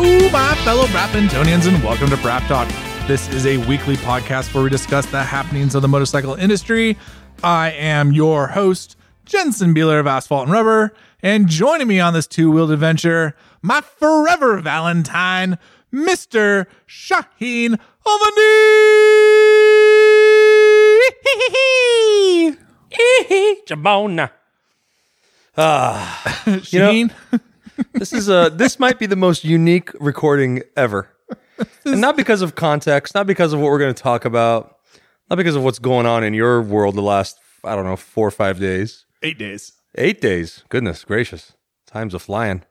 Hello, my fellow Brapentonians, and welcome to Brap Talk. This is a weekly podcast where we discuss the happenings of the motorcycle industry. I am your host, Jensen Beeler of Asphalt and Rubber, and joining me on this two-wheeled adventure, my forever Valentine, Mr. Shaheen Avani. Jabona. Ah, Shaheen, this is a this might be the most unique recording ever, and not because of context, not because of what we're going to talk about, not because of what's going on in your world the last I don't know four or five days, eight days. eight days. Goodness gracious, time's a flying.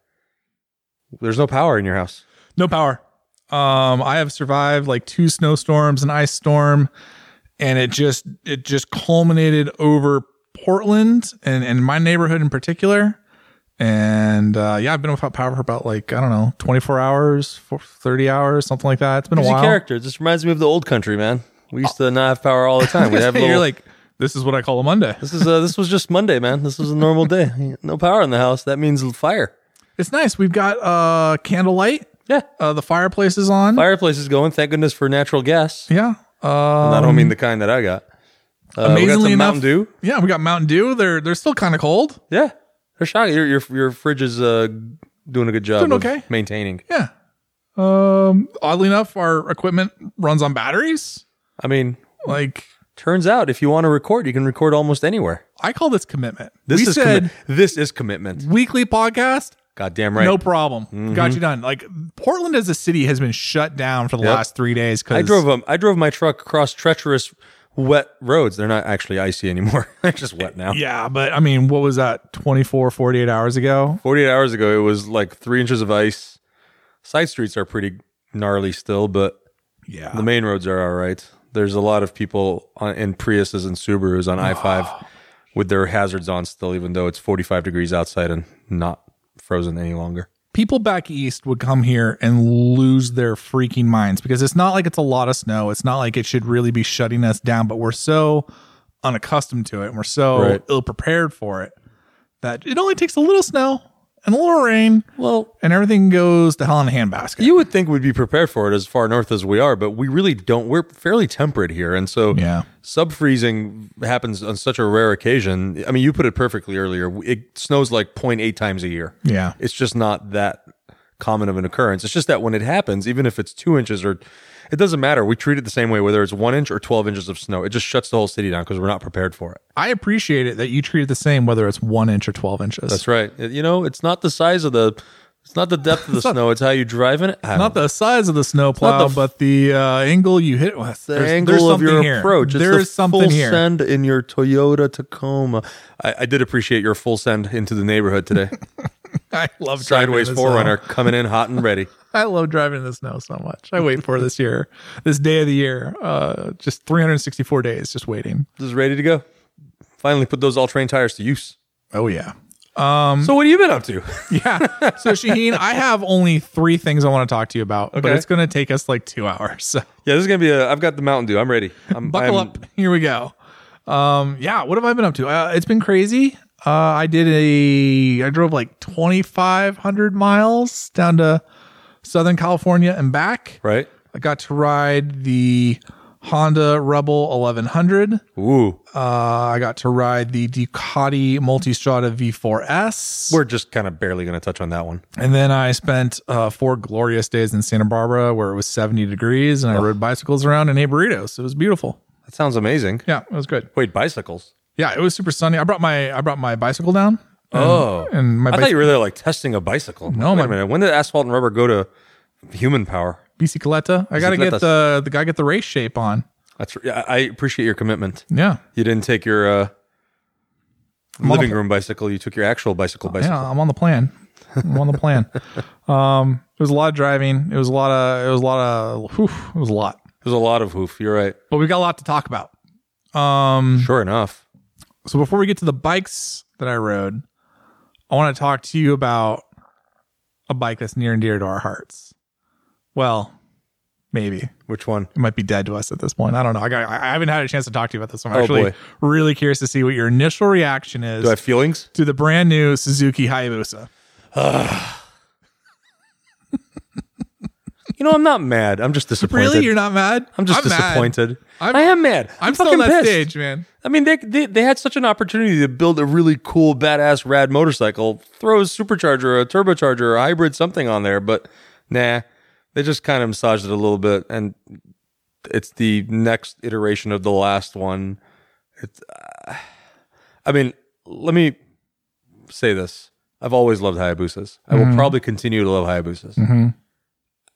There's no power in your house. No power. Um, I have survived like two snowstorms, an ice storm, and it just it just culminated over Portland and and my neighborhood in particular. And uh, yeah, I've been without power for about like I don't know, twenty four hours, for thirty hours, something like that. It's been a while. character. This reminds me of the old country, man. We used to not have power all the time. We have You're like, this is what I call a Monday. this is uh, this was just Monday, man. This was a normal day. No power in the house. That means fire. It's nice. We've got uh candlelight. Yeah, Uh, the fireplace is on. fireplace is going. Thank goodness for natural gas. Yeah. Uh, And I don't mean the kind that I got. Uh, we got amazingly some enough, Mountain Dew. Yeah, we got Mountain Dew. They're they're still kind of cold. Yeah, they're shocking. Your your your fridge is uh, doing a good job. Doing of okay. maintaining. Yeah. Um. Oddly enough, our equipment runs on batteries. I mean, Like turns out if you want to record, you can record almost anywhere. I call this commitment. This we is said commi- this is commitment. weekly podcast. Goddamn right. No problem. Got you done. Like Portland as a city has been shut down for the Yep. last three days. Because I drove um, I drove my truck across treacherous, wet roads. They're not actually icy anymore. They're just wet now. Yeah, but I mean, what was that? 24, 48 hours ago. 48 hours ago, it was like three inches of ice. Side streets are pretty gnarly still, but Yeah. The main roads are all right. There's a lot of people on, in Priuses and Subarus on I five ah. with their hazards on still, even though it's 45 degrees outside and not frozen any longer. People back east would come here and lose their freaking minds because it's not like it's a lot of snow. It's not like it should really be shutting us down, but we're so unaccustomed to it and we're so Right. ill prepared for it that it only takes a little snow and a little rain Well, and everything goes to hell in a handbasket. you would think we'd be prepared for it as far north as we are, but we really don't. We're fairly temperate here, and so Yeah. sub freezing happens on such a rare occasion. I mean, you put it perfectly earlier. It snows like 0.8 times a year. yeah. it's just not that common of an occurrence. It's just that when it happens, even if it's two inches or it doesn't matter. We treat it the same way, whether it's one inch or 12 inches of snow. It just shuts the whole city down because we're not prepared for it. I appreciate it that you treat it the same whether it's one inch or 12 inches. That's right. It- you know, it's not the size of the, it's not the depth of the snow. It's how you drive in it. I not the size of the snowplow, the f- but the uh, angle you hit with. the There's- angle there's of your here. approach. It's There the is something full here. send in your Toyota Tacoma. I, I did appreciate your full send into the neighborhood today. I love driving Sideways in 4Runner snow. coming in hot and ready. I love driving in the snow so much. I wait for this year, this day of the year. Uh, just 364 days, just waiting. Just ready to go. Finally put those all terrain tires to use. Oh yeah, So what have you been up to? yeah. So Shaheen, I have only three things I want to talk to you about, but it's going to take us like two hours. So Yeah, this is gonna be a. I've got the Mountain Dew. I'm ready. I'm, buckle I'm- up. Here we go. Um, yeah. What have I been up to? Uh, it's been crazy. Uh, I did a. I drove like 2,500 miles down to Southern California and back. Right. I got to ride the Honda Rebel 1100. Ooh, Uh, I got to ride the Ducati Multistrada V4S. we're just kind of barely gonna touch on that one. And then I spent uh, four glorious days in Santa Barbara where it was 70 degrees and I rode bicycles around and ate burritos. It was beautiful. That sounds amazing. Yeah, it was good. Wait, bicycles? Yeah, it was super sunny. I brought my I brought my bicycle down. Oh, And my I thought you were there like testing a bicycle. No, wait my- a minute. When did asphalt and rubber go to human power? bicicleta. I got to get the the guy get the race shape on. That's. yeah, I appreciate your commitment. Yeah. You didn't take your uh, living room bicycle. You took your actual bicycle. Bicycle. Yeah, I'm on the plan. I'm on the plan. Um, it was a lot of driving. It was a lot of it was a lot of whew, it was a lot. There's a lot of hoof. You're right. But we got a lot to talk about. Um Sure enough. So before we get to the bikes that I rode, I want to talk to you about a bike that's near and dear to our hearts. Well, maybe Which one? it might be dead to us at this point. I don't know. I got. I haven't had a chance to talk to you about this. One. I'm Oh, actually boy. really curious to see what your initial reaction is Do I have feelings? to the brand new Suzuki Hayabusa. You know, I'm not mad. I'm just disappointed. Really, you're not mad? I'm just mad. disappointed. I'm- I am mad. I'm, I'm, still on that pissed. stage, man. I mean, they, they they had such an opportunity to build a really cool, badass, rad motorcycle. Throw a supercharger, a turbocharger, a hybrid, something on there, but nah, they just kind of massaged it a little bit, and it's the next iteration of the last one. It's, uh, I mean, let me say this: I've always loved Hayabusas. I will probably continue to love Hayabusas.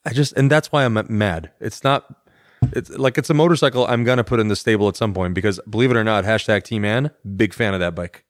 I just, and that's why I'm mad. It's not. It's like it's a motorcycle I'm gonna put in the stable at some point because believe it or not, hashtag T Man, big fan of that bike.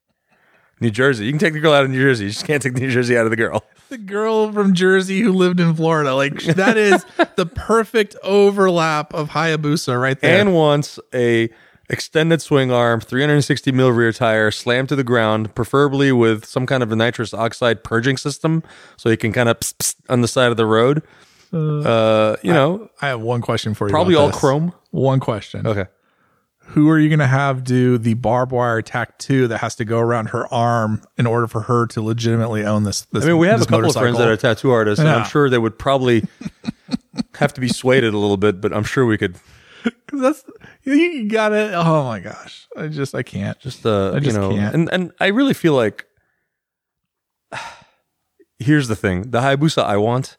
New Jersey, you can take the girl out of New Jersey. You just can't take New Jersey out of the girl. The girl from Jersey who lived in Florida, like that is the perfect overlap of Hayabusa right there. And wants a extended swing arm, 360 mil rear tire, slammed to the ground, preferably with some kind of a nitrous oxide purging system, so you can kind of pss, pss on the side of the road. Uh, you know, I have one question for you. probably all this. chrome. One question. Okay. Who are you going to have do the barbed wire tattoo that has to go around her arm in order for her to legitimately own this? this I mean, we have a couple of friends that are tattoo artists, and I'm sure they would probably have to be swayed a little bit, but I'm sure we could. Because that's you got it. Oh my gosh, I just I can't. just uh I just you know can't. and and I really feel like here's the thing the Hayabusa I want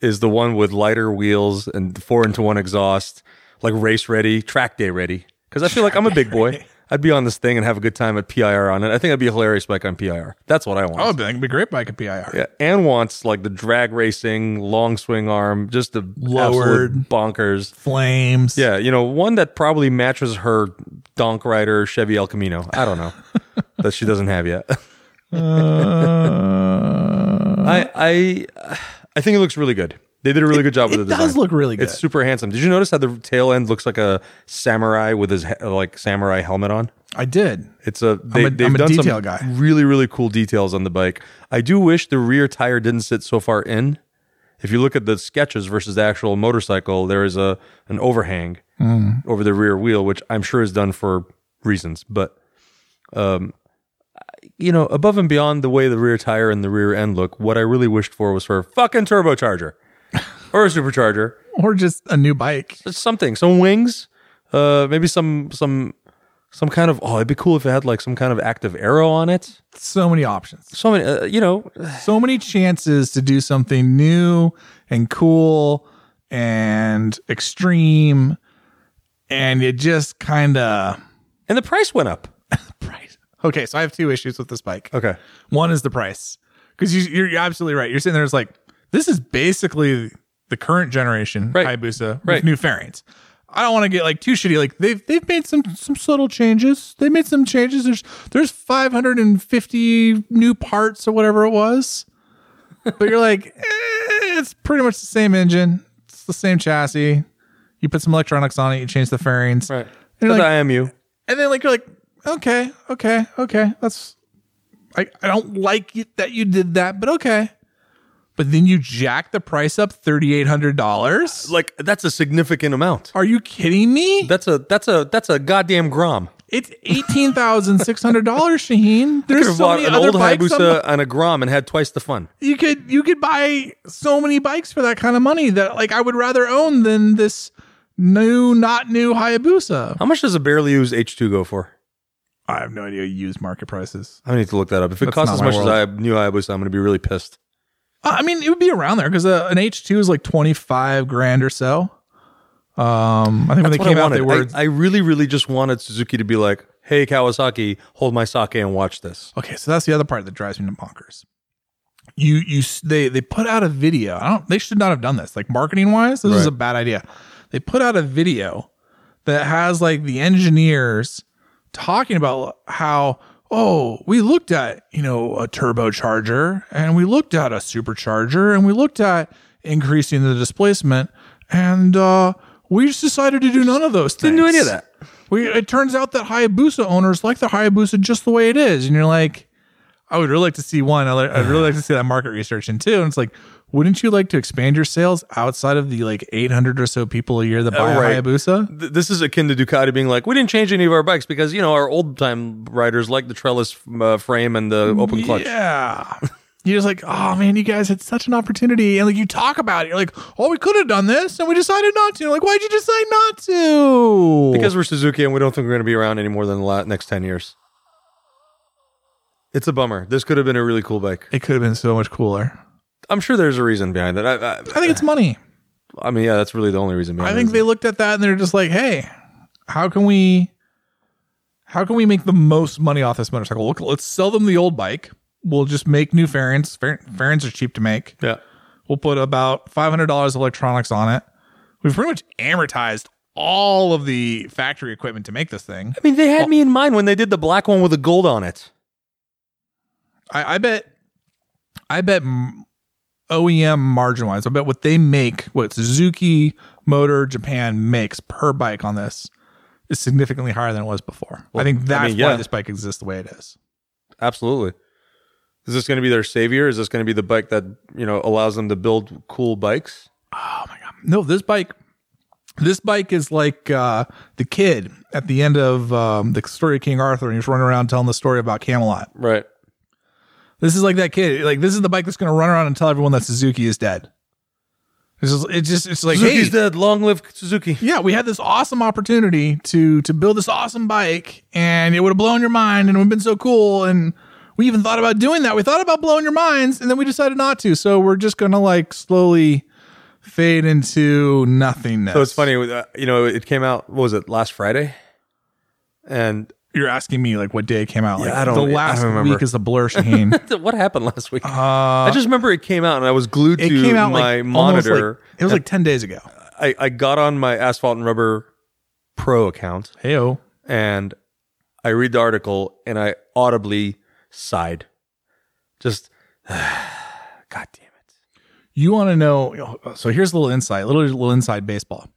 is the one with lighter wheels and four into one exhaust like race ready track day ready because I feel like I'm a big boy I'd be on this thing and have a good time at PIR on it I think I'd be a hilarious bike on PIR that's what I want Oh, it'd be a great bike at PIR. yeah, and wants like the drag racing long swing arm just the Lowered. bonkers Flames. yeah, you know, one that probably matches her Donk Rider Chevy El Camino. I don't know that she doesn't have yet. Uh. I I I think it looks really good. They did a really good job with it the design. does look really good. It's super handsome. Did you notice how the tail end looks like a samurai with his he- like samurai helmet on? I did. It's a they, I'm a- they've I'm a done detail some guy. really really cool details on the bike. I do wish the rear tire didn't sit so far in. If you look at the sketches versus the actual motorcycle, there is a an overhang Mm. over the rear wheel, which I'm sure is done for reasons. But um, you know, above and beyond the way the rear tire and the rear end look, what I really wished for was for a fucking turbocharger or a supercharger Or just a new bike. something, some wings, uh, maybe some some some kind of. Oh, it'd be cool if it had like some kind of active aero on it. So many options. So many, uh, you know, So many chances to do something new and cool and extreme. And it just kind of and the price went up. price. Okay, so I have two issues with this bike. Okay, One is the price, because you, you're, you're absolutely right. You're sitting there, it's like this is basically the current generation Right. Hayabusa with Right. new fairings. I don't want to get like too shitty. Like they've they've made some some subtle changes. They made some changes. There's there's 550 new parts or whatever it was, but you're like, eh, it's pretty much the same engine. It's the same chassis. You put some electronics on it. You change the fairings. right. And like, I am you. and then like you're like, okay, okay, okay. That's I, I don't like it that you did that, but okay. But then you jack the price up thirty eight hundred dollars. Like that's a significant amount. Are you kidding me? That's a that's a that's a goddamn grom. It's eighteen thousand six hundred dollars, Shaheen. Could There's have so bought many an other old bikes. on Hayabusa and a grom and had twice the fun. you could you could buy so many bikes for that kind of money that like I would rather own than this new not new Hayabusa. How much does a barely used H2 go for? I have no idea used market prices. I need to look that up. If it That's costs as my much as world. I new Hayabusa, I'm going to be really pissed. Uh, I mean, it would be around there because uh, an H2 is like 25 grand or so. Um, I think when That's they what came I out, they wanted. were I, I really, really just wanted Suzuki to be like, "Hey, Kawasaki, hold my sake and watch this." okay. So that's the other part that drives me to bonkers. You, you, s- they, they put out a video. I don't. They should not have done this. Like marketing wise, this is Right. a bad idea. They put out a video that has like the engineers talking about how oh we looked at you know a turbocharger and we looked at a supercharger and we looked at increasing the displacement and uh we just decided to do none of those things Didn't do any of that. we it turns out that Hayabusa owners like the Hayabusa just the way it is, and you're like, I would really like to see one. I'd I'd really like to see that market research in two. And it's like, wouldn't you like to expand your sales outside of the like 800 or so people a year that buy right. a Hayabusa? Th- This is akin to Ducati being like, "We didn't change any of our bikes because you know our old time riders like the trellis uh, frame and the open clutch." Yeah, you're just like, oh man, you guys had such an opportunity, and like you talk about it, you're like, oh, we could have done this, and we decided not to. Like, why'd you decide not to? Because we're Suzuki and we don't think we're going to be around any more than the la- next 10 years. It's a bummer. This could have been a really cool bike. it could have been so much cooler. I'm sure there's a reason behind that. I, I, I think it's money. I mean, yeah, that's really the only reason behind I think it. they looked at that and they're just like, hey, how can we, how can we make the most money off this motorcycle? Look, let's sell them the old bike. We'll just make new fairings. Fair, fairings are cheap to make. yeah. We'll put about five hundred dollars electronics on it. We've pretty much amortized all of the factory equipment to make this thing. I mean, they had me in mind when they did the black one with the gold on it. I, I bet, I bet m- OEM margin wise, I bet what they make, what Suzuki Motor Japan makes per bike on this is significantly higher than it was before. I think I that's mean, yeah. why this bike exists the way it is. Absolutely. Is this going to be their savior? Is this going to be the bike that, you know, allows them to build cool bikes? Oh my god. No, this bike, this bike is like uh, the kid at the end of um, the story of King Arthur, and he's running around telling the story about Camelot. Right. This is like that kid. Like this is the bike that's going to run around and tell everyone that Suzuki is dead. It's just, it's just, it's like, Suzuki's hey, dead. Long live Suzuki. yeah, we had this awesome opportunity to to build this awesome bike, and it would have blown your mind, and it would have been so cool. And we even thought about doing that. We thought about blowing your minds, and then we decided not to. So we're just going to like slowly fade into nothingness. So it's funny, uh, you know, it came out, what was it, last Friday? And You're asking me like what day it came out? Like I don't- the I last don't remember. week is the blur Shaheen. what happened last week? Uh, I just remember it came out and I was glued it to came out my like almost monitor. like- it was like ten days ago. I, I got on my Asphalt and Rubber Pro account Heyo. and I read the article and I audibly sighed. Just, God damn it. You want to know? So here's a little insight, a little little inside baseball.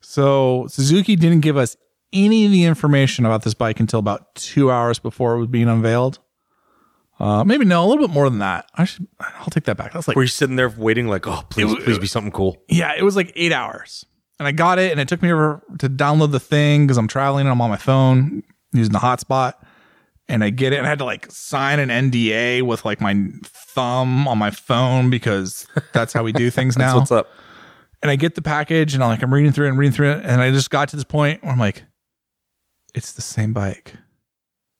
So Suzuki didn't give us any of the information about this bike until about two hours before it was being unveiled. Uh, maybe no, a little bit more than that. I should. I'll take that back. That's like Were you sitting there waiting like, oh, please, please be something cool? yeah, it was like eight hours, and I got it, and it took me over to download the thing because I'm traveling and I'm on my phone using the hotspot, and I get it, and I had to like sign an NDA with like my thumb on my phone because that's how we do things now. What's up? and I get the package and I'm like, I'm reading through it and reading through it. And I just got to this point where I'm like, it's the same bike.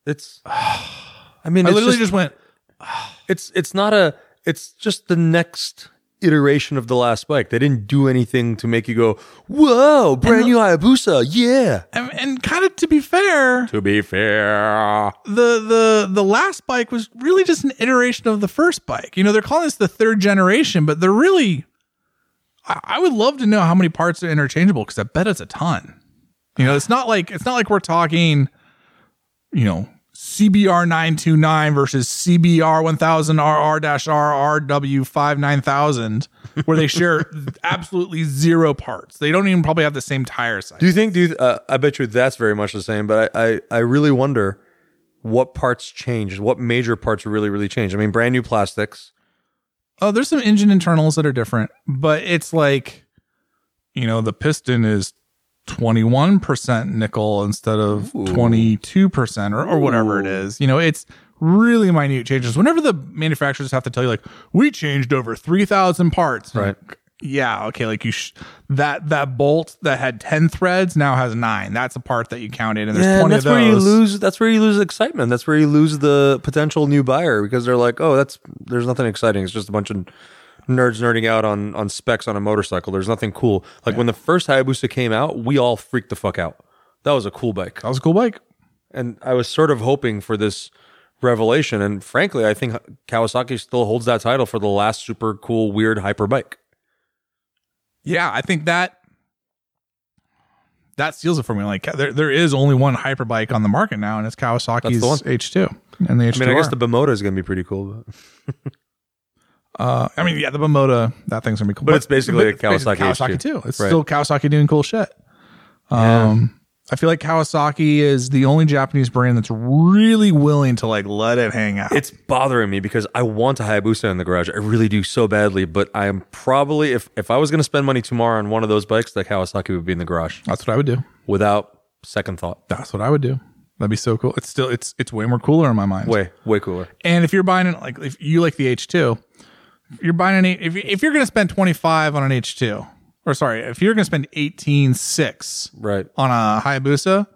It's, I mean, I literally just, just, went, it's, it's not a, it's just the next iteration of the last bike. They didn't do anything to make you go, whoa, brand new Hayabusa. Yeah. and, and kind of to be fair, To be fair. the, the, the last bike was really just an iteration of the first bike. You know, they're calling this the third generation, but they're really, I, I would love to know how many parts are interchangeable because I bet it's a ton. You know, it's not like, it's not like we're talking, you know, CBR 929 versus CBR 1000 RR RRW 59000, where they share absolutely zero parts. They don't even probably have the same tire size. Do you think, do you, uh, I bet you that's very much the same, but I, I, I really wonder what parts changed, what major parts really, really changed. I mean, brand new plastics. Oh, there's some engine internals that are different, but it's like, you know, the piston is 21% nickel instead of 22% or, or whatever it is. You know, it's really minute changes. Whenever the manufacturers have to tell you, like, we changed over 3,000 parts. Right. Like, yeah. Okay. Like you, sh- that, that bolt that had 10 threads now has nine. That's a part that you counted. And there's Yeah, 20 that's of where you lose. That's where you lose excitement. That's where you lose the potential new buyer because they're like, "Oh, that's there's nothing exciting. It's just a bunch of nerds nerding out on on specs on a motorcycle. There's nothing cool." Like when the first Hayabusa came out, we all freaked the fuck out. That was a cool bike, that was a cool bike. and I was sort of hoping for this revelation. And frankly, I think Kawasaki still holds that title for the last super cool, weird hyper bike. Yeah, I think that that seals it for me. Like there, there is only one hyper bike on the market now, and it's Kawasaki's. H2 and the H2R. I mean, I guess the Bimota is going to be pretty cool, but uh, I mean, yeah, the Bimota, that thing's gonna be cool. But it's basically a it's Kawasaki Kawasaki H2. too. It's Right. still Kawasaki doing cool shit. Um, I feel like Kawasaki is the only Japanese brand that's really willing to like let it hang out. it's bothering me because I want a Hayabusa in the garage. I really do so badly, but I am probably if if I was going to spend money tomorrow on one of those bikes, the Kawasaki would be in the garage that's what I would do. without second thought. That's what I would do. That'd be so cool. It's still it's it's way more cooler in my mind. Way, way cooler. And if you're buying it, like if you like the H2, if you're buying an if if you're gonna spend 25 on an H2, or sorry, if you're gonna spend 18.6 Right. on a Hayabusa,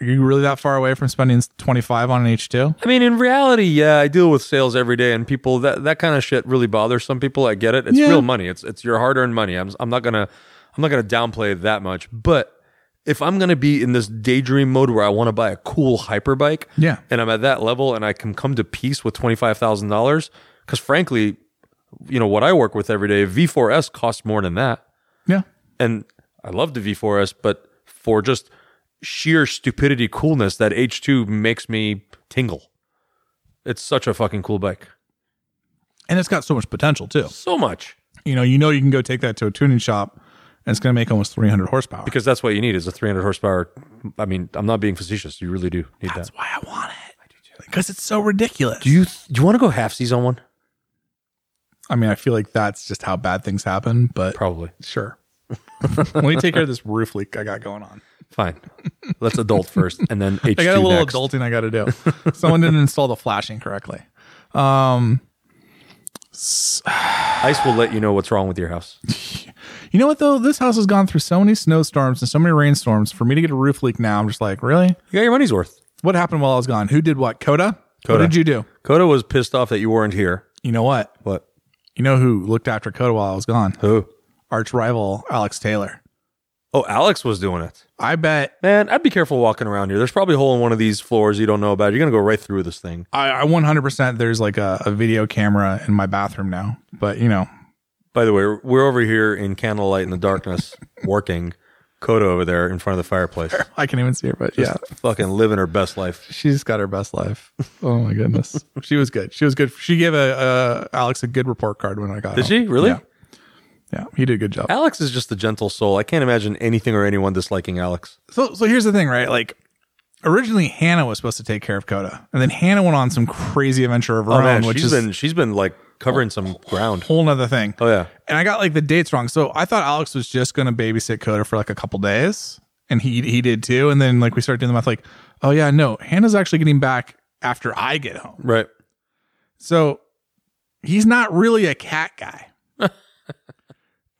are you really that far away from spending 25 on an H2? I mean, in reality, yeah, I deal with sales every day, and people that that kind of shit really bothers some people. I get it; it's Yeah. real money. It's it's your hard earned money. I'm I'm not gonna I'm not gonna downplay it that much. But if I'm gonna be in this daydream mode where I want to buy a cool hyper bike, Yeah. and I'm at that level, and I can come to peace with twenty five thousand dollars, because frankly, you know what I work with every day, V4S costs more than that, Yeah. and I love the V4S, but for just sheer stupidity coolness, that H2 makes me tingle. It's such a fucking cool bike. And it's got so much potential too. So much. You know, you know you can go take that to a tuning shop and it's going to make almost 300 horsepower. Because that's what you need is a 300 horsepower. I mean, I'm not being facetious. You really do need That's that. That's why I want it. Because it's so ridiculous. Do you do you want to go half seas on one? I mean, I feel like that's just how bad things happen, but Probably. sure. Let me take care of this roof leak I got going on. Fine. Let's adult first, and then H2 I got a little next. adulting I got to do. Someone didn't install the flashing correctly. Um, Ice will let you know what's wrong with your house. you know what though? This house has gone through so many snowstorms and so many rainstorms. For me to get a roof leak now, I'm just like, really? You got your money's worth. What happened while I was gone? Who did what? Coda? What did you do? Coda was pissed off that you weren't here. You know what? What? You know who looked after Coda while I was gone? Who? Arch rival Alex Taylor. Oh, Alex was doing it. I bet Man, I'd be careful walking around here. There's probably a hole in one of these floors you don't know about. You're gonna go right through this thing. I, I 100% there's like a, a video camera in my bathroom now. But you know, By the way, we're over here in candlelight in the darkness, working. Coda over there in front of the fireplace, I can't even see her, but yeah, fucking living her best life. she's got her best life. Oh my goodness, she was good. She was good. She gave a, a Alex a good report card when I got. Did home. she really? Yeah. Yeah, he did a good job. Alex is just a gentle soul. I can't imagine anything or anyone disliking Alex. So, so here's the thing, right? Like, originally Hannah was supposed to take care of Coda, and then Hannah went on some crazy adventure of her Oh own, man, which she's is been she's been like covering some ground. whole nother thing. Oh yeah, And I got like the dates wrong, so I thought Alex was just going to babysit Coda for like a couple days, and he he did too. And then like we started doing the math, like, oh yeah, no, Hannah's actually getting back after I get home. right. So he's not really a cat guy. and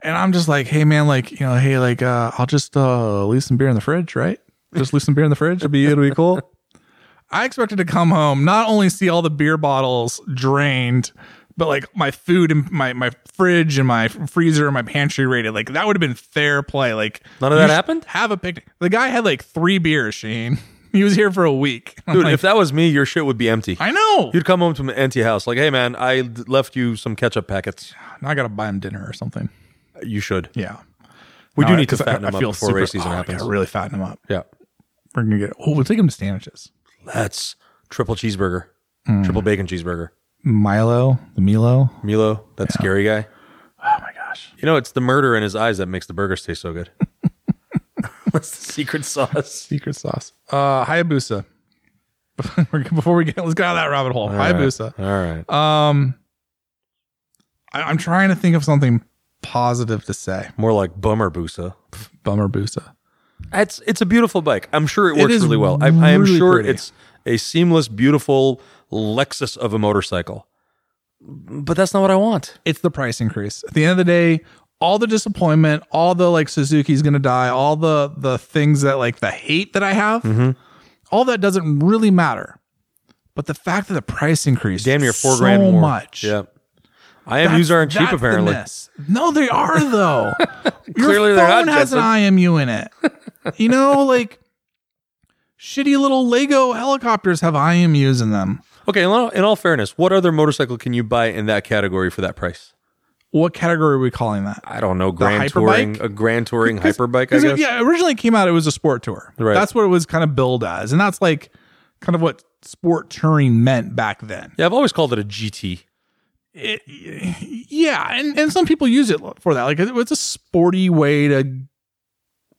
I'm just like, hey man, like, you know, hey, like, uh, I'll just uh leave some beer in the fridge, right? Just leave some beer in the fridge. It'll be it'll be cool. I expected to come home, not only see all the beer bottles drained, but like my food and my my fridge and my freezer and my pantry rated. Like that would have been fair play. Like None of that happened? Have a picnic. The guy had like three beers, Shane. He was here for a week. Dude, like, if that was me, your shit would be empty. I know. You'd come home to an empty house. Like, hey man, i left you some ketchup packets. Now I gotta buy him dinner or something. You should. Yeah. We do No, need to fatten I, him I up feel before super, race season oh, happens. Yeah, really fatten him up. Yeah. We're gonna get. Oh, we'll take him to sandwiches. Let's triple cheeseburger, Hmm. triple bacon cheeseburger. Milo, the Milo. Milo, that scary guy. Oh my gosh. You know, it's the murder in his eyes that makes the burgers taste so good. What's the secret sauce? Secret sauce. Uh, Hayabusa. Before we get, let's get out of that rabbit hole. Hayabusa. All right. Um, I, I'm trying to think of something positive to say. More like bummer busa. Bummer Busa. It's it's a beautiful bike. I'm sure it It works is really well. I, I am really sure pretty. it's a seamless, beautiful Lexus of a motorcycle. But that's not what I want. It's the price increase. At the end of the day, all the disappointment, all the like Suzuki's gonna die, all the the things that like the hate that I have, Mm-hmm. all that doesn't really matter. But the fact that the price increased Damn near four so grand more. much. Yeah. IMUs aren't cheap the apparently. miss. No, they are though. Clearly they're phone not, has an IMU in it. You know, like shitty little Lego helicopters have IMUs in them. Okay, in all, in all fairness, what other motorcycle can you buy in that category for that price? What category are we calling that? I don't know, grand touring, a grand touring hyperbike, I guess. it, yeah, originally it came out, it was a sport tour. Right. That's what it was kind of billed as. And that's like kind of what sport touring meant back then. Yeah, I've always called it a GT. It, yeah. And, and some people use it for that. Like it's a sporty way to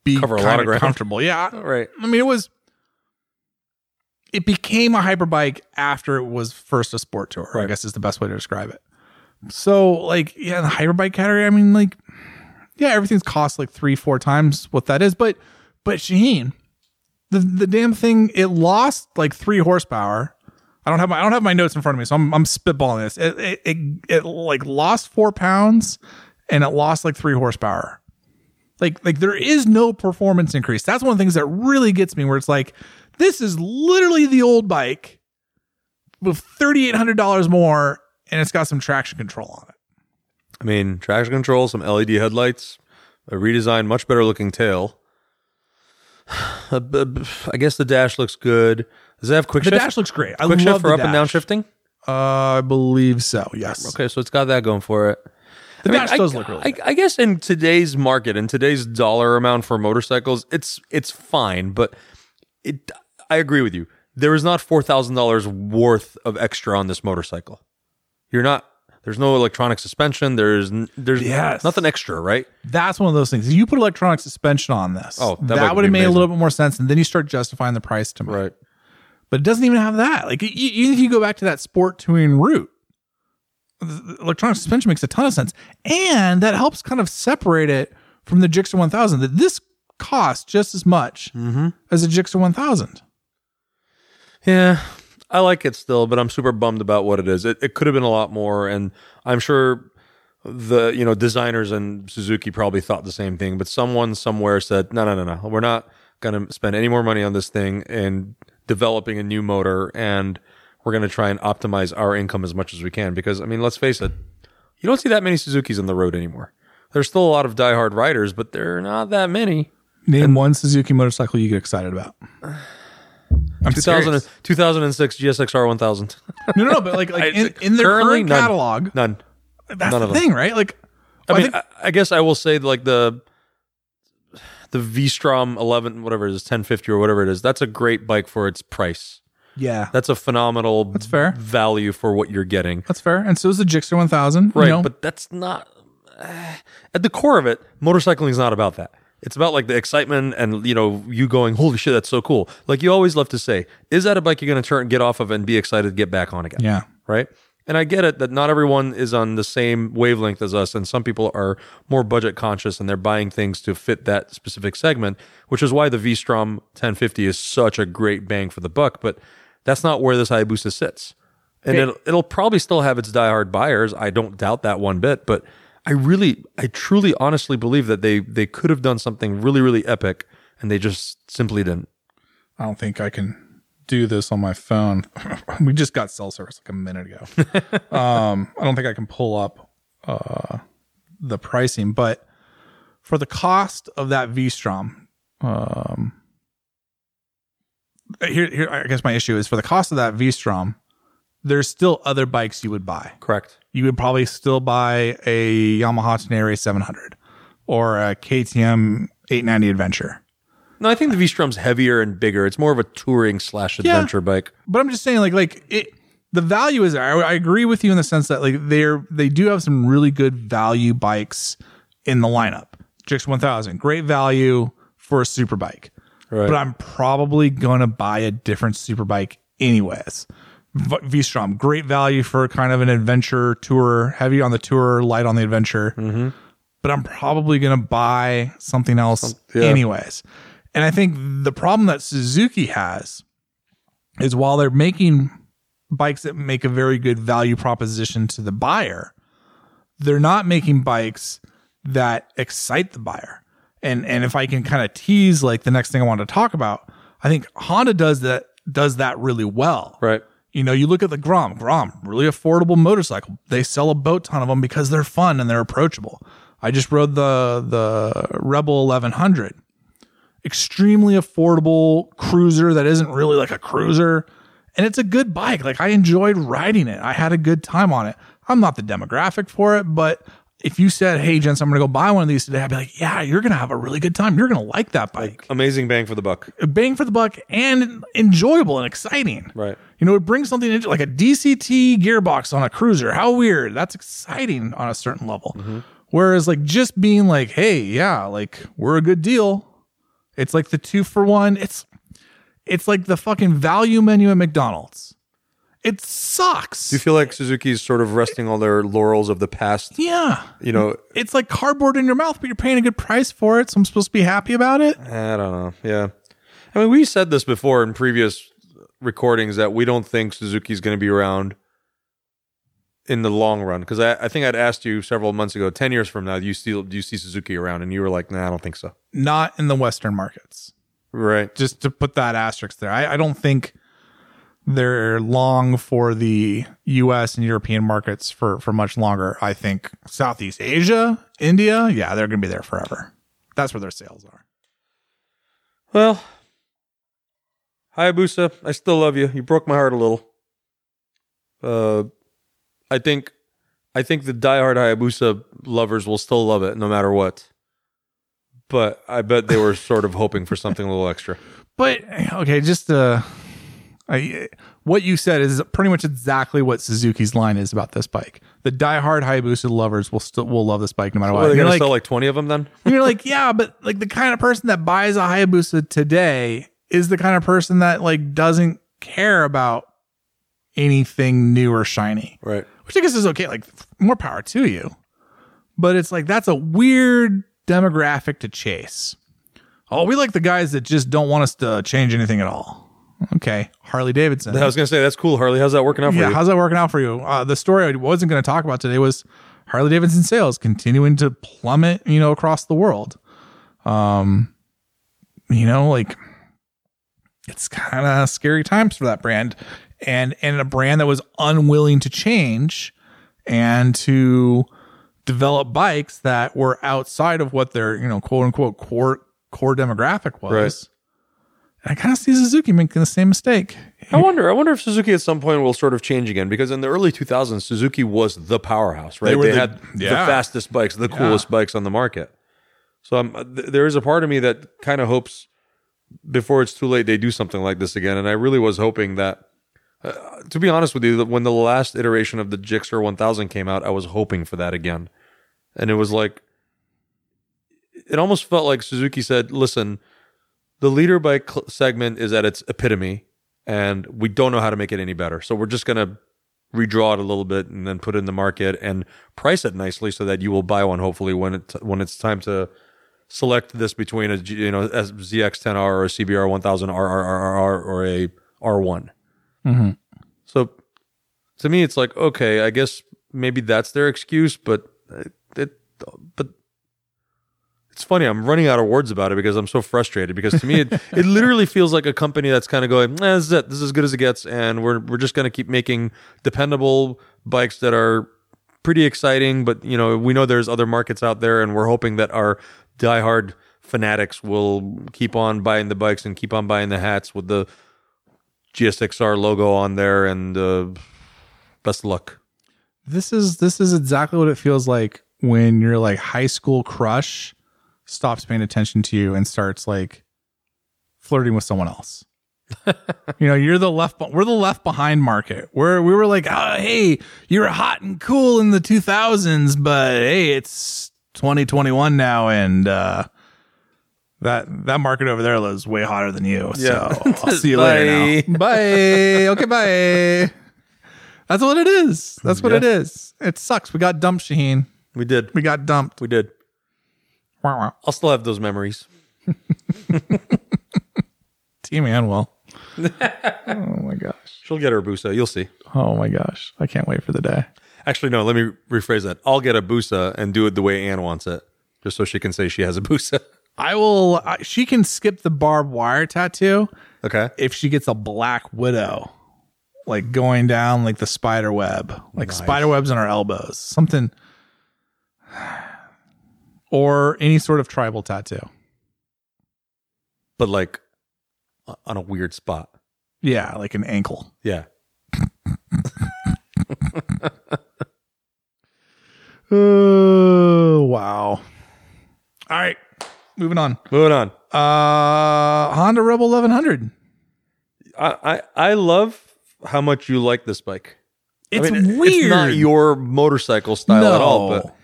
be Cover a lot kind of of ground. comfortable. Yeah. Right. I mean, it was. It became a hyperbike after it was first a sport tour. I guess is the best way to describe it. So, like, yeah, the hyperbike category. I mean, like, yeah, everything's cost like three, four times what that is. But, but Shaheen, the the damn thing it lost like three horsepower. I don't have my I don't have my notes in front of me, so I'm I'm spitballing this. It it it, it like lost four pounds and it lost like three horsepower. Like like there is no performance increase. That's one of the things that really gets me where it's like this is literally the old bike with thirty eight hundred dollars more and it's got some traction control on it. I mean, traction control, some LED headlights, a redesigned, much better looking tail. I guess the dash looks good. Does it have quick The shift? The dash looks great. I quick love shift for up and down shifting? Uh, I believe so. Yes. Okay, so it's got that going for it. The I mean, dash I, does look really I, good. I guess in today's market, in today's dollar amount for motorcycles, it's it's fine, but it. I agree with you. There is not four thousand dollars worth of extra on this motorcycle. You're not. There's no electronic suspension. There's there's Yes. nothing extra, right? That's one of those things. You put electronic suspension on this, Oh, that that, would have made a little bit more sense, and then you start justifying the price to me. Right. But it doesn't even have that. Like, even if you go back to that sport touring route, electronic suspension makes a ton of sense, and that helps kind of separate it from the Gixxer 1000. That this costs just as much mm-hmm. as a Gixxer 1000. Yeah, I like it still, but I'm super bummed about what it is. It, it could have been a lot more, and I'm sure the you know designers and Suzuki probably thought the same thing. But someone somewhere said, no, no, no, no, we're not going to spend any more money on this thing and developing a new motor, and we're going to try and optimize our income as much as we can. Because I mean, let's face it, you don't see that many Suzukis on the road anymore. There's still a lot of diehard riders, but they're not that many. Name one Suzuki motorcycle you get excited about. I'm 2000, serious. 2006 GSXR 1000. No, no, no, but like, like in, in their currently, current none. catalog, None. that's none the of them. thing, right? Like, I I mean, think- I, I guess I will say like the the V-Strom 11, whatever it is, 1050 or whatever it is. That's a great bike for its price. yeah, That's a phenomenal that's fair. value for what you're getting. that's fair. And so is the Gixxer 1000. Right, you know? but that's not eh, at the core of it. Motorcycling is not about that. It's about like the excitement and you know you going, holy shit, that's so cool. Like you always love to say, is that a bike you're going to turn get off of and be excited to get back on again? yeah. right? And I get it that not everyone is on the same wavelength as us, and some people are more budget conscious and they're buying things to fit that specific segment, which is why the V Strom 1050 is such a great bang for the buck. But that's not where this Hayabusa sits, and it'll, it'll probably still have its diehard buyers. I don't doubt that one bit, but I really, I truly, honestly believe that they they could have done something really, really epic, and they just simply didn't. I don't think I can do this on my phone. we just got cell service like a minute ago. um, I don't think I can pull up uh, the pricing, but for the cost of that VStrom, um, here, here, I guess my issue is for the cost of that V Strom, there's still other bikes you would buy. Correct. You would probably still buy a Yamaha Tenere 700 or a KTM 890 Adventure. No, I think the V Strom's heavier and bigger. It's more of a touring slash adventure bike. but I'm just saying, like, like it. The value is there. I, I agree with you in the sense that like they're they do have some really good value bikes in the lineup. Jix 1000, great value for a super bike. Right. But I'm probably gonna buy a different super bike anyways. V Strom, great value for kind of an adventure tour, heavy on the tour, light on the adventure. Mm-hmm. But I'm probably gonna buy something else yeah. anyways. And I think the problem that Suzuki has is while they're making bikes that make a very good value proposition to the buyer, they're not making bikes that excite the buyer. And and if I can kind of tease like the next thing I want to talk about, I think Honda does that does that really well. Right. You know, you look at the Grom, Grom, really affordable motorcycle. They sell a boat ton of them because they're fun and they're approachable. I just rode the the Rebel 1100. Extremely affordable cruiser that isn't really like a cruiser. And it's a good bike. Like I enjoyed riding it. I had a good time on it. I'm not the demographic for it, but if you said, "Hey, gents, I'm going to go buy one of these today," I'd be like, "Yeah, you're going to have a really good time. You're going to like that bike. Amazing bang for the buck. Bang for the buck and enjoyable and exciting." Right. You know, it brings something into like a DCT gearbox on a cruiser. How weird. That's exciting on a certain level. Mm-hmm. Whereas like just being like, hey, yeah, like we're a good deal. It's like the two for one. It's it's like the fucking value menu at McDonald's. It sucks. Do you feel like Suzuki's sort of resting all their laurels of the past? yeah. You know, It's like cardboard in your mouth, but you're paying a good price for it. So I'm supposed to be happy about it. I don't know. Yeah. I mean, we said this before in previous recordings that we don't think Suzuki's going to be around in the long run. Because I, I think I'd asked you several months ago, ten years from now, do you still do you see Suzuki around? And you were like, Nah, I don't think so. Not in the Western markets. Right. Just to put that asterisk there. I, I don't think they're long for the US and European markets for, for much longer. I think Southeast Asia, India, yeah, they're going to be there forever. That's where their sales are. Well, Hayabusa, I still love you. You broke my heart a little. Uh, I think, I think the diehard Hayabusa lovers will still love it no matter what. But I bet they were sort of hoping for something a little extra. But okay, just uh, I, what you said is pretty much exactly what Suzuki's line is about this bike. The diehard Hayabusa lovers will still will love this bike no matter Well, what. they're And you're gonna like, sell like twenty of them then. You're like, yeah, but like the kind of person that buys a Hayabusa today is the kind of person that like doesn't care about anything new or shiny, Right. which I guess is okay. Like more power to you, but it's like that's a weird demographic to chase. Oh, we like the guys that just don't want us to change anything at all. Okay, Harley Davidson. I was gonna say that's cool, Harley. How's that working out for Yeah, you? how's that working out for you? Uh, the story I wasn't going to talk about today was Harley Davidson sales continuing to plummet, you know, across the world. Um, you know, like it's kind of scary times for that brand, and and a brand that was unwilling to change and to develop bikes that were outside of what their you know quote unquote core core demographic was. Right. I kind of see Suzuki making the same mistake. I wonder. I wonder if Suzuki at some point will sort of change again because in the early 2000s, Suzuki was the powerhouse, right? They, were the- had the fastest bikes, the coolest bikes on the market. So I'm, th- there is a part of me that kind of hopes before it's too late they do something like this again. And I really was hoping that. Uh, to be honest with you, that when the last iteration of the Gixxer 1000 came out, I was hoping for that again, and it was like it almost felt like Suzuki said, "Listen, the liter bike cl- segment is at its epitome, and we don't know how to make it any better. So we're just gonna redraw it a little bit and then put it in the market and price it nicely so that you will buy one. Hopefully, when it when it's time to select this between a you know a ZX10R or a CBR 1000 RRRR or a R1. Mm-hmm. So to me, it's like okay, I guess maybe that's their excuse, but it, but it's funny. I'm running out of words about it because I'm so frustrated. Because to me, it, it literally feels like a company that's kind of going, eh, "This is it. This is as good as it gets," and we're we're just going to keep making dependable bikes that are pretty exciting. But you know, we know there's other markets out there, and we're hoping that our diehard fanatics will keep on buying the bikes and keep on buying the hats with the GSXR logo on there. And uh, best of luck. this is this is exactly what it feels like when you're like high school crush stops paying attention to you and starts like flirting with someone else. you know, you're the left we're the left behind market. Where we were like, oh, "Hey, you're hot and cool in the 2000s, but hey, it's 2021 now and uh that that market over there is way hotter than you. Yeah. So I'll see you later now. Bye. Okay, bye. That's what it is. That's what Yeah. it is. It sucks. We got dumped, Shaheen. We did. We got dumped. We did. I'll still have those memories. Team Anwell. oh my gosh. She'll get her Busa. You'll see. Oh my gosh. I can't wait for the day. Actually, no. Let me rephrase that. I'll get a Busa and do it the way Anne wants it, just so she can say she has a Busa. I will. I, she can skip the barbed wire tattoo Okay. if she gets a black widow, like going down like the spider web, like spider webs on her elbows, something, or any sort of tribal tattoo. But like on a weird spot. Yeah, like an ankle. Yeah. Oh wow! All right, moving on. Moving on. Uh, Honda Rebel 1100. I, I I love how much you like this bike. It's I mean, weird. It's not your motorcycle style at all, but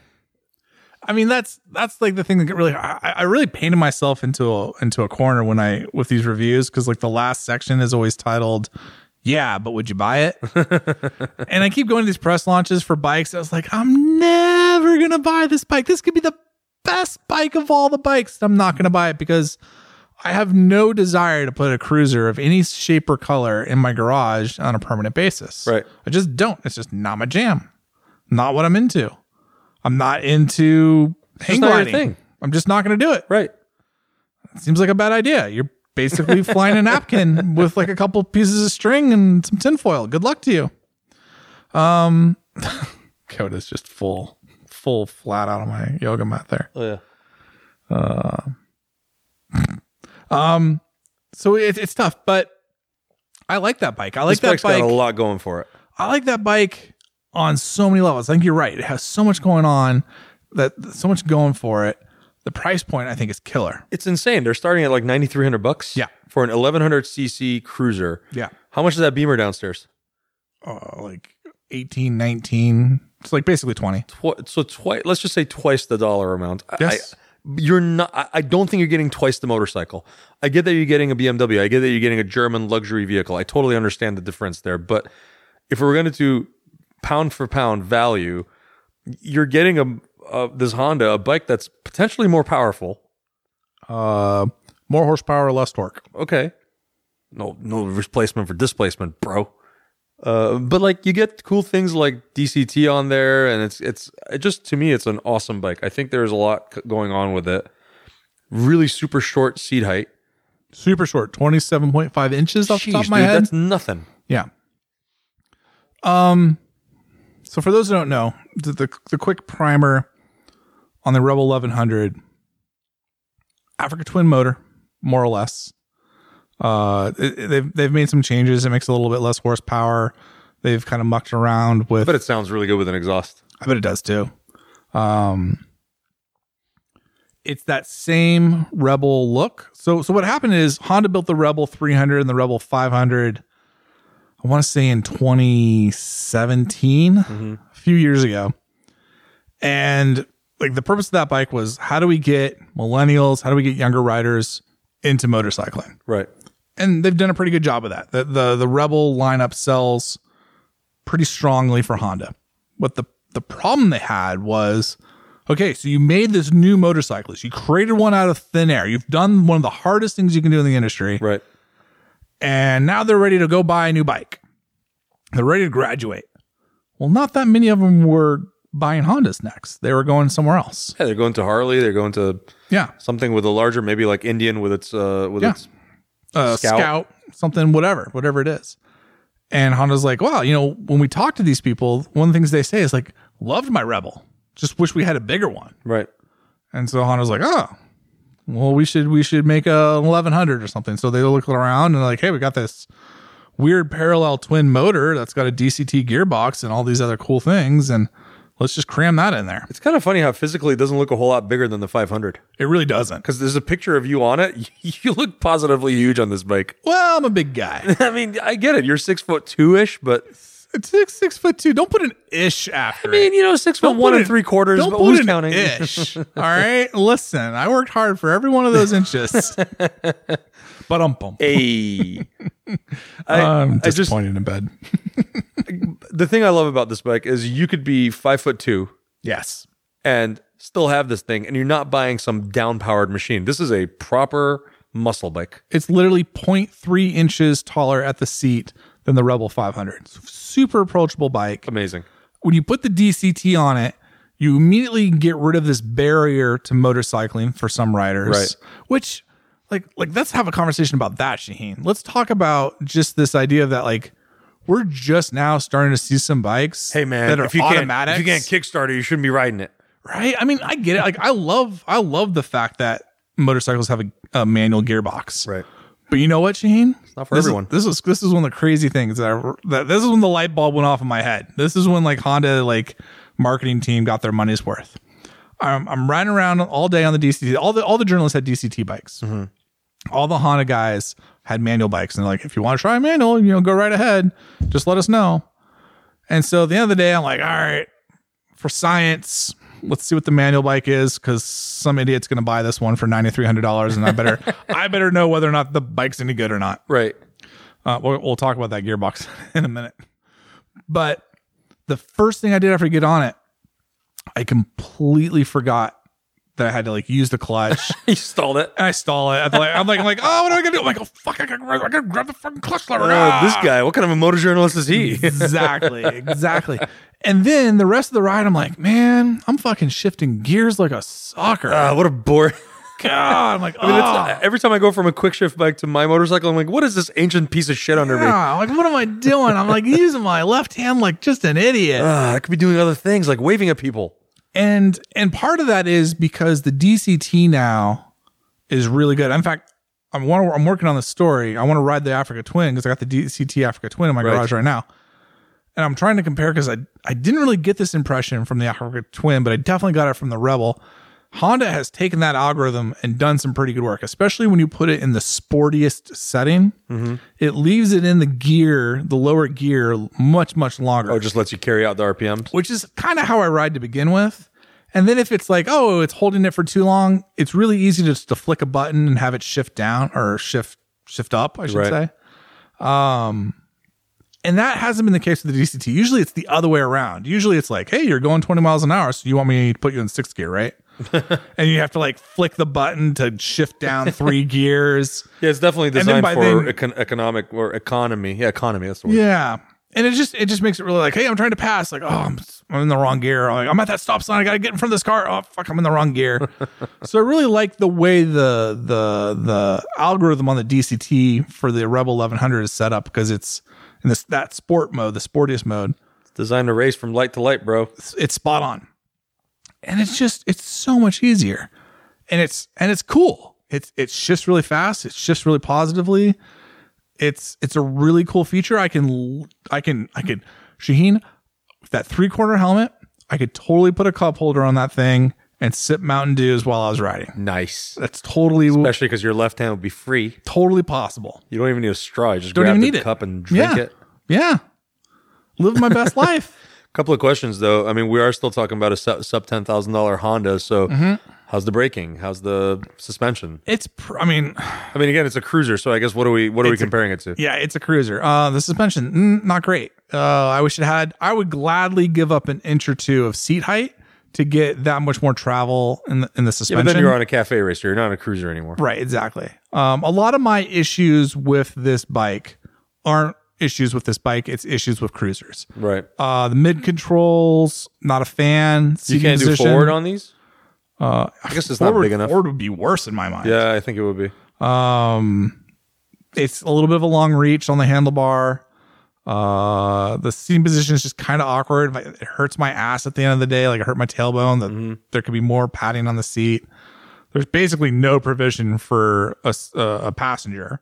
I mean that's that's like the thing that really I, I really painted myself into a into a corner when I with these reviews because like the last section is always titled yeah but would you buy it and I keep going to these press launches for bikes I was like I'm never gonna buy this bike this could be the best bike of all the bikes I'm not gonna buy it because I have no desire to put a cruiser of any shape or color in my garage on a permanent basis. Right. I just don't. It's just not my jam. Not what I'm into. I'm not into hang gliding. thing. I'm just not going to do it. Right. Seems like a bad idea. You're basically flying a napkin with like a couple pieces of string and some tinfoil. Good luck to you. Um, Coda's just full, full flat out on my yoga mat there. Oh yeah. Um so it, it's tough, but I like that bike. I like This that bike. got a lot going for it. I like that bike on so many levels. I think you're right. It has so much going on that so much going for it. The price point I think is killer. It's insane. They're starting at like ninety three hundred bucks. Yeah. For an eleven hundred cc cruiser. Yeah. How much is that Beamer downstairs? Uh, like 18, 19. It's like basically 20. Tw- so twice. Let's just say twice the dollar amount. I- Yes. I, you're not. I, I don't think you're getting twice the motorcycle. I get that you're getting a BMW. I get that you're getting a German luxury vehicle. I totally understand the difference there. But if we're going to do pound for pound value, you're getting a, a this Honda, a bike that's potentially more powerful. Uh, more horsepower, less torque. okay no no replacement for displacement bro uh, but like you get cool things like dct on there and it's it's it just to me it's an awesome bike i think there's a lot going on with it really super short seat height Super short, 27.5 inches off the top of my dude, head. that's nothing Yeah. Um. So for those who don't know, the, the the quick primer on the Rebel 1100, Africa Twin motor, more or less. Uh, it- they've they've made some changes. It makes a little bit less horsepower. They've kind of mucked around with. but it sounds really good with an exhaust I bet it does too. Um, it's that same Rebel look. So, so what happened is Honda built the Rebel 300 and the Rebel 500. I want to say in 2017, mm-hmm. a few years ago, and like the purpose of that bike was how do we get millennials, how do we get younger riders into motorcycling? right and they've done a pretty good job of that. The the the Rebel lineup sells pretty strongly for Honda. But the the problem they had was okay, so you made this new motorcyclist. You created one out of thin air. You've done one of the hardest things you can do in the industry. right And now they're ready to go buy a new bike. They're ready to graduate. Well, not that many of them were buying Hondas next. They were going somewhere else. yeah they're going to harley they're going to Yeah. something with a larger maybe like indian with its uh with Yeah. its uh, Scout. scout. something, whatever, whatever it is. And Honda's like, wow, you know, when we talk to these people, one of the things they say is like, loved my Rebel, just wish we had a bigger one. right And so Honda's like, oh, well, we should we should make a 1100 or something. So they look around and they're like, hey, we got this weird parallel twin motor that's got a DCT gearbox and all these other cool things, and let's just cram that in there. it's kind of funny how physically it doesn't look a whole lot bigger than the 500 It really doesn't. because there's a picture of you on it you look positively huge on this bike Well, I'm a big guy. I mean, I get it. You're six foot two ish, but six six foot two. Don't put an ish after. I mean, you know, six foot one and an- three quarters. Don't But put who's an counting? ish. All right, listen. I worked hard for every one of those inches. but um, bum. Hey, I, I'm I just disappointed in bed. the thing I love about this bike is you could be five foot two Yes, and still have this thing, and you're not buying some down powered machine. This is a proper muscle bike. it's literally 0.3 inches taller at the seat than the Rebel 500. Super approachable bike. Amazing. When you put the DCT on it, you immediately get rid of this barrier to motorcycling for some riders. Right. Which, like, like let's have a conversation about that, Shaheen. Let's talk about just this idea that like we're just now starting to see some bikes. Hey man, that are if you automatics. can't if you can't kickstart it, you shouldn't be riding it. right? I mean, I get it. Like, I love, I love the fact that motorcycles have a, a manual gearbox. Right. But you know what, Shaheen? It's not for this everyone. Is, this is this is one of the crazy things that, I, that this is when the light bulb went off in my head. This is when like Honda like marketing team got their money's worth. I'm, I'm riding around all day on the DCT. All the all the journalists had DCT bikes. Mm-hmm. All the Honda guys had manual bikes, and they're like, if you want to try a manual, you know, go right ahead. Just let us know. And so at the end of the day, I'm like, all right, for science, let's see what the manual bike is because some idiot's going to buy this one for ninety three hundred dollars, and I better I better know whether or not the bike's any good or not. Right. Uh, we'll, we'll talk about that gearbox in a minute. But the first thing I did after I get on it, I completely forgot that I had to like use the clutch. you stalled it. and I stall it. I'm like, I'm like, I'm like, oh, what am I gonna do? I'm like, oh fuck, I gotta, grab- I gotta grab the fucking clutch lever. Oh, this Ah! guy, what kind of a motor journalist is he? exactly, exactly. And then the rest of the ride, I'm like, man, I'm fucking shifting gears like a soccer. Ah, what a bore. God, I'm like, I mean, it's, oh. every time I go from a quick shift bike to my motorcycle, I'm like, what is this ancient piece of shit under me? Yeah, like what am I doing? I'm like using my left hand like just an idiot. Ah, I could be doing other things like waving at people. and and part of that is because the DCT now is really good. In fact, I'm I'm working on the story. I want to ride the Africa Twin because I got the DCT Africa Twin in my Right. garage right now. And I'm trying to compare because I I didn't really get this impression from the Africa Twin, but I definitely got it from the Rebel. Honda has taken that algorithm and done some pretty good work, especially when you put it in the sportiest setting. Mm-hmm. It leaves it in the gear, the lower gear, much much longer Oh, it just lets you carry out the RPMs. which is kind of how I ride to begin with. And then if it's like, oh, it's holding it for too long, it's really easy to just to flick a button and have it shift down or shift shift up, I should Right. say. Um, and that hasn't been the case with the DCT. Usually it's the other way around. Usually it's like, hey, you're going 20 miles an hour, so you want me to put you in sixth gear, right? and you have to like flick the button to shift down three gears. Yeah, it's definitely designed for then- econ- economic or economy. Yeah, economy. That's the word. Yeah. And it just it just makes it really like, hey, I'm trying to pass. Like, oh, I'm, I'm in the wrong gear. Like, I'm at that stop sign. I gotta get in front of this car. Oh fuck, I'm in the wrong gear. so I really like the way the the the algorithm on the DCT for the Rebel 1100 is set up because it's in this that sport mode, the sportiest mode. It's designed to race from light to light, bro. It's, it's spot on, and it's just it's so much easier, and it's and it's cool. It's it shifts really fast. It shifts really positively. It's it's a really cool feature. I can I can I could Shaheen with that three quarter helmet. I could totally put a cup holder on that thing and sip Mountain Dews while I was riding. Nice. That's totally Especially because your left hand would be free. totally possible. You don't even need a straw. You just Don't grab even the need it. cup and drink Yeah. it. Yeah, live my best life. couple of questions though. I mean, we are still talking about a sub, sub ten thousand dollar Honda. So, Mm-hmm. how's the braking? How's the suspension? It's pr- I mean I mean, again, it's a cruiser. So I guess what are we what are we comparing it to? Yeah, it's a cruiser. Uh, the suspension, mm, not great. Uh, I wish it had. I would gladly give up an inch or two of seat height to get that much more travel in the in the Yeah, suspension. but then you're on a cafe racer. You're not on a cruiser anymore. right, exactly. Um, a lot of my issues with this bike aren't issues with this bike. It's issues with cruisers. Right. Uh, the mid controls, not a fan. You can't do forward on these. Uh, I guess it's not big enough. Forward would be worse in my mind. Yeah, I think it would be. Um, it's a little bit of a long reach on the handlebar. Uh, the seating position is just kind of awkward. It hurts my ass at the end of the day. Like it hurt my tailbone. That Mm-hmm. there could be more padding on the seat. There's basically no provision for a, uh, a passenger.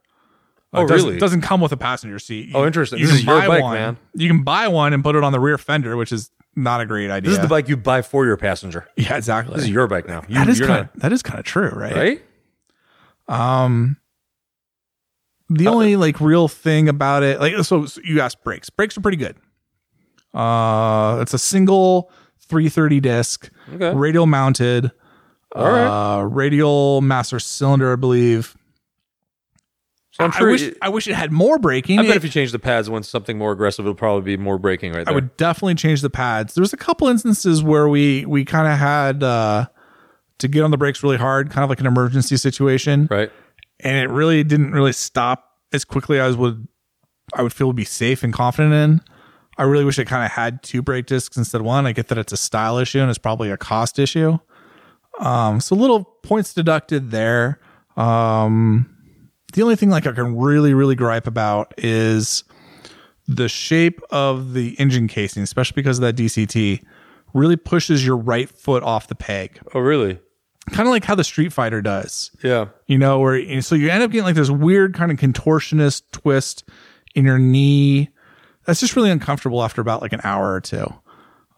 Oh, it doesn't- really? It doesn't come with a passenger seat. Oh, interesting. You This can is your buy bike, one. man. You can buy one and put it on the rear fender, which is not a great idea. This is the bike you buy for your passenger. Yeah, exactly. This is your bike now. You, that is kind of that is kind of true, not right. Um, the only like real thing about it, like so, so you asked brakes. Brakes are pretty good. Uh, it's a single 330 disc, Okay. radial mounted. All right. Uh, radial master cylinder, I believe. So I'm I sure. wish it- I wish it had more braking. I bet It- if you change the pads once something more aggressive, it'll probably be more braking right there. I there. would definitely change the pads. There was a couple instances where we we kind of had uh, to get on the brakes really hard, kind of like an emergency situation. right. And it really didn't really stop as quickly as would I would feel would be safe and confident in. I really wish it kind of had two brake discs instead of one. I get that it's a style issue and it's probably a cost issue. Um, so little points deducted there. Um, the only thing like I can really, really gripe about is the shape of the engine casing, especially because of that DCT, really pushes your right foot off the peg. Oh, really? Kind of like how the Streetfighter does Yeah. you know, where so you end up getting like this weird kind of contortionist twist in your knee. That's just really uncomfortable after about like an hour or two.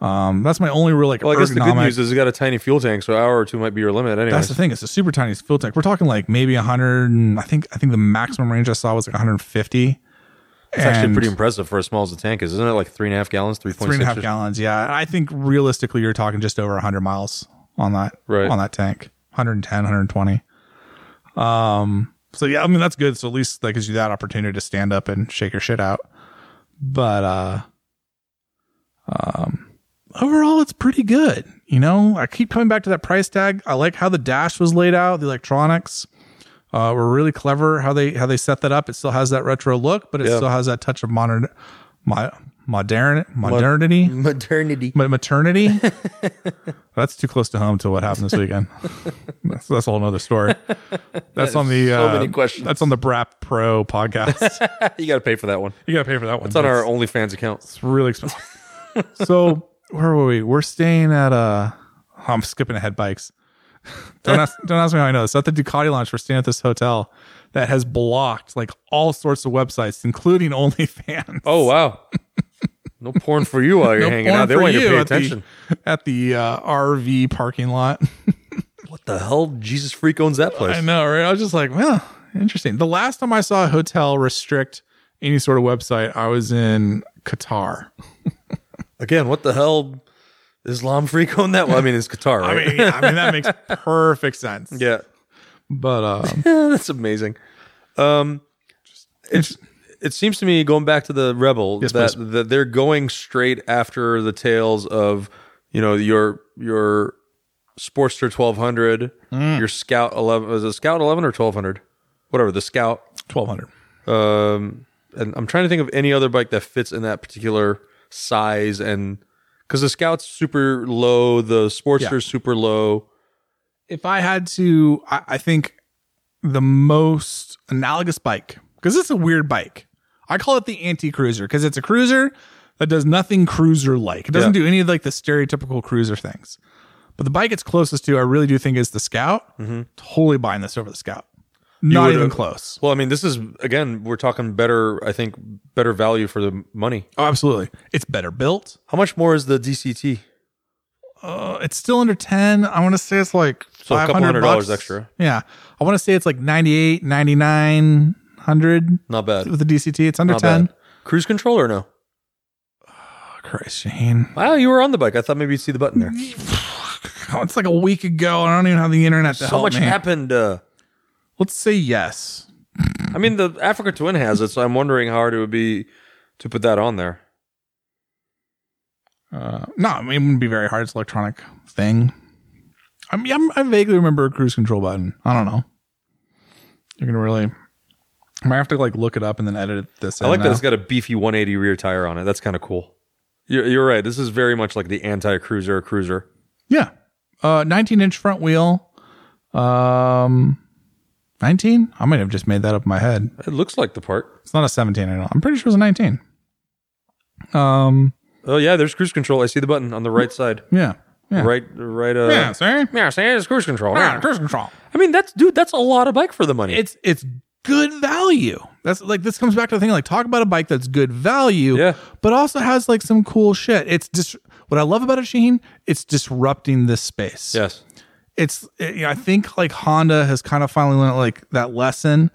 Um, that's my only real like. Well, I guess the good news is it's got a tiny fuel tank, so an hour or two might be your limit. Anyway. that's the thing. It's a super tiny fuel tank. We're talking like maybe 100. I think I think the maximum range I saw was like 150. It's actually pretty impressive for as small as the tank is, isn't it? Like three and a half gallons, three point six. Three and a half gallons. Yeah, I think realistically you're talking just over 100 miles on that Right. on that tank. 110, 120. Um. So yeah, I mean that's good. So at least that gives you that opportunity to stand up and shake your shit out. But uh, overall it's pretty good. You know, I keep coming back to that price tag. I like how the dash was laid out, the electronics. Uh, were really clever how they how they set that up. It still has that retro look, but it Yeah. still has that touch of modern, my modern modernity, modernity, Ma- maternity. that's too close to home to what happened this weekend. that's, that's a whole nother story. That's on the so uh, many questions. That's on the Brap Pro podcast. you got to pay for that one. you gotta pay for that one. It's on our OnlyFans account. It's really expensive. so where were we? We're staying at uh I'm skipping ahead bikes. don't ask don't ask me how I know this. At the Ducati launch, we're staying at this hotel that has blocked like all sorts of websites, including OnlyFans. Oh wow. No porn for you while you're No hanging out. They want you to pay at the- attention. At the uh, RV parking lot. What the hell? Jesus freak owns that place. I know, right? I was just like, well, interesting. The last time I saw a hotel restrict any sort of website, I was in Qatar. Again, what the hell? Islam freak own that? Well, I mean, it's Qatar, I right? mean, I mean that makes perfect sense. yeah. But um, That's amazing. Um, it's it seems to me going back to the rebel Yes, that, please. that they're going straight after the tails of you know your your Sportster twelve hundred, Mm. your Scout eleven was it Scout eleven or twelve hundred, whatever the Scout. twelve hundred. Um, and I'm trying to think of any other bike that fits in that particular size and because the Scout's super low, the Sportster's super low. if I had to, I, I think the most analogous bike, because it's a weird bike. I call it the anti cruiser because it's a cruiser that does nothing cruiser like. It doesn't Yeah. do any of like the stereotypical cruiser things. But the bike it's closest to, I really do think is the Scout. Totally buying this over the Scout. Not even close. Well, I mean, this is again, we're talking better. I think better value for the money. Oh, absolutely. It's better built. How much more is the DCT? Uh, it's still under 10. I want to say it's like So a couple 500 hundred dollars extra. Yeah. I want to say it's like 98, 9900 Not bad. with the DCT. It's under Not 10. bad. Cruise control or no? Christ, Shane. Wow, you were on the bike. I thought maybe you'd see the button there. Oh, it's like a week ago. I don't even have the internet to so help much me. happened. Uh, Let's say yes. I mean, the Africa Twin has it, so I'm wondering how hard it would be to put that on there. Uh, no, I mean, it wouldn't be very hard. It's an electronic thing. I mean, I'm, I vaguely remember a cruise control button. I don't know. You're gonna really. I might have to like look it up and then edit this. I like that now. it's got a beefy 180 rear tire on it. That's kind of cool. You're, you're right. This is very much like the anti-cruiser cruiser. Yeah, uh, 19 inch front wheel. Um, 19. I might have just made that up in my head. It looks like the part. It's not a 17. I know. I'm pretty sure it's a 19. Um. Oh yeah, there's cruise control. I see the button on the right side. Yeah. Yeah. Right, right. Uh, Yeah. Sorry. yeah. See, it's cruise control. Yeah. Cruise control. I mean, that's dude. That's a lot of bike for the money. it's it's good value. That's like this comes back to the thing like talk about a bike that's good value, Yeah. but also has like some cool shit. It's just what I love about it, Sheen. It's disrupting this space. yes. It's it- you know, I think like Honda has kind of finally learned like that lesson.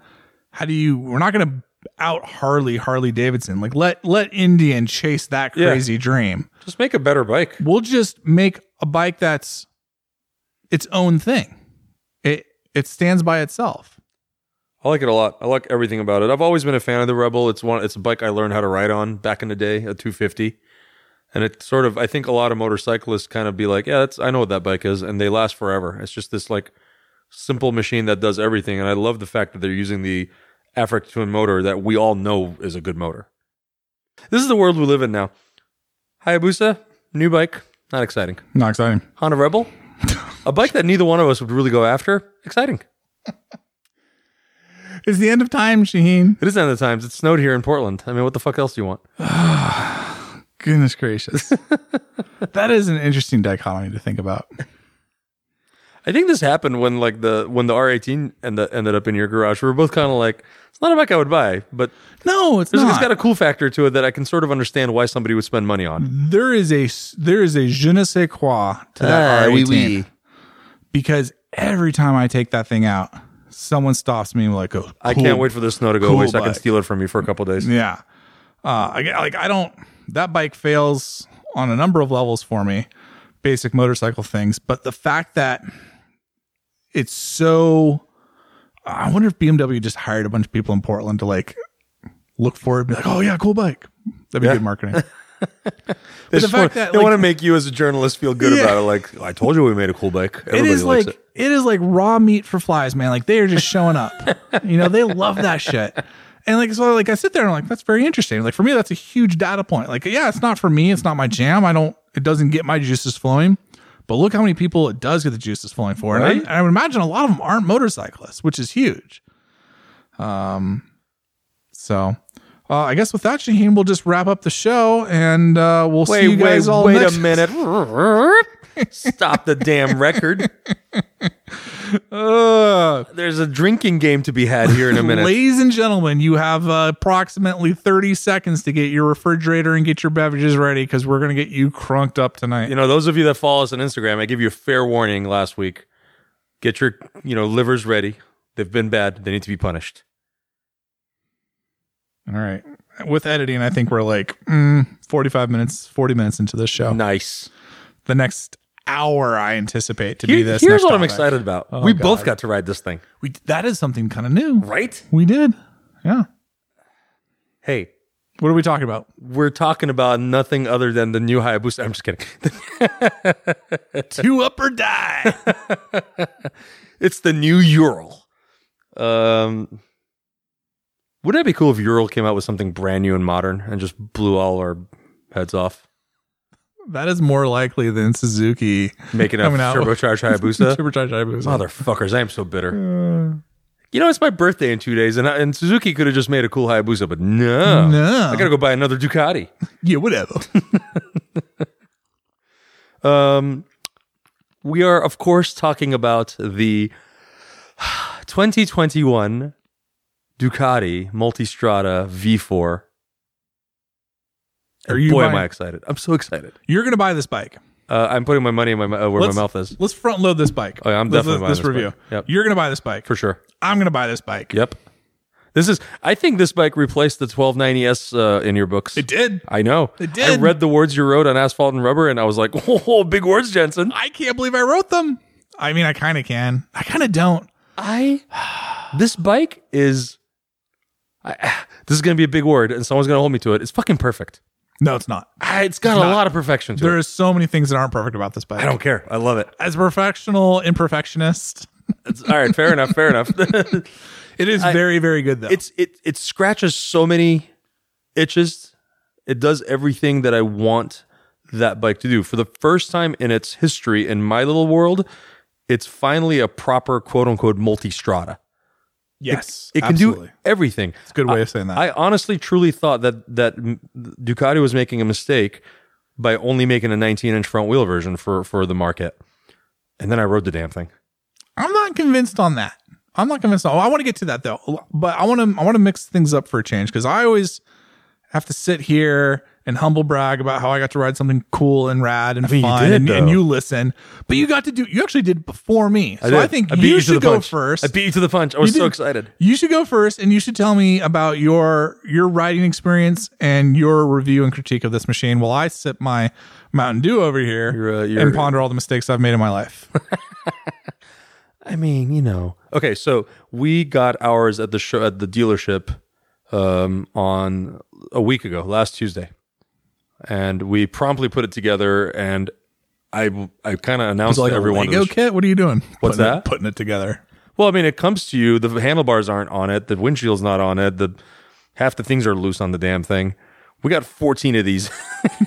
How do you? We're not going to out Harley Harley Davidson. Like let let Indian chase that Yeah. crazy dream. Just make a better bike. We'll just make a bike that's its own thing. It it stands by itself. I like it a lot. I like everything about it. I've always been a fan of the Rebel. It's one. It's a bike I learned how to ride on back in the day, a 250. And it sort of, I think a lot of motorcyclists kind of be like, yeah, that's, I know what that bike is, and they last forever. It's just this like simple machine that does everything. And I love the fact that they're using the Africa Twin motor that we all know is a good motor. This is the world we live in now. Hayabusa, new bike, not exciting. Not exciting. Honda Rebel, a bike that neither one of us would really go after, exciting. It's the end of time, Shaheen. It is the end of the times. It snowed here in Portland. I mean, what the fuck else do you want? Goodness gracious. that is an interesting dichotomy to think about. I think this happened when like the when the R18 ended ended up in your garage. We were both kind of like, it's not a bike I would buy, but No, it's not. it's got a cool factor to it that I can sort of understand why somebody would spend money on. there is a there is a je ne sais quoi to that Ah, R18 oui. because every time I take that thing out, someone stops me like, oh, I can't wait for the snow to go cool away so I can steal it from you for a couple days. Yeah, uh, I like I don't. That bike fails on a number of levels for me, basic motorcycle things. But the fact that it's so, I wonder if BMW just hired a bunch of people in Portland to like look for it, and be like, oh yeah, cool bike. That'd be Yeah. good marketing. They, the fact want, that, they like- want to make you as a journalist feel good Yeah. about it. Like I told you, we made a cool bike. Everybody is likes like it. It is like raw meat for flies, man. Like they are just showing up. you know, they love that shit. And like so, like I sit there and I'm like, that's very interesting. Like for me, that's a huge data point. Like, yeah, it's not for me. It's not my jam. I don't. It doesn't get my juices flowing. But look how many people it does get the juices flowing for. And I, Right. and I would imagine a lot of them aren't motorcyclists, which is huge. Um. So. Uh, I guess with that, Shaheen, we'll just wrap up the show, and uh, we'll see you Wait, guys wait, all wait next. a minute. Stop the damn record. Uh, There's a drinking game to be had here in a minute. Ladies and gentlemen, you have uh, approximately 30 seconds to get your refrigerator and get your beverages ready because we're going to get you crunked up tonight. You know, those of you that follow us on Instagram, I give you a fair warning last week. Get your, you know, livers ready. They've been bad. They need to be punished. All right. With editing, I think we're like mm, 45 minutes, 40 minutes into this show. Nice. The next hour, I anticipate to be this. here's what I'm topic. excited about. Oh, we God. both got to ride this thing, We, that is something kind of new. right? We did. Yeah. Hey, What are we talking about? we're talking about nothing other than the new Hayabusa. I'm just kidding. Two up or die. it's the new Ural. Um, wouldn't it be cool if Ural came out with something brand new and modern and just blew all our heads off, that is more likely than Suzuki making a Coming out. turbocharged Hayabusa? Supercharged Hayabusa. Motherfuckers, I am so bitter. Uh, You know, it's my birthday in two days, and, I, and Suzuki could have just made a cool Hayabusa, but no. No. I gotta go buy another Ducati. yeah, whatever. Um, we are, of course, talking about the 2021 Ducati Multistrada V4. Are you boy, am I excited! I'm so excited. You're going to buy this bike. Uh, I'm putting my money in my mou- uh, where Let's- my mouth is Let's front load this bike. Oh, yeah, I'm Let's- definitely buying this this review. bike. Yep. You're going to buy this bike. for sure. I'm going to buy this bike. Yep. This is. I think this bike replaced the 1290s uh, in your books. It did. I know. It did. I did. read the words you wrote on asphalt and rubber, and I was like, "Oh, big words, Jensen." I can't believe I wrote them. I mean, I kind of can. I kind of don't. I this bike is I, this is going to be a big word and someone's going to hold me to it. It's fucking perfect. No, it's not. Ah, It's got a not. lot of perfection to There it. is so many things that aren't perfect about this bike. I don't care. I love it. As a professional imperfectionist, It's, all right, fair enough, fair enough. it is very, very good though. it's it it scratches so many itches. It does everything that I want that bike to do. For the first time in its history in my little world, it's finally a proper quote unquote Multistrada. Yes, It can absolutely. do everything. It's a good way of saying that. I honestly truly thought that that Ducati was making a mistake by only making a 19 inch front wheel version for for the market. And then I rode the damn thing. I'm not convinced on that. I'm not convinced. On, I want to get to that though, but I want to I want to mix things up for a change because I always have to sit here and humble brag about how I got to ride something cool and rad and mean, you fun, did, and, and you listen. But you got to do. You actually did before me, so I, did. think I beat you should go punch. first. I beat you to the punch. I was You so did. excited. You should go first, and you should tell me about your your riding experience and your review and critique of this machine, while I sip my Mountain Dew over here You're, uh, you're- and ponder all the mistakes I've made in my life. I mean, you know. Okay, so we got ours at the show at the dealership um, on a week ago, last Tuesday, and we promptly put it together. And I I kind of announced like to everyone. Lego kit. What are you doing? What's Putting it- that? putting it together. Well, I mean, it comes to you. The handlebars aren't on it. The windshield's not on it. The half the things are loose on the damn thing. We got 14 of these.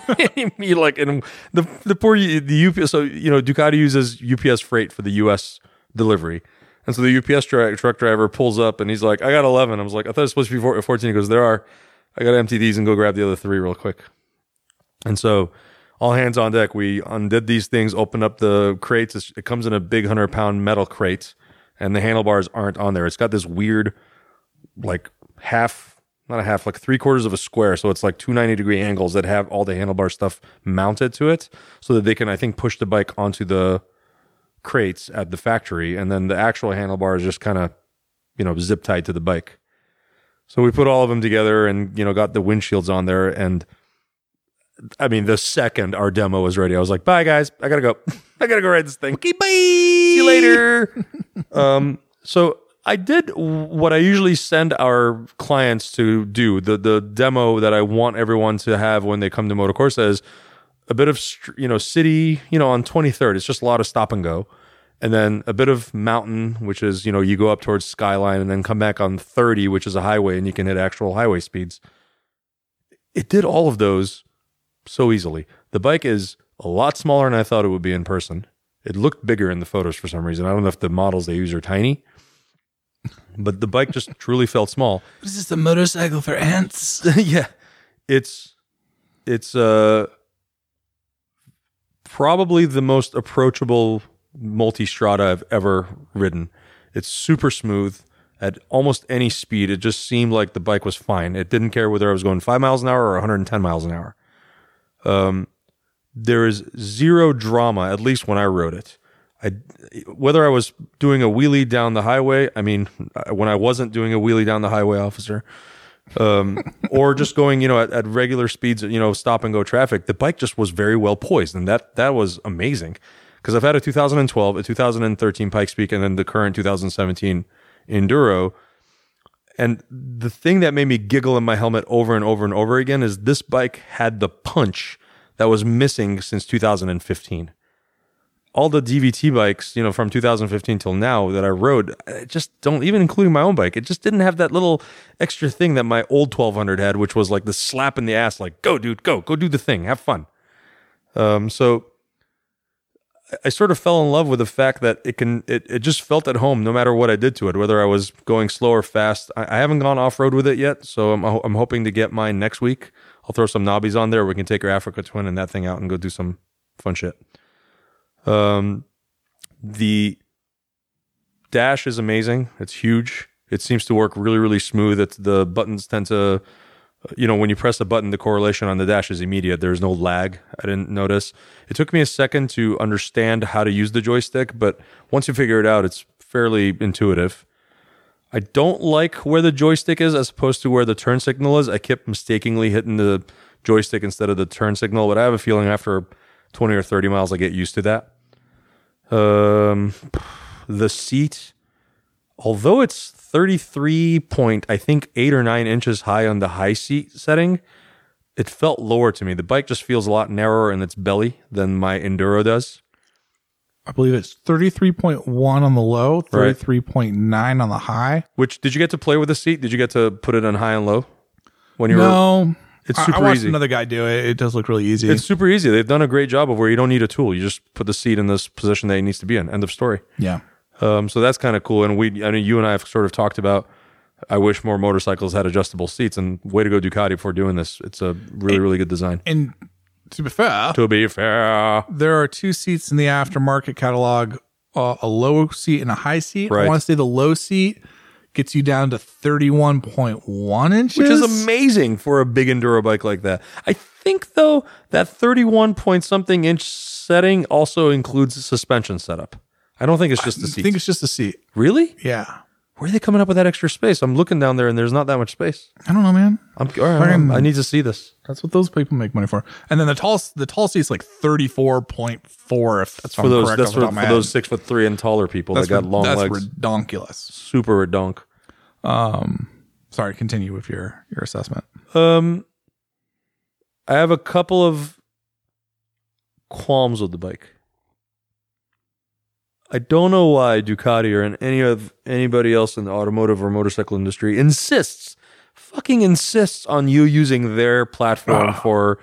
Like, and the the poor the UPS. So you know, Ducati uses UPS freight for the U.S. delivery, and so the UPS truck driver pulls up and he's like, "I got 11." I was like, "I thought it was supposed to be four- 14." He goes, "There are." I got to empty these and go grab the other three real quick. And so, all hands on deck. We undid these things, opened up the crates. It comes in a big hundred pound metal crate, and the handlebars aren't on there. It's got this weird, like half, not a half, like three quarters of a square. So it's like two ninety degree angles that have all the handlebar stuff mounted to it, so that they can, I think, push the bike onto the crates at the factory, and then the actual handlebar is just kind of, you know, zip tied to the bike. So we put all of them together and, you know, got the windshields on there. And I mean, the second our demo was ready, I was like, bye guys, I gotta go. I gotta go ride this thing. Okay, bye. See you later. um, so I did what I usually send our clients to do. The the demo that I want everyone to have when they come to Motocorsa is a bit of you know city, you know, on 23rd. It's just a lot of stop and go. And then a bit of mountain, which is, you know, you go up towards skyline and then come back on 30, which is a highway and you can hit actual highway speeds. It did all of those so easily. The bike is a lot smaller than I thought it would be in person. It looked bigger in the photos for some reason. I don't know if the models they use are tiny, but the bike just truly felt small. Is this a motorcycle for ants? yeah, it's it's uh probably the most approachable Multistrada I've ever ridden. It's super smooth at almost any speed. It just seemed like the bike was fine. It didn't care whether I was going five miles an hour or 110 miles an hour. Um, there is zero drama, at least when I wrote it. I, whether I was doing a wheelie down the highway, I mean, when I wasn't doing a wheelie down the highway, officer, um, or just going, you know, at, at regular speeds, you know, stop and go traffic, the bike just was very well poised, and that that was amazing. Because I've had a 2012, a 2013 Pikes Peak, and then the current 2017 Enduro. And the thing that made me giggle in my helmet over and over and over again is this bike had the punch that was missing since 2015. All the DVT bikes, you know, from 2015 till now that I rode, I just don't even including my own bike. It just didn't have that little extra thing that my old 1200 had, which was like the slap in the ass, like go, dude, go, go do the thing, have fun. Um, so I sort of fell in love with the fact that it can it, it just felt at home no matter what I did to it, whether I was going slow or fast. I, I haven't gone off road with it yet, so I'm I'm hoping to get mine next week. I'll throw some knobbies on there. We can take our Africa Twin and that thing out and go do some fun shit. Um, the dash is amazing. It's huge. It seems to work really really smooth. It's the buttons tend to you know, when you press the button, the correlation on the dash is immediate. There's no lag. I didn't notice. It took me a second to understand how to use the joystick, but once you figure it out, it's fairly intuitive. I don't like where the joystick is as opposed to where the turn signal is. I kept mistakenly hitting the joystick instead of the turn signal, but I have a feeling after 20 or 30 miles, I get used to that. Um, the seat, although it's 33 point, I think eight or nine inches high on the high seat setting, it felt lower to me. The bike just feels a lot narrower in its belly than my Enduro does. I believe it's 33.1 on the low, 33.9 on the high. Which did you get to play with the seat? Did you get to put it on high and low when you were? No. It's I- super I watched easy. another guy do it. It does look really easy. It's super easy. They've done a great job of where you don't need a tool. You just put the seat in this position that it needs to be in. End of story. yeah. Um, so that's kind of cool. And we, I mean, you and I have sort of talked about. I wish more motorcycles had adjustable seats. And way to go, Ducati, for doing this. It's a really, really good design. And to be fair, To be fair, there are two seats in the aftermarket catalog uh, a low seat and a high seat. I Right. want to say the low seat gets you down to 31.1 inches. which is amazing for a big enduro bike like that. I think though that 31 point something inch setting also includes a suspension setup. I don't think it's just the seat. I think it's just a seat. really? Yeah. Where are they coming up with that extra space? I'm looking down there and there's not that much space. I don't know, man. I'm, all right, I'm- I need to see this. That's what those people make money for. And then the tall the tall seat's like 34.4 if that's For those, that's for, for those six foot three and taller people that's that got rid- long that's legs. redonkulous. Super redonk. Sorry, continue with your your assessment. Um, I have a couple of qualms with the bike. I don't know why Ducati or any of anybody else in the automotive or motorcycle industry insists, fucking insists on you using their platform Ugh. for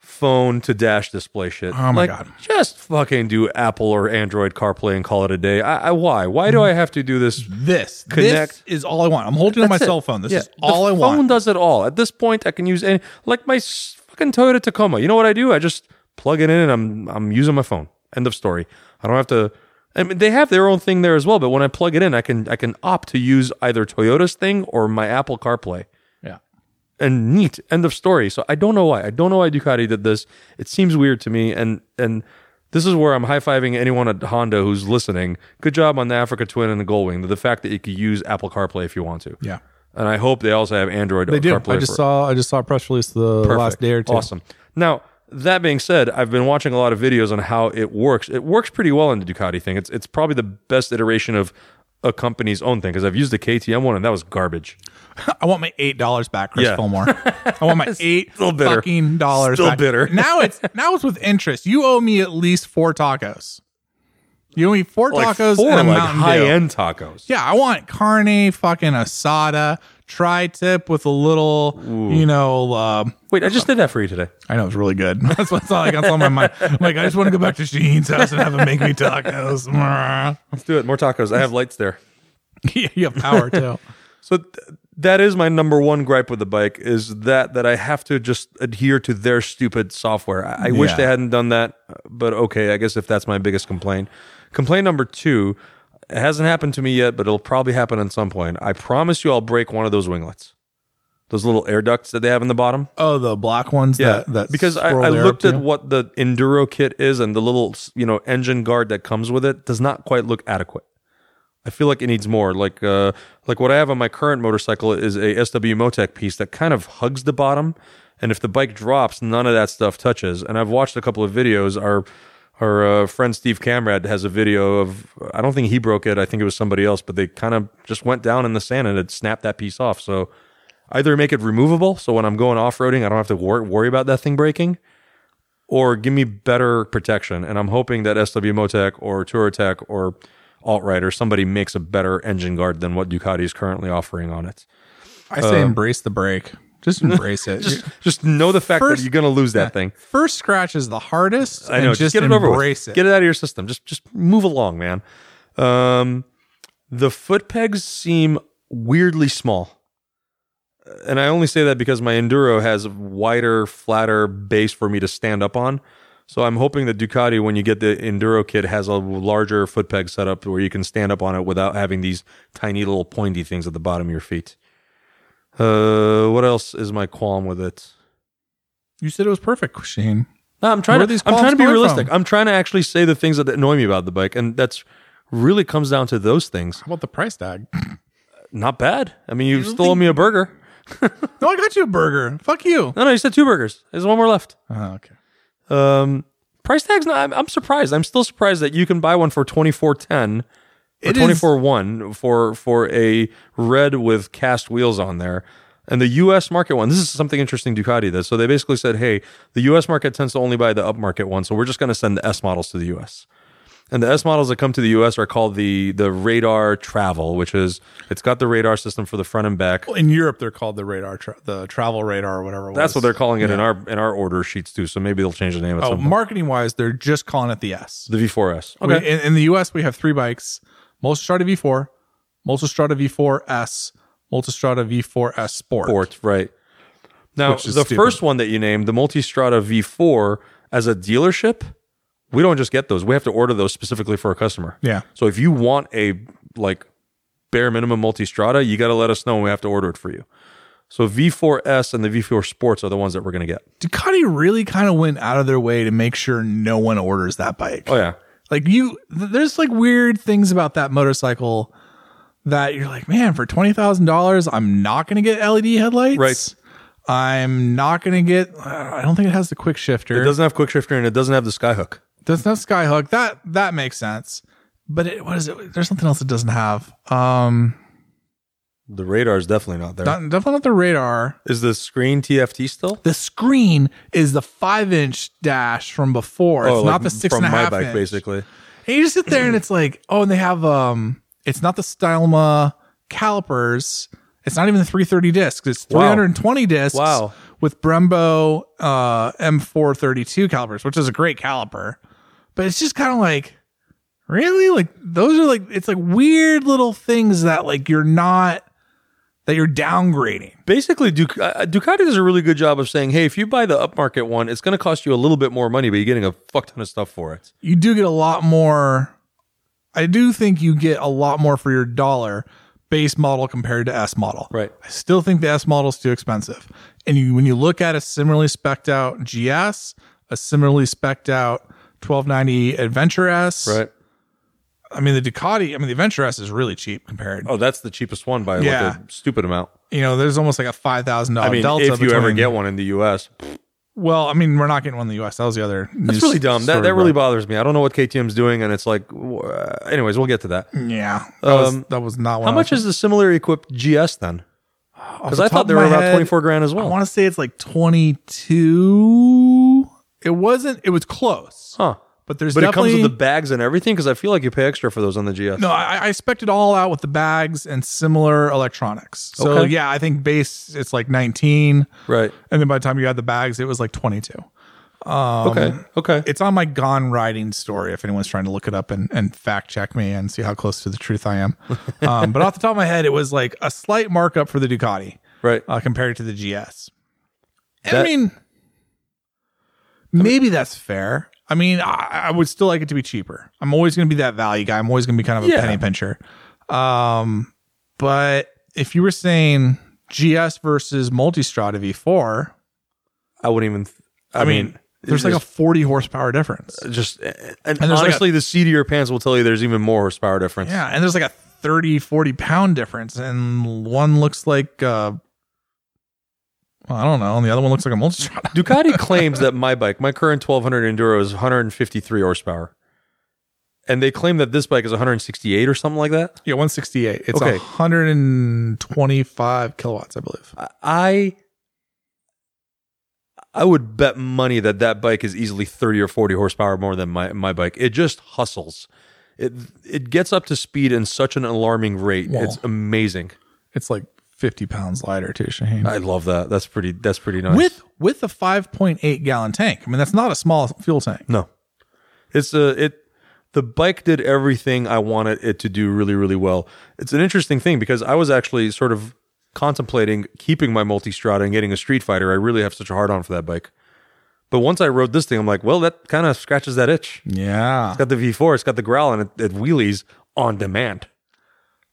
phone to dash display shit. Oh my like, God. Just fucking do Apple or Android CarPlay and call it a day. I, I why? Why do I have to do this This Connect. this is all I want. I'm holding up my it. cell phone. This Yeah, is all the I phone want. Phone does it all. At this point, I can use any like my fucking Toyota Tacoma. You know what I do? I just plug it in and I'm I'm using my phone. End of story. I don't have to. I mean, they have their own thing there as well. But when I plug it in, I can I can opt to use either Toyota's thing or my Apple CarPlay. Yeah. And neat. End of story. So I don't know why. I don't know why Ducati did this. It seems weird to me. And and this is where I'm high fiving anyone at Honda who's listening. Good job on the Africa Twin and the Goldwing. The fact that you could use Apple CarPlay if you want to. Yeah. And I hope they also have Android. They do. CarPlay I just saw I just saw a press release the Perfect. last day or two. Awesome. Now that being said, I've been watching a lot of videos on how it works. It works pretty well in the Ducati thing. It's it's probably the best iteration of a company's own thing because I've used the KTM one and that was garbage. I want my eight dollars back, Chris Yeah. Fillmore. I want my eight Still bitter. fucking dollars. Still back. bitter. now it's now it's with interest. You owe me at least four tacos. You owe me four Like tacos four, and a like high end tacos. Yeah, I want carne, fucking asada, tri-tip with a little, you know. Uh, Wait, I just did that for you today. I know it's really good. That's what's all like that's on my mind. I'm like, I just want to go back to Sheen's house and have him make me tacos. Let's do it. More tacos. I have lights there. you have power too. So th- that is my number one gripe with the bike is that that I have to just adhere to their stupid software. I, I wish they hadn't done that, but okay, I guess if that's my biggest complaint. Complaint number two, it hasn't happened to me yet, but it'll probably happen at some point. I promise you, I'll break one of those winglets, those little air ducts that they have in the bottom. Oh, the black ones. Yeah, that, that because I, I looked at what the enduro kit is, and the little you know engine guard that comes with it does not quite look adequate. I feel like it needs more. Like uh, like what I have on my current motorcycle is a SW-Motech piece that kind of hugs the bottom, and if the bike drops, none of that stuff touches. And I've watched a couple of videos. Our our uh, friend Steve Camrad has a video of. I don't think he broke it. I think it was somebody else, but they kind of just went down in the sand and it snapped that piece off. So either make it removable, so when I'm going off roading, I don't have to wor- worry about that thing breaking or give me better protection. And I'm hoping that SW-Motech or Touratech or Alt-Rite or somebody makes a better engine guard than what Ducati is currently offering on it. I say embrace the break. Just embrace it. uh, Just, just know the fact First- that you're going to lose that thing. First scratch is the hardest. I know. And just, get it over with. embrace it. Get it out of your system. Just, just move along, man. Um, the foot pegs seem weirdly small. And I only say that because my Enduro has a wider, flatter base for me to stand up on. So I'm hoping that Ducati, when you get the Enduro kit, has a larger foot peg setup where you can stand up on it without having these tiny little pointy things at the bottom of your feet. Uh, what else is my qualm with it? You said it was perfect, Shane. No, I'm trying Where to. these I'm trying to be realistic. from? I'm trying to actually say the things that annoy me about the bike, and that's really comes down to those things. How about the price tag? Not bad. I mean, you still owe me a burger. No, I got you a burger. Fuck you. No, no, you said two burgers. There's one more left. Oh, okay. Um, price tags. Not, I'm, I'm surprised. I'm still surprised that you can buy one for twenty four ten. Or It is- twenty four one for for a red with cast wheels on there, and the U.S. market one. This is something interesting Ducati does. So they basically said, "Hey, the U.S. market tends to only buy the upmarket one, so we're just going to send the S models to the U.S." And the S models that come to the US are called the the Radar Travel, which is it's got the radar system for the front and back. In Europe, they're called the radar, tra- the travel radar, or whatever. It That's what they're calling it in our in our order sheets too. So maybe they'll change the name at Oh, marketing wise, they're just calling it the S. The V4S. We- in, in the US, we have three bikes: Multistrada V4, Multistrada V4S, Multistrada V4S Sport. Sport, right. Now, the stupid. first one that you named, the Multistrada V4, as a dealership, we don't just get those. We have to order those specifically for a customer. Yeah. So if you want a like bare minimum Multistrada, you got to let us know and we have to order it for you. So V4S and the V4 Sports are the ones that we're going to get. Ducati really kind of went out of their way to make sure no one orders that bike. Oh yeah. Like you, th- there's like weird things about that motorcycle that you're like, man, for twenty thousand dollars, I'm not going to get LED headlights. Right. I'm not going to get. Uh, I don't think it has the quick shifter. It doesn't have quick shifter and it doesn't have the skyhook. Does not have skyhook. That that makes sense. But it, what is it? There's something else it doesn't have. Um, The radar is definitely not there. not, definitely not the radar. Is the screen TFT still? The screen is the five inch dash from before. It's Oh, not the six from and a half my bike, inch. basically. And you just sit there and it's like, oh, and they have um, it's not the Stylema calipers. It's not even the 330 discs. It's Wow. 320 discs. Wow. With Brembo uh, M432 calipers, which is a great caliper, but it's just kind of like, really, like those are like it's like weird little things that like you're not that you're downgrading. Basically, Duc- uh, Ducati does a really good job of saying, hey, if you buy the upmarket one, it's going to cost you a little bit more money, but you're getting a fuck ton of stuff for it. you do get a lot more. I do think you get a lot more for your dollar base model compared to S model. Right. I still think the S model is too expensive. And you, when you look at a similarly specced out GS, a similarly specced out 1290 Adventure S, Right. I mean, the Ducati, I mean, the Adventure S is really cheap compared. Oh, that's the cheapest one by Yeah. like a stupid amount. You know, there's almost like a $5,000 I mean, delta. if you ever between- get one in the US, Well, I mean, we're not getting one in the U.S. That was the other. That's really dumb. That, that really bothers me. I don't know what KTM's doing, and it's like, uh, anyways, we'll get to that. Yeah, that, was, Um, that was not. How much is the similarly equipped GS then? Because I thought they were about head, 24 grand as well. I want to say it's like twenty two. It wasn't. It was close, Huh. But there's But it comes with the bags and everything because I feel like you pay extra for those on the GS. no. I, I expect it all out with the bags and similar electronics. So Okay. yeah, I think base it's like nineteen, Right. and then by the time you add the bags, it was like twenty two. okay. Okay. It's on my gone riding story if anyone's trying to look it up and, and fact check me and see how close to the truth I am. um, but off the top of my head, it was like a slight markup for the Ducati right. uh, compared to the GS. That- I mean, maybe that's fair. I mean, I, I would still like it to be cheaper. I'm always going to be that value guy. I'm always going to be kind of a Yeah. penny pincher. Um, but if you were saying GS versus Multistrada V4, I wouldn't even. th- I, I mean, mean, there's like a 40 horsepower difference. just and, there's like honestly, the seedier pants will tell you there's even more horsepower difference. Yeah, and there's like a 30, 40 pound difference, and one looks like uh well, I don't know, and the other one looks like a Multistrada. Ducati claims that my bike, my current 1200 Enduro, is 153 horsepower, and they claim that this bike is 168 or something like that. Yeah, 168. It's Okay. 125 kilowatts, I believe. I I would bet money that that bike is easily 30 or 40 horsepower more than my my bike. It just hustles. It it gets up to speed in such an alarming rate. Wow. It's amazing. It's like 50 pounds lighter too, Shaheen. I love that. That's pretty. That's pretty nice. with with a 5.8 gallon tank. I mean, that's not a small fuel tank. no, it's a it. The bike did everything I wanted it to do really, really well. It's an interesting thing because I was actually sort of contemplating keeping my Multistrada and getting a Streetfighter. I really have such a hard on for that bike. But once I rode this thing, I'm like, well, that kind of scratches that itch. Yeah. It's got the V4, it's got the growl, and it, it wheelies on demand.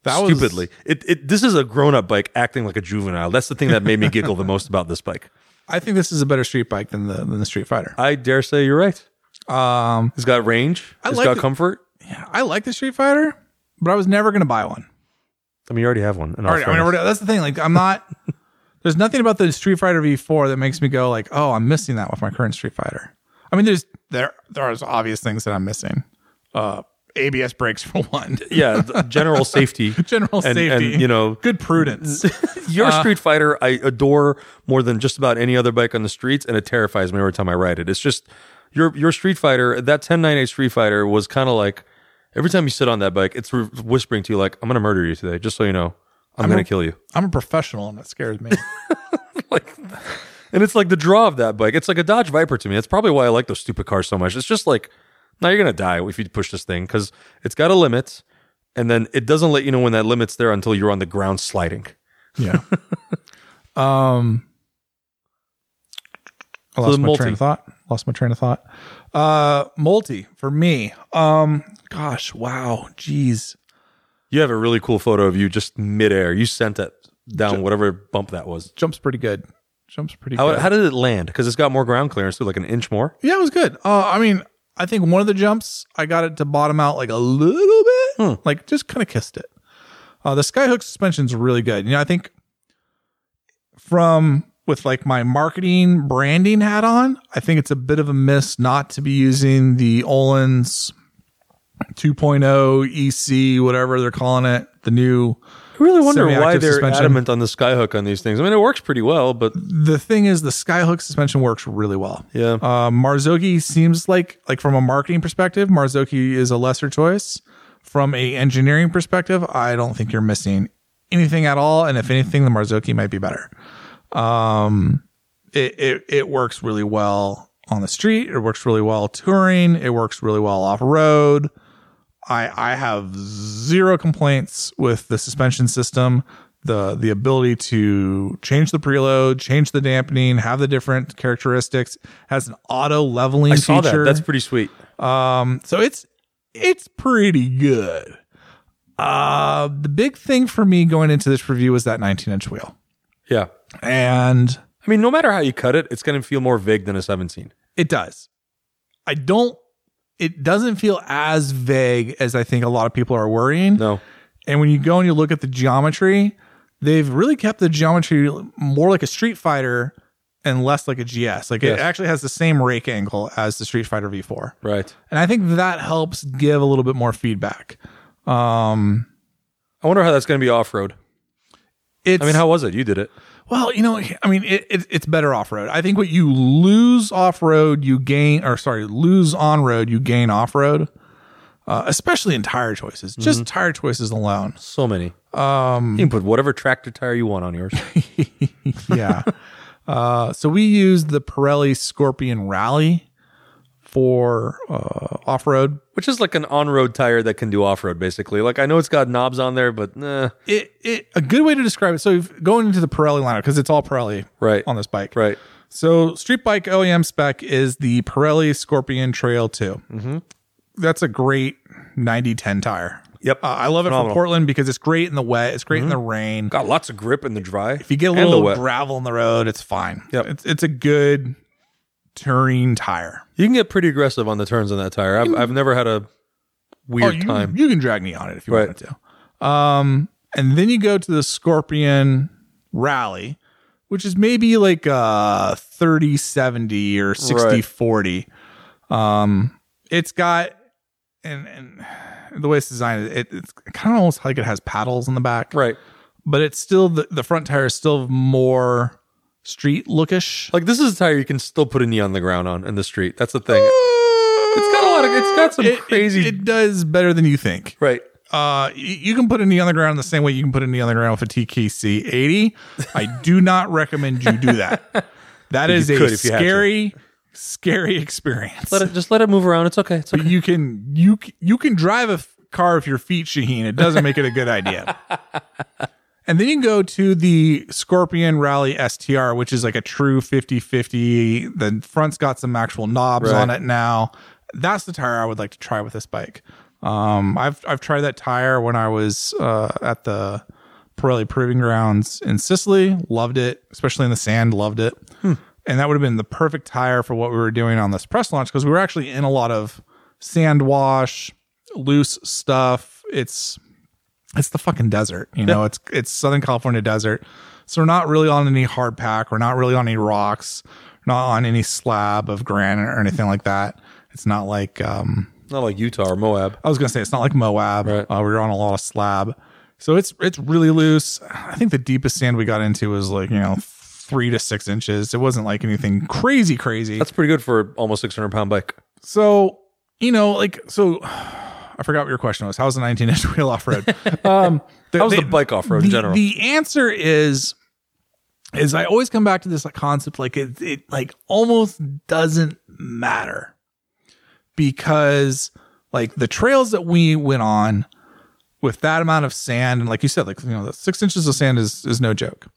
That was Stupidly, it, it this is a grown up bike acting like a juvenile. That's the thing that made me giggle the most about this bike. I think this is a better street bike than the than the Streetfighter. I dare say you're right. Um It's got range. I It's like got the- comfort. yeah, I like the Streetfighter, but I was never going to buy one. I mean, you already have one. Already, I mean, already- that's the thing. Like, I'm not. there's nothing about the Streetfighter V4 that makes me go like, "Oh, I'm missing that with my current Streetfighter." I mean, there's there there are obvious things that I'm missing. Uh, ABS brakes for one. yeah, general safety. General And- safety. and, you know, good prudence. Your Uh, Street Fighter, I adore more than just about any other bike on the streets, and it terrifies me every time I ride it. It's just your your Streetfighter. That 1098 Streetfighter was kind of like every time you sit on that bike, it's whispering to you like, "I'm going to murder you today, just so you know. I'm, going to kill you." I'm a professional, and that scares me. like, and it's like the draw of that bike. It's like a Dodge Viper to me. That's probably why I like those stupid cars so much. It's just like, now you're gonna die if you push this thing because it's got a limit, and then it doesn't let you know when that limit's there until you're on the ground sliding. yeah. Um. I So lost the my multi. train of thought. Lost my train of thought. Uh, multi for me. Um, gosh, wow, jeez. You have a really cool photo of you just midair. You sent it down whatever bump that was. Jumps pretty good. Jumps pretty How, good. how did it land? Because it's got more ground clearance, too, like an inch more. yeah, it was good. Uh, I mean, I think one of the jumps I got it to bottom out like a little bit, like just kind of kissed it. Uh, the skyhook suspension's really good. You know, I think from with like my marketing branding hat on, I think it's a bit of a miss not to be using the Öhlins 2.0 EC, whatever they're calling it, the new. I really wonder why they're suspension. adamant on the skyhook on these things. I mean, it works pretty well, but The thing is, the skyhook suspension works really well. yeah. Uh, Marzocchi seems like like from a marketing perspective, Marzocchi is a lesser choice. From a engineering perspective, I don't think you're missing anything at all. And if anything, the Marzocchi might be better. Um, it, it it works really well on the street. It works really well touring. It works really well off road. I I have zero complaints with the suspension system. The the ability to change the preload, change the dampening, have the different characteristics, has an auto leveling I saw feature. that. That's pretty sweet. Um, so it's it's pretty good. Uh, the big thing for me going into this review was that 19 inch wheel, Yeah. and I mean, no matter how you cut it, it's going to feel more vague than a 17. it does. I don't. It doesn't feel as vague as I think a lot of people are worrying. No. And when you go and you look at the geometry, they've really kept the geometry more like a Streetfighter and less like a GS. Like it actually has the same rake angle as the Streetfighter V4. Right. And I think that helps give a little bit more feedback. Um I wonder how that's going to be off road. it's I mean, how was it? You did it. Well, you know, I mean it, it it's better off road. I think what you lose off road, you gain or sorry, lose on road, you gain off road. Uh, especially in tire choices. Just tire choices alone. So many. Um, you can put whatever tractor tire you want on yours. yeah. Uh, so we used the Pirelli Scorpion Rally for uh, off road. Which is like an on-road tire that can do off-road, basically. Like I know it's got knobs on there, but nah. It, it a good way to describe it. So if going into the Pirelli lineup because it's all Pirelli Right. on this bike. Right. So street bike OEM spec is the Pirelli Scorpion Trail 2. Mm-hmm. That's a great 90-10 tire. Yep. Uh, I love it Phenomenal. for Portland because it's great in the wet. It's great in the rain. got lots of grip in the dry. If you get a little gravel in the road, it's fine. Yep. It's, it's a good touring tire. You can get pretty aggressive on the turns on that tire. I've, I've never had a weird Oh, you, time. You can drag me on it if you Right. wanted to. Um, and then you go to the Scorpion Rally, which is maybe like uh 30 70 or 60 Right. 40. Um, it's got and and the way it's designed, it, it's kind of almost like it has paddles in the back, Right. but it's still the, the front tire is still more street lookish. Like this is a tire you can still put a knee on the ground on in the street. That's the thing. It's got a lot of. It's got some It- it- crazy. It, does better than you think. right. Uh, you can put a knee on the ground the same way you can put a knee on the ground with a TKC 80. I do not recommend you do that. That is a could if you had to. scary, scary experience. Let it just let it move around. It's okay. It's okay. But you can you c- you can drive a f- car with your feet, Shaheen. It doesn't make it a good idea. And then you can go to the Scorpion Rally STR, which is like a true 50 50. The front's got some actual knobs Right. on it now. That's the tire I would like to try with this bike. Um, I've I've tried that tire when I was uh, at the Pirelli Proving Grounds in Sicily. Loved it, especially in the sand. Loved it, and that would have been the perfect tire for what we were doing on this press launch because we were actually in a lot of sand wash, loose stuff. It's it's the fucking desert, you know. It's it's Southern California desert, so we're not really on any hard pack. We're not really on any rocks. Not on any slab of granite or anything like that. It's not like um, Not like Utah or Moab. I was gonna say it's not like Moab. Right. Uh, we were on a lot of slab, so it's it's really loose. I think the deepest sand we got into was like you know three to six inches. It wasn't like anything crazy, crazy. That's pretty good for almost 600 pound bike. So you know, like so. I forgot what your question was. How's the 19 inch wheel off road? Um, How's the bike off-road in general? The answer is is I always come back to this like concept like it it like almost doesn't matter because like the trails that we went on with that amount of sand and like you said like you know the six inches of sand is is no joke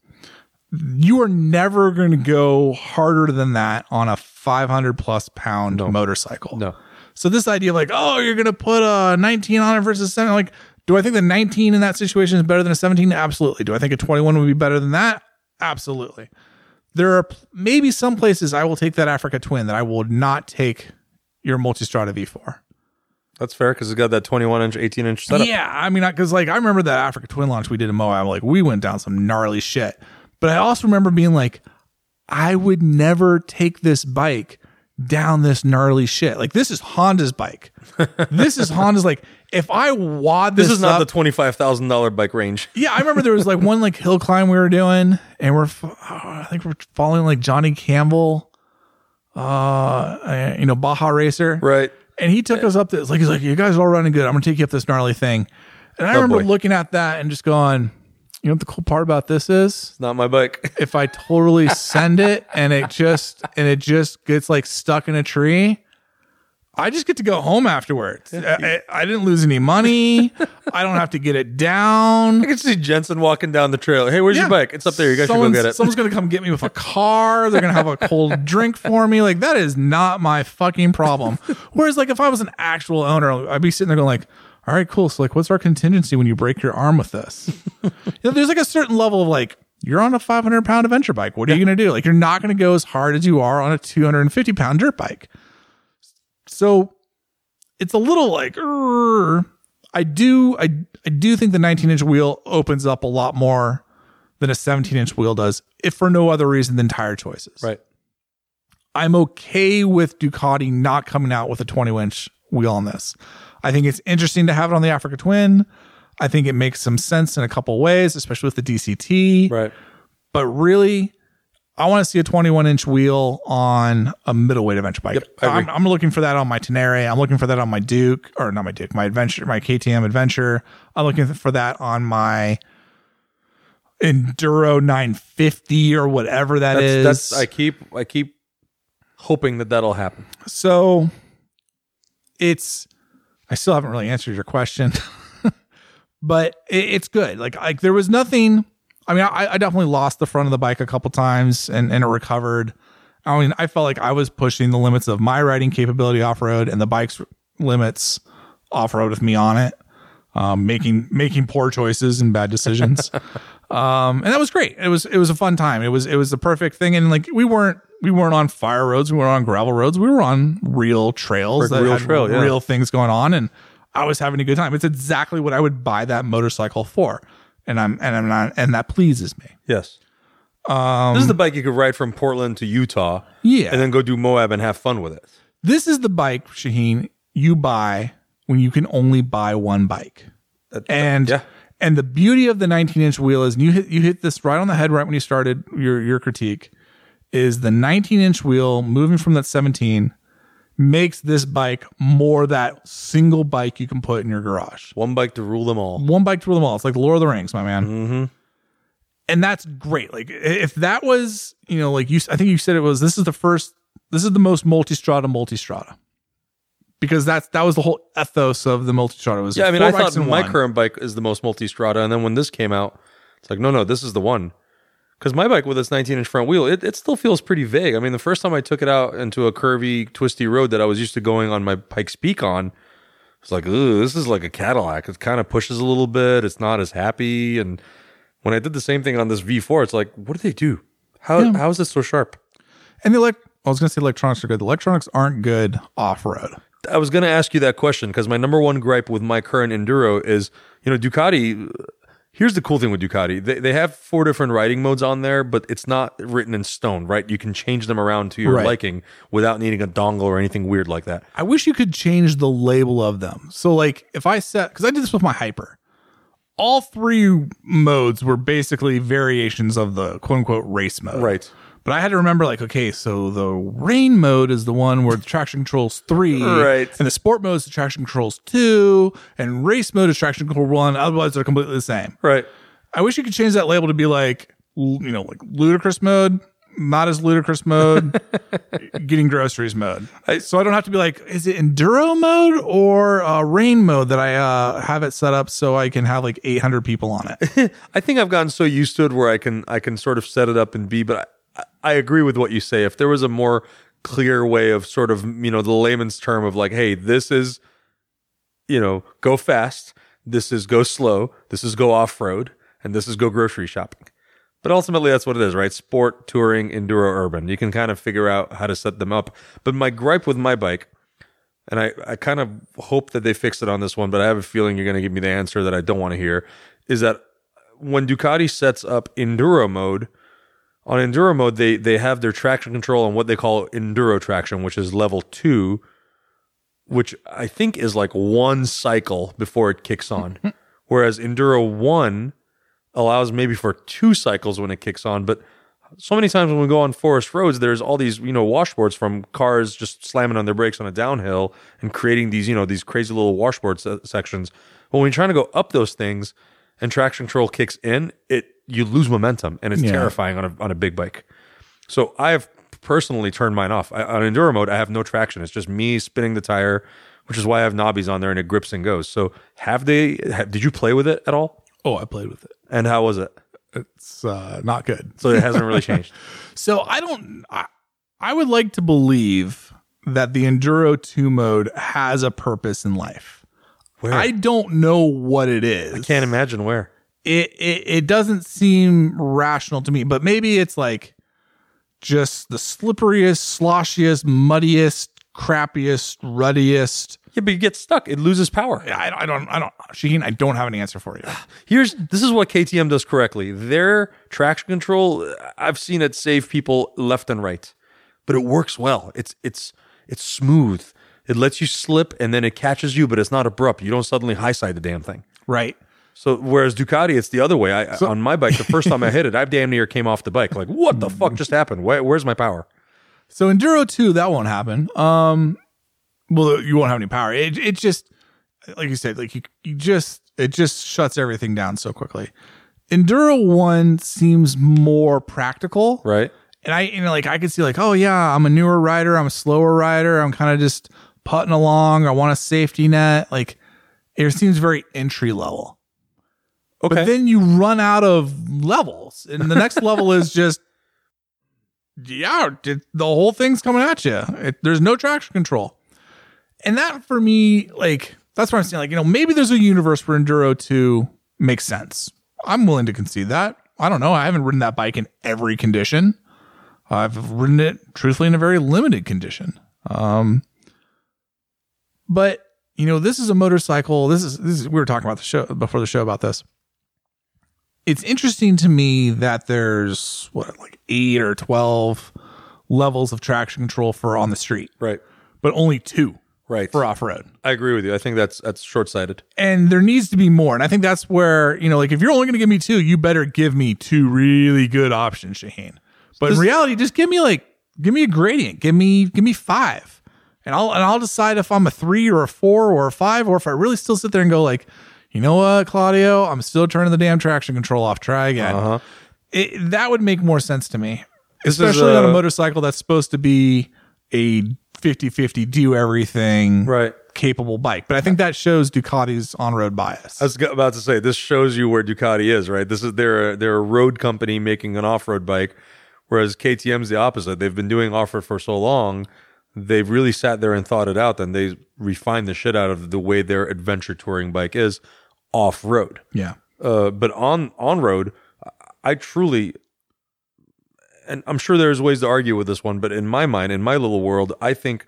you are never going to go harder than that on a 500 plus pound motorcycle No. So this idea of like, oh, you're gonna put a 19 on it versus seven, like, do I think the 19 in that situation is better than a 17? Absolutely. Do I think a 21 would be better than that? Absolutely. There are maybe some places I will take that Africa Twin that I will not take your Multistrada V4. That's fair because it's got that 21 inch, 18 inch setup. Yeah, I mean, because like I remember that Africa Twin launch we did in Moab, like we went down some gnarly shit. But I also remember being like, I would never take this bike down this gnarly shit. Like this is Honda's bike. this is Honda's like if I wad this, This is not up- the $25,000 bike range. yeah, I remember there was like one like hill climb we were doing, and we're oh, I think we're following like Johnny Campbell, uh, you know Baja Racer, Right. and he took us up this like he's like, you guys are all running good. I'm gonna take you up this gnarly thing. And I remember Oh, boy. looking at that and just going, you know what the cool part about this is? It's not my bike. If I totally send it and it just and it just gets like stuck in a tree, I just get to go home afterwards. I, I- I didn't lose any money. I don't have to get it down. I can see Jensen walking down the trail. Hey, where's Yeah. your bike? It's up there. You guys should go Someone's- get it. Someone's gonna come get me with a car. They're gonna have a cold drink for me. Like that is not my fucking problem. Whereas, like, if I was an actual owner, I'd be sitting there going, like, all right, cool. So, like, what's our contingency when you break your arm with this? you know, there's like a certain level of like, you're on a 500 pound adventure bike. What are you gonna do? Like, you're not gonna go as hard as you are on a 250 pound dirt bike. So, it's a little like. I do, I, I do think the 19 inch wheel opens up a lot more than a 17 inch wheel does, if for no other reason than tire choices. Right. I'm okay with Ducati not coming out with a 20 inch wheel on this. I think it's interesting to have it on the Africa Twin. I think it makes some sense in a couple ways, especially with the DCT. Right. But really, I want to see a 21 inch wheel on a middleweight adventure bike. Yep. I'm, I'm looking for that on my Tenere. I'm looking for that on my Duke, or not my Duke, my Adventure, my KTM Adventure. I'm looking for that on my Enduro 950 or whatever that That's, is. that's I keep I keep hoping that that'll happen. So it's I still haven't really answered your question, but it, it's good. Like like there was nothing. I mean, I, I definitely lost the front of the bike a couple times and and it recovered. I mean, I felt like I was pushing the limits of my riding capability off road and the bike's limits off road with me on it, um, making making poor choices and bad decisions. um, and that was great. It was it was a fun time. It was it was the perfect thing. And like we weren't we weren't on fire roads. We weren't on gravel roads. We were on real trails that real had trail, yeah. real things going on. And I was having a good time. It's exactly what I would buy that motorcycle for. And I'm and I'm not and that pleases me. Yes. Um, this is the bike you could ride from Portland to Utah. Yeah. And then go do Moab and have fun with it. This is the bike, Shaheen, you buy when you can only buy one bike. That- And yeah. and the beauty of the 19 inch wheel is and you hit you hit this right on the head right when you started your your critique is the 19 inch wheel moving from that 17 makes this bike more that single bike you can put in your garage. One bike to rule them all. One bike to rule them all. It's like the Lord of the Rings, my man. Mm-hmm. And that's great. Like if that was, you know, like you, I think you said it was. This is the first. This is the most Multistrada Multistrada. Because that's that was the whole ethos of the Multistrada was. Yeah, I mean, I thought my one. current bike is the most Multistrada, and then when this came out, it's like, no, no, this is the one. Because my bike with its 19-inch front wheel, it, it still feels pretty vague. I mean, the first time I took it out into a curvy, twisty road that I was used to going on my Pikes Peak on, it's like, ooh, this is like a Cadillac. It kind of pushes a little bit. It's not as happy. And when I did the same thing on this V4, it's like, what did they do? How how is this so sharp? And the elect. I was going to say electronics are good. The electronics aren't good off-road. I was going to ask you that question because my number one gripe with my current enduro is, you know, Ducati. Here's the cool thing with Ducati: they they have four different riding modes on there, but it's not written in stone, right? You can change them around to your Right. liking without needing a dongle or anything weird like that. I wish you could change the label of them. So like if I set because I did this with my hyper, all three modes were basically variations of the quote unquote race mode. Right. But I had to remember like, okay, so the rain mode is the one where the traction controls three. Right. And the sport mode is the traction controls two. And race mode is traction control one. Otherwise they're completely the same. Right. I wish you could change that label to be like, you know, like ludicrous mode, not as ludicrous mode, getting groceries mode. so I don't have to be like, is it enduro mode or uh, rain mode that I uh, have it set up so I can have like 800 people on it? I think I've gotten so used to it where I can I can sort of set it up and be, but I, I agree with what you say. If there was a more clear way of sort of you know the layman's term of like, hey, this is you know go fast, this is go slow, this is go off road, and this is go grocery shopping. But ultimately, that's what it is, right? Sport, touring, enduro, urban. You can kind of figure out how to set them up. But my gripe with my bike, and I, I kind of hope that they fix it on this one, but I have a feeling you're going to give me the answer that I don't want to hear, is that when Ducati sets up enduro mode, on enduro mode, they they have their traction control and what they call enduro traction, which is level two, which I think is like one cycle before it kicks on. Whereas enduro one allows maybe for two cycles when it kicks on, but so many times when we go on forest roads, there's all these, you know, washboards from cars just slamming on their brakes on a downhill and creating these, you know, these crazy little washboard se- sections. But when you're trying to go up those things and traction control kicks in, it you lose momentum and it's Yeah. terrifying on a on a big bike. So I have personally turned mine off. I, on enduro mode, I have no traction. It's just me spinning the tire, which is why I have knobbies on there and it grips and goes. So have they? Have, did you play with it at all? Oh, I played with it. And how was it? It's uh, not good. So it hasn't really changed. So I don't. I, I would like to believe that the Enduro 2 mode has a purpose in life. Where? I don't know what it is. I can't imagine where. It, it it doesn't seem rational to me, but maybe it's like just the slipperiest, sloshiest, muddiest, crappiest, ruddiest Yeah, but you get stuck. It loses power. Yeah, I, I don't, I don't, Shaheen, I don't have an answer for you. Here's this is what KTM does correctly. Their traction control, I've seen it save people left and right, but it works well. It's it's it's smooth. It lets you slip and then it catches you, but it's not abrupt. You don't suddenly high side the damn thing. Right. So whereas Ducati, it's the other way. I, on my bike, the first time I hit it, I damn near came off the bike. Like, what the fuck just happened? Where, where's my power? So Enduro 2, that won't happen. Um, well, you won't have any power. It, it just, like you said, like you, you just, it just shuts everything down so quickly. Enduro 1 seems more practical. Right. And I, you know, like I could see like, oh yeah, I'm a newer rider. I'm a slower rider. I'm kind of just putting along. I want a safety net. Like it seems very entry level. Okay. But then you run out of levels, and the next level is just, yeah, the whole thing's coming at you. It, there's no traction control, and that for me, like that's what I'm saying. Like you know, maybe there's a universe where Enduro Two makes sense. I'm willing to concede that. I don't know. I haven't ridden that bike in every condition. I've ridden it truthfully in a very limited condition. Um, but you know, this is a motorcycle. This is this is we were talking about the show before the show about this. It's interesting to me that there's what like eight or twelve levels of traction control for on the street, right. but only two Right. for off road. I agree with you. I think that's that's short sighted. And there needs to be more. And I think that's where, you know, like if you're only going to give me two, you better give me two really good options, Shaheen. But in reality, just give me like, give me a gradient. Give me, give me five. And I'll, and I'll decide if I'm a three or a four or a five, or if I really still sit there and go like, you know what, Claudio, I'm still turning the damn traction control off. Try again. Uh-huh. It, that would make more sense to me, This is, especially on a motorcycle that's supposed to be a 50 50 do everything Right. capable bike. But I think that shows Ducati's on road bias. I was about to say this shows you where Ducati is, right? This is they're a, they're a road company making an off road bike, whereas KTM's the opposite. They've been doing off road for so long, they've really sat there and thought it out. and they refined the shit out of the way their adventure touring bike is off road. yeah. Uh, but on on road, I truly, and I'm sure there's ways to argue with this one, but in my mind, in my little world, I think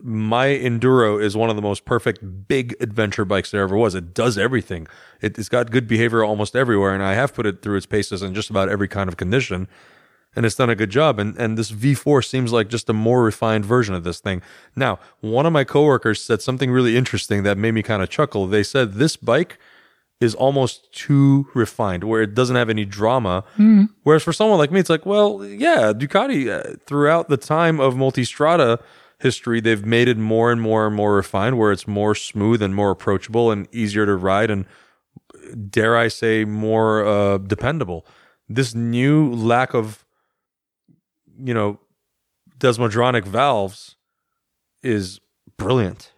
my enduro is one of the most perfect big adventure bikes there ever was. It does everything. It, it's got good behavior almost everywhere, and I have put it through its paces in just about every kind of condition, and it's done a good job. And and this V4 seems like just a more refined version of this thing. Now, one of my coworkers said something really interesting that made me kind of chuckle. They said this bike is almost too refined, where it doesn't have any drama. Whereas for someone like me, it's like, well, yeah, Ducati uh, throughout the time of Multistrada history, they've made it more and more and more refined, where it's more smooth and more approachable and easier to ride, and dare I say, more uh, dependable. This new lack of, you know, desmodromic valves is brilliant.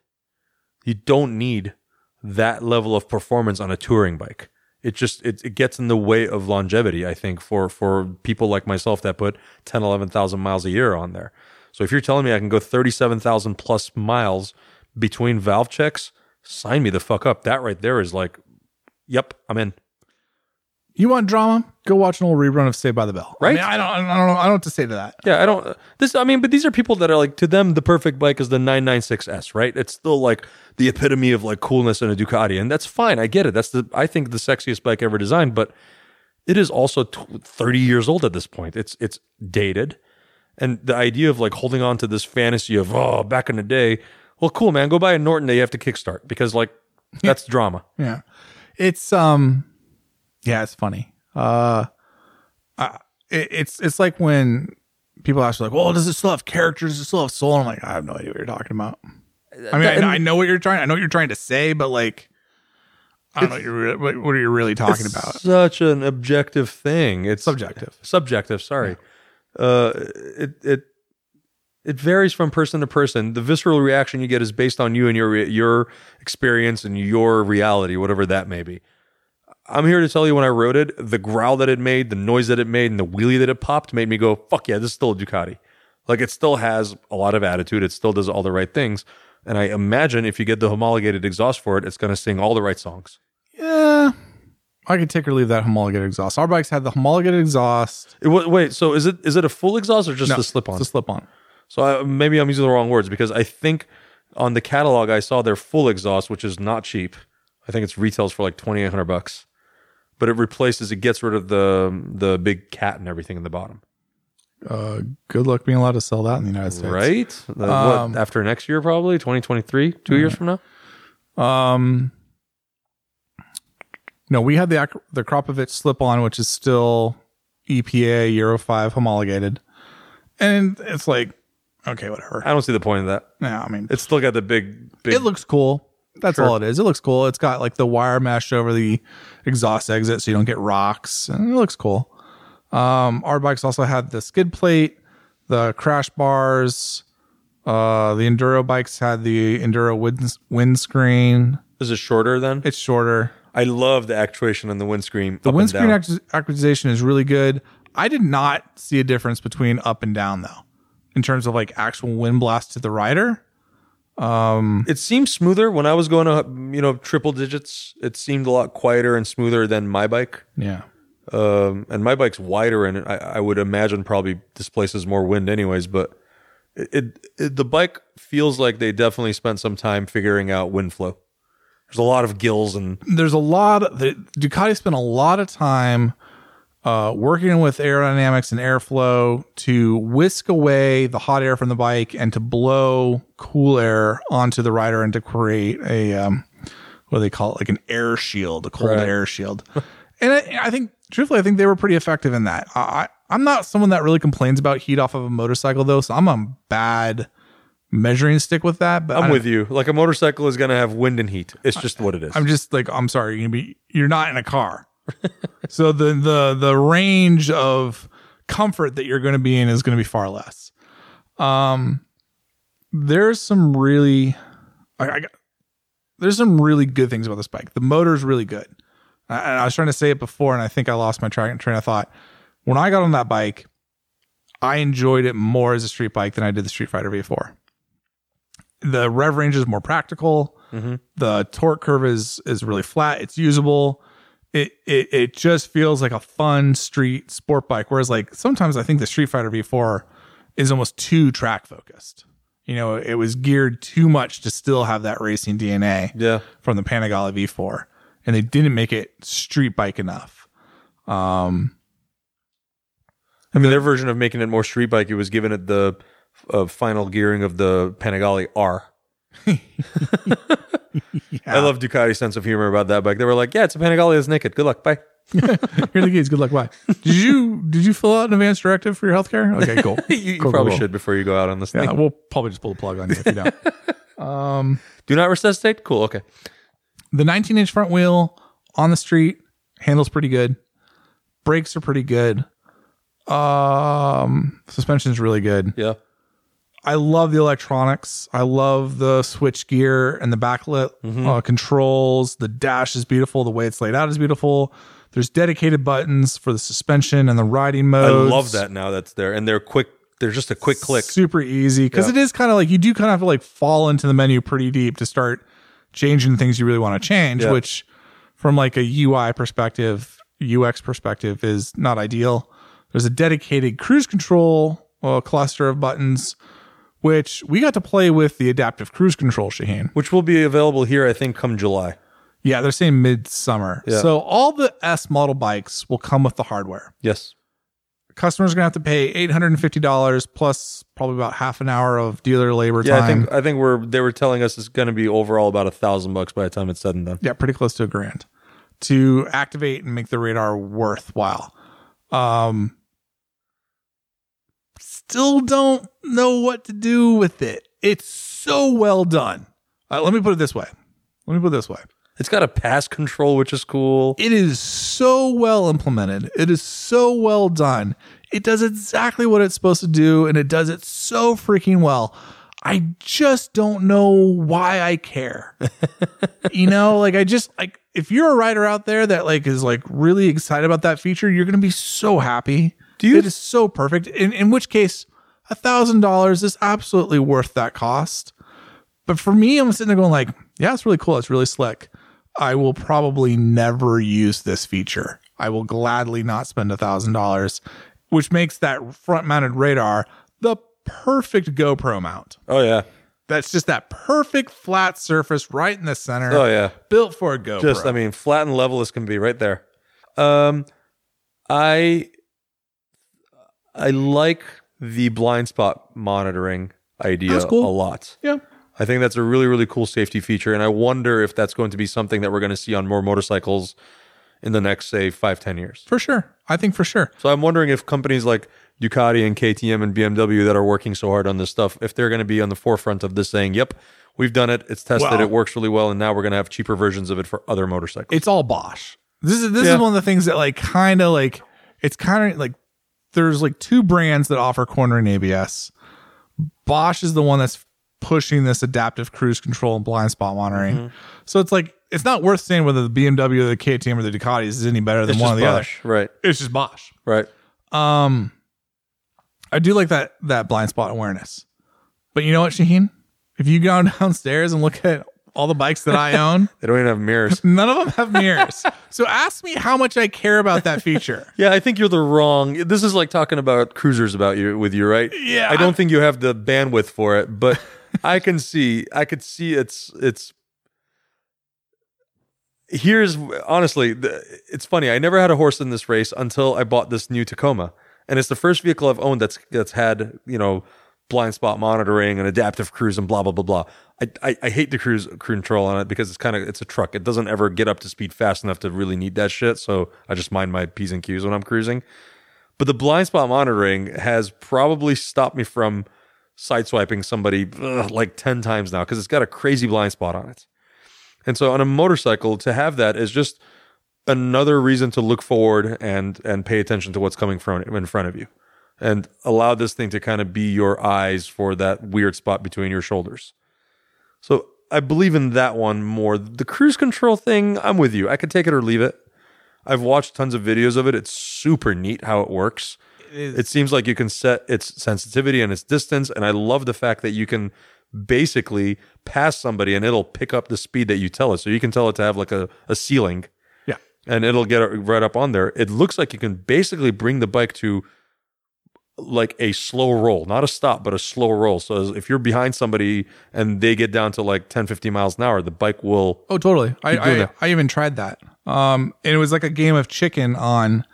You don't need that level of performance on a touring bike. It just it, it gets in the way of longevity, I think, for for people like myself that put 10, 11,000 miles a year on there. So if you're telling me I can go 37,000 plus miles between valve checks, sign me the fuck up. That right there is like, yep, I'm in. You want drama? Go watch an old rerun of Saved by the Bell. Right? I, mean, I don't. I don't know. I don't know what to say to that. Yeah, I don't. This, I mean, but these are people that are like to them the perfect bike is the 996s, right? It's still like the epitome of like coolness in a Ducati, and that's fine. I get it. That's the I think the sexiest bike ever designed, but it is also t- 30 years old at this point. It's it's dated, and the idea of like holding on to this fantasy of oh back in the day, well, cool man, go buy a Norton that you have to kickstart because like that's drama. Yeah, it's um, yeah, it's funny. Uh, uh it, it's it's like when people ask like, "Well, does it still have characters? Does it still have soul?" I'm like, I have no idea what you're talking about. I mean, I, know- I know what you're trying. I know what you're trying to say, but like, I don't know what you're re- what, are you really talking about. Such an objective thing. It's Subjective. Subjective. Sorry. Uh, it it it varies from person to person. The visceral reaction you get is based on you and your your experience and your reality, whatever that may be. I'm here to tell you when I rode it, the growl that it made, the noise that it made, and the wheelie that it popped made me go, "Fuck yeah, this is still a Ducati." Like it still has a lot of attitude. It still does all the right things. And I imagine if you get the homologated exhaust for it, it's going to sing all the right songs. Yeah, I could take or leave that homologated exhaust. Our bikes had the homologated exhaust. It, wa- wait, so is it is it a full exhaust or just No, the slip on? It's a slip on. So I, maybe I'm using the wrong words because I think On the catalog, I saw their full exhaust, which is not cheap. I think it's retails for like twenty eight hundred bucks. But it replaces, it gets rid of the the big cat and everything in the bottom. Uh, good luck being allowed to sell that in the United States. Right? The- Um, what, after next year, probably twenty twenty three, two years from now. Um, no, we had the the Akrapovic slip on, which is still EPA Euro five homologated, and it's like, okay, whatever. I don't see the point of that. Yeah, I mean, It's still got the big, big. it looks cool. That's Sure. all it is. It looks cool. It's got like the wire mesh over the exhaust exit, so you don't get rocks, and it looks cool. Um, our bikes also had the skid plate, the crash bars. Uh, the enduro bikes had the enduro wind windscreen. is it shorter then? It's shorter. I love the actuation on the windscreen. The windscreen down. ac- is really good. I did not see a difference between up and down though, in terms of like actual wind blast to the rider. It seemed smoother when I was going to you know triple digits. It seemed a lot quieter and smoother than my bike. Yeah, Um, and my bike's wider, and I, I would imagine probably displaces more wind, anyways. But it, it, it the bike feels like they definitely spent some time figuring out wind flow. There's a lot of gills and there's a lot. Of, the Ducati spent a lot of time uh, working with aerodynamics and airflow to whisk away the hot air from the bike and to blow cool air onto the rider and to create a um, what do they call it, like an air shield, a cold Right. air shield. and I, I think, truthfully, I think they were pretty effective in that. I, I- I'm not someone that really complains about heat off of a motorcycle, though, so I'm a bad measuring stick with that. But I I'm with you. Like a motorcycle is going to have wind and heat. It's just what it is. I'm just like, I'm sorry, you're gonna be you're not in a car. so the the the range of comfort that you're gonna be in is gonna be far less. Um there's some really I, I got there's some really good things about this bike. The motor's really good. I, I was trying to say it before and I think I lost my train, train of thought. When I got on that bike, I enjoyed it more as a street bike than I did the Streetfighter V4. The rev range is more practical the torque curve is is really flat it's usable it, it it just feels like a fun street sport bike whereas like sometimes i think the streetfighter v4 is almost too track focused you know it was geared too much to still have that racing dna yeah. from the panigale v4 and they didn't make it street bike enough um I mean, their version of making it more street bike, it was given it the uh, final gearing of the Panigale R. I love Ducati's sense of humor about that bike. They were like, "Yeah, it's a Panigale. It's naked. Good luck. Bye." here are the keys good luck bye did you did you fill out an advance directive for your healthcare okay cool you you Cool, probably cool. should before you go out on this yeah thing. we'll probably just pull the plug on you if you don't Do not resuscitate. Cool. Okay. the 19 inch front wheel on the street handles pretty good brakes are pretty good um suspension's really good Yeah. I love the electronics i love the switch gear and the backlit uh, controls the dash is beautiful the way it's laid out is beautiful there's dedicated buttons for the suspension and the riding mode. I love that now that's there, and they're quick. They're just a quick click. super easy because Yeah. it is kind of like you do kind of have to like fall into the menu pretty deep to start changing things you really want to change Yeah. which from like a ui perspective ux perspective is not ideal there's a dedicated cruise control uh, cluster of buttons which we got to play with the adaptive cruise control shaheen which will be available here, I think, come July. yeah they're saying midsummer Yeah. so all the s model bikes will come with the hardware Yes. customers are gonna have to pay $850 plus probably about half an hour of dealer labor Yeah, time I think I think we're they were telling us it's going to be overall about a thousand bucks by the time it's said and done. yeah, pretty close to a grand to activate and make the radar worthwhile. Um, still don't know what to do with it. It's so well done. Uh, let me put it this way. Let me put it this way. It's got a pass control, which is cool. It is so well implemented. It is so well done. It does exactly what it's supposed to do, and it does it so freaking well. I just don't know why I care. you know, like I just like if you're a writer out there that like is like really excited about that feature, you're gonna be so happy. Do you- It is so perfect. In in which case, a thousand dollars is absolutely worth that cost. But for me, I'm sitting there going like, yeah, it's really cool. It's really slick. I will probably never use this feature. I will gladly not spend a thousand dollars, which makes that front mounted radar the perfect GoPro mount. Oh yeah, that's just that perfect flat surface right in the center. Oh yeah. built for a GoPro. Just I mean, flat and level as can be right there. Um, I I like the blind spot monitoring idea cool. a lot. yeah, I think that's a really really cool safety feature, and I wonder if that's going to be something that we're going to see on more motorcycles in the next say five ten years. for sure. I think for sure. So I'm wondering if companies like Ducati and KTM and BMW that are working so hard on this stuff, if they're going to be on the forefront of this, saying, "Yep, we've done it. It's tested. Well- it works really well, and now we're going to have cheaper versions of it for other motorcycles." It's all Bosch. This is this Yeah. is one of the things that like kind of like it's kind of like there's like two brands that offer cornering ABS. Bosch is the one that's pushing this adaptive cruise control and blind spot monitoring. Mm-hmm. So it's like it's not worth saying whether the BMW or the KTM or the Ducatis is any better than It's one or the Bosch. right? It's just Bosch. Right. Um, I do like that that blind spot awareness. But you know what, Shaheen? If you go downstairs and look at all the bikes that I own, They don't even have mirrors. none of them have mirrors. so ask me how much I care about that feature. Yeah, I think you're the wrong. This is like talking about cruisers about you with you, right? Yeah, I don't think you have the bandwidth for it, but I can see. I could see it's it's. Here's honestly, the, it's funny. I never had a horse in this race until I bought this new Tacoma, and it's the first vehicle I've owned that's that's had you know blind spot monitoring and adaptive cruise and blah blah blah blah. I, I, I hate the cruise control on it because it's kind of it's a truck. It doesn't ever get up to speed fast enough to really need that shit. So I just mind my p's and q's when I'm cruising. But the blind spot monitoring has probably stopped me from sideswiping somebody ugh, like 10 times now because it's got a crazy blind spot on it. And so on a motorcycle, to have that is just another reason to look forward and and pay attention to what's coming from in front of you and allow this thing to kind of be your eyes for that weird spot between your shoulders. So I believe in that one more. The cruise control thing, I'm with you. I could take it or leave it. I've watched tons of videos of it. It's super neat how it works. It seems like you can set its sensitivity and its distance, and I love the fact that you can basically pass somebody and it'll pick up the speed that you tell it. So you can tell it to have like a, a ceiling Yeah. and it'll get right up on there. It looks like you can basically bring the bike to like a slow roll, not a stop, but a slow roll. So if you're behind somebody and they get down to like 10, 15 miles an hour, the bike will. Oh, totally. I, I. I even tried that. Um, and it was like a game of chicken on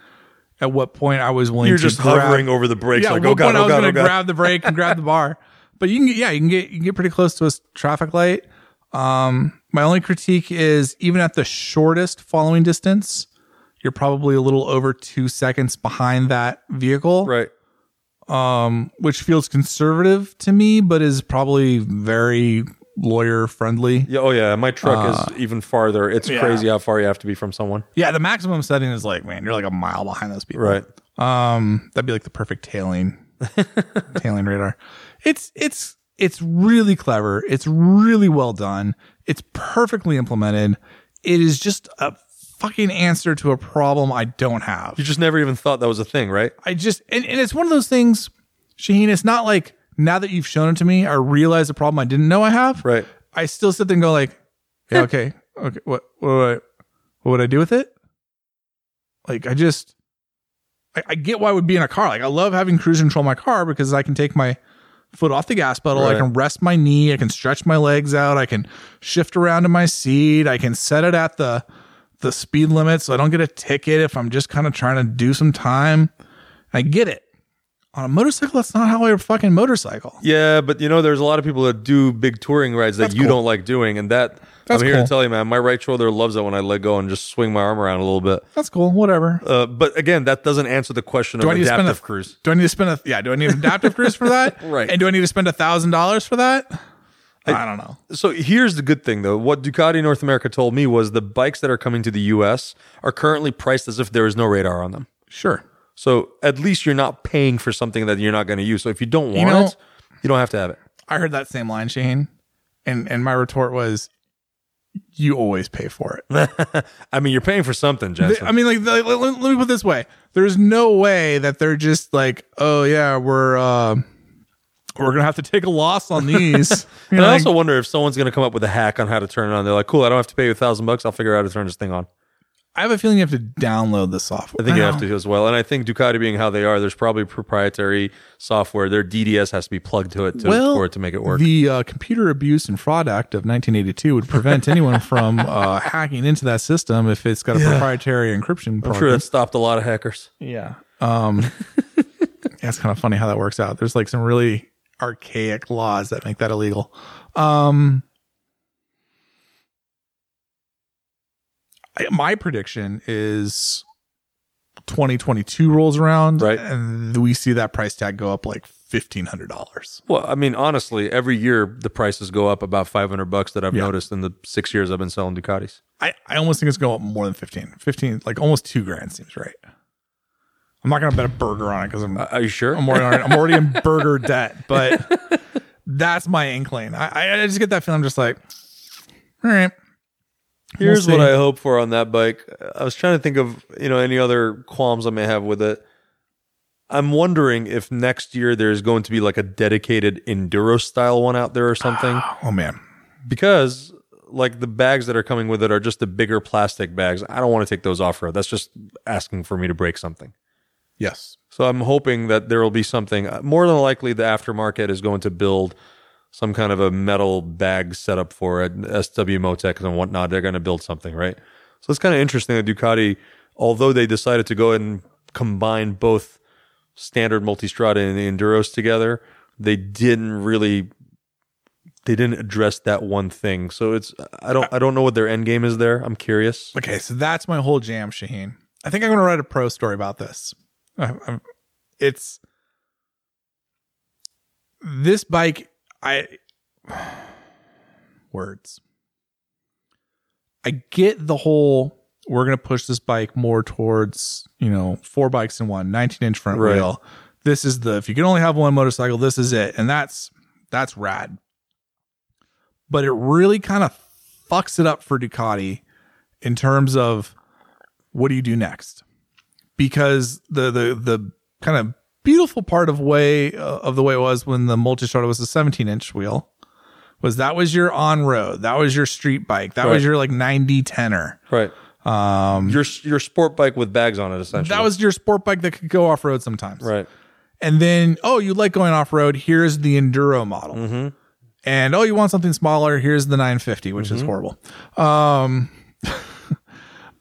at what point I was willing You're to just grab- hovering over the brakes yeah, like, at oh God, point I oh was God, going oh to God. grab the brake and grab the bar. But you can get, yeah, you can get, you can get pretty close to a traffic light. Um, my only critique is even at the shortest following distance, you're probably a little over two seconds behind that vehicle, Right. Um, which feels conservative to me, but is probably very lawyer friendly. Yeah. Oh, yeah. My truck is even farther. It's Uh, yeah. crazy how far you have to be from someone. Yeah, the maximum setting is like, man, you're like a mile behind those people. Right. Um, that'd be like the perfect tailing, tailing radar. It's it's it's really clever. It's really well done. It's perfectly implemented. It is just a fucking answer to a problem I don't have. You just never even thought that was a thing, right? I just and, and it's one of those things, Shaheen. It's not like now that you've shown it to me, I realize the problem I didn't know I have. Right. I still sit there and go like, yeah, okay, okay, what, what, would I, what would I do with it? Like, I just, I, I get why I would be in a car. Like, I love having cruise control my car because I can take my foot off the gas pedal. I can rest my knee. I can stretch my legs out. I can shift around in my seat. I can set it at the, the speed limit so I don't get a ticket if I'm just kind of trying to do some time. I get it. On a motorcycle, that's not how I fucking motorcycle. Yeah, but you know, there's a lot of people that do big touring rides that That's you cool. don't like doing, and that That's I'm here cool. to tell you, man. My right shoulder loves it when I let go and just swing my arm around a little bit. That's cool. Whatever. Uh, but again, that doesn't answer the question Do of I need to spend adaptive a cruise. Do I need to spend a yeah? Do I need an adaptive cruise for that? Right. And do I need to spend a thousand dollars for that? I, don't know. So here's the good thing, though. What Ducati North America told me was the bikes that are coming to the U.S. are currently priced as if there is no radar on them. Sure. So at least you're not paying for something that you're not going to use. So if you don't want know- it, you don't have to have it. I heard that same line, Shane, and and my retort was, "You always pay for it." I mean, you're paying for something, Jensen. I mean, like, the- let, let me put it this way: There's no way that they're just like, "Oh yeah, we're uh, we're gonna have to take a loss on these." And know, I like, also wonder if someone's going to come up with a hack on how to turn it on. They're like, cool, I don't have to pay you a thousand bucks. I'll figure out how to turn this thing on. I have a feeling you have to download the software. I think you have to as well. And I think Ducati being how they are, there's probably proprietary software. Their DDS has to be plugged to it to, Well, for it to make it work. The uh, Computer Abuse and Fraud Act of 1982 would prevent anyone from uh, hacking into that system if it's got a proprietary encryption I'm sure that stopped a lot of hackers. Yeah. Um, yeah, it's kind of funny how that works out. There's like some really archaic laws that make that illegal. Um, I, my prediction is 2022 rolls around, Right. And we see that price tag go up like fifteen hundred dollars. Well, I mean, honestly, every year the prices go up about 500 bucks that I've Yeah. noticed in the six years I've been selling Ducatis. I, I almost think it's going up more than 15. 15, like almost two grand seems right. I'm not going to bet a burger on it because I'm Uh, Are you sure? I'm already, I'm already in burger debt, but that's my inkling. I, I- I just get that feeling. I'm just like, all right. Here's We'll what. I hope for on that bike. I was trying to think of, you know, any other qualms I may have with it. I'm wondering if next year there's going to be like a dedicated enduro style one out there or something. Oh man, because like the bags that are coming with it are just the bigger plastic bags. I don't want to take those off road. That's just asking for me to break something. Yes, So I'm hoping that there will be something. uh, More than likely, the aftermarket is going to build some kind of a metal bag setup for it. SW-Motech and whatnot. They're going to build something, right? So it's kind of interesting that Ducati, although they decided to go ahead and combine both standard multistrada and the enduros together, they didn't really. They didn't address that one thing, so it's I don't I don't know what their end game is there. I'm curious. okay. So that's my whole jam, Shaheen. I think I'm going to write a pro story about this. I'm- it's this bike. I words. I get the whole. We're going to push this bike more towards you know four bikes in one, 19 inch front Right. wheel. This is the if you can only have one motorcycle, this is it, and that's that's rad. But it really kind of fucks it up for Ducati in terms of what do you do next? Because the the the kind of beautiful part of way uh, of the way it was when the Multistrada was a 17 inch wheel was that was your on road, that was your street bike, that was your like 90 tenor. Right. Um, Your your sport bike with bags on it, essentially. that was your sport bike that could go off road sometimes. right. And then, oh, you like going off road? Here's the enduro model. Mm-hmm. And oh, you want something smaller? Here's the 950, which Mm-hmm. is horrible. Um,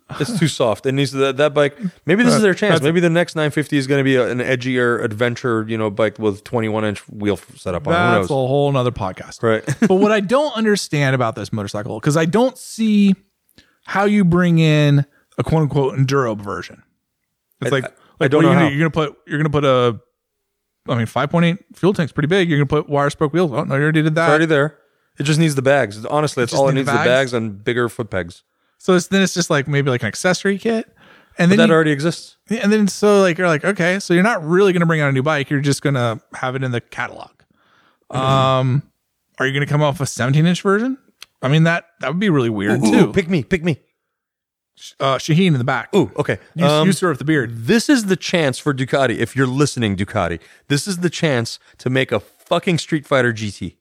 It's too soft. It needs that that bike. Maybe this is their chance. Maybe the next 950 is going to be a, an edgier adventure, you know, bike with 21 inch wheel setup on. it. Who that's knows? a whole nother podcast. Right. but what I don't understand about this motorcycle, because I don't see how you bring in a quote unquote enduro version. It's like, I like don't what are you know gonna do? You're gonna put you're gonna put a I mean five point eight fuel tank's pretty big. You're gonna put wire spoke wheels. Oh no, you already did that. Already there. It just needs the bags. Honestly, that's just all it need needs the the bags? bags and bigger foot pegs. So it's, then it's just like maybe like an accessory kit. And then That you- already exists. and then so like you're like, okay, so you're not really gonna bring out a new bike, you're just gonna have it in the catalog. Um are you gonna come off a 17 inch version? I mean that that would be really weird Ooh, too. pick me, pick me. uh Shaheen in the back. Ooh, okay. You, Um, you sir with the beard. this is the chance for Ducati. If you're listening, Ducati, this is the chance to make a fucking Streetfighter GT.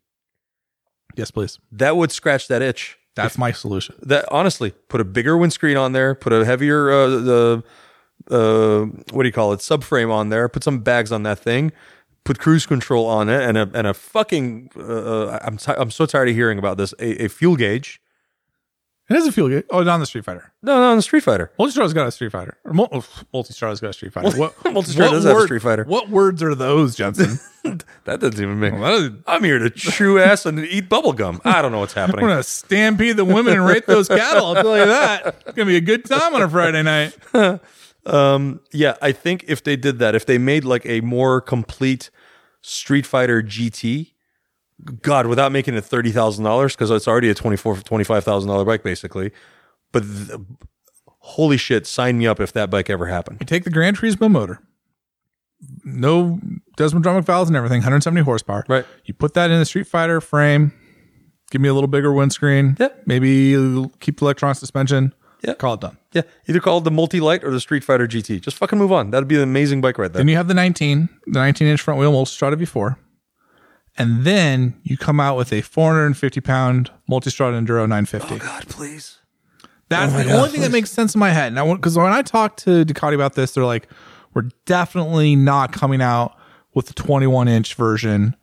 Yes, please. That would scratch that itch. That's my solution. that honestly put a bigger windscreen on there put a heavier uh, the uh what do you call it subframe on there put some bags on that thing put cruise control on it and a and a fucking uh, I'm ti I'm so tired of hearing about this a, a fuel gauge It doesn't feel good. Oh, not the Streetfighter. no no on the Streetfighter Multistrada's got a Streetfighter. Or Mul- Multistrada's got a Streetfighter. What, Multistrada what does have a word- Streetfighter. What words are those, Jensen? that doesn't even make Well, that is- I'm here to chew ass and eat bubble gum I don't know what's happening. I'm happening gonna stampede the women and rape those cattle. I'll tell you that. It's gonna be a good time on a Friday night. Um, yeah, I think if they did that, if they made like a more complete Streetfighter GT, God, without making it thirty thousand dollars because it's already a twenty four twenty five thousand dollar bike basically. But th- holy shit, sign me up if that bike ever happened. You take the Granturismo motor, no desmo valves and everything, 170 horsepower. Right. You put that in the Streetfighter frame. Give me a little bigger windscreen. Yep. Maybe keep the electronic suspension. Yeah. Call it done. Yeah, either call it the Multi Light or the Streetfighter GT. Just fucking move on. That'd be an amazing bike right there. Then you have the 19, the 19 inch front wheel Multistrada V4. And then you come out with a 450 pound Multistrada Enduro 950. Oh God, please. That's Oh the God, only thing that makes sense in my head. Now, because when I talked to Ducati about this, they're like, "We're definitely not coming out with the 21 inch version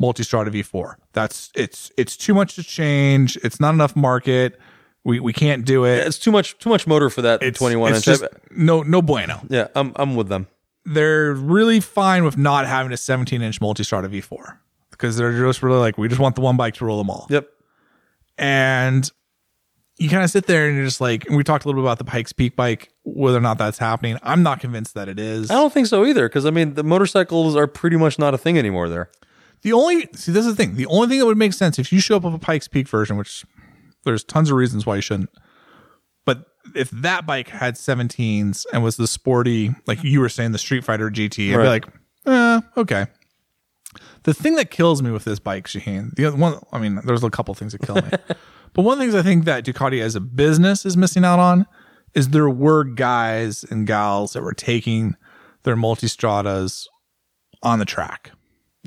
Multistrada V4. That's it's it's too much to change. It's not enough market. We we can't do it. It's too much too much motor for that It's 21 it's inch. just no no bueno. yeah, I'm I'm with them. They're really fine with not having a 17 inch Multistrada V4 because they're just really like, we just want the one bike to rule them all. Yep. and you kind of sit there and you're just like, and we talked a little bit about the Pikes Peak bike, whether or not that's happening. I'm not convinced that it is. I don't think so either because I mean the motorcycles are pretty much not a thing anymore there. The only see, this is the thing. The only thing that would make sense if you show up with a Pikes Peak version, which there's tons of reasons why you shouldn't, but if that bike had 17s and was the sporty, like you were saying, the Streetfighter GT, I'd Right. be like, eh, okay. The thing that kills me with this bike, Shaheen, the other one, I mean, there's a couple things that kill me, but one of the things I think that Ducati as a business is missing out on is there were guys and gals that were taking their multistradas on the track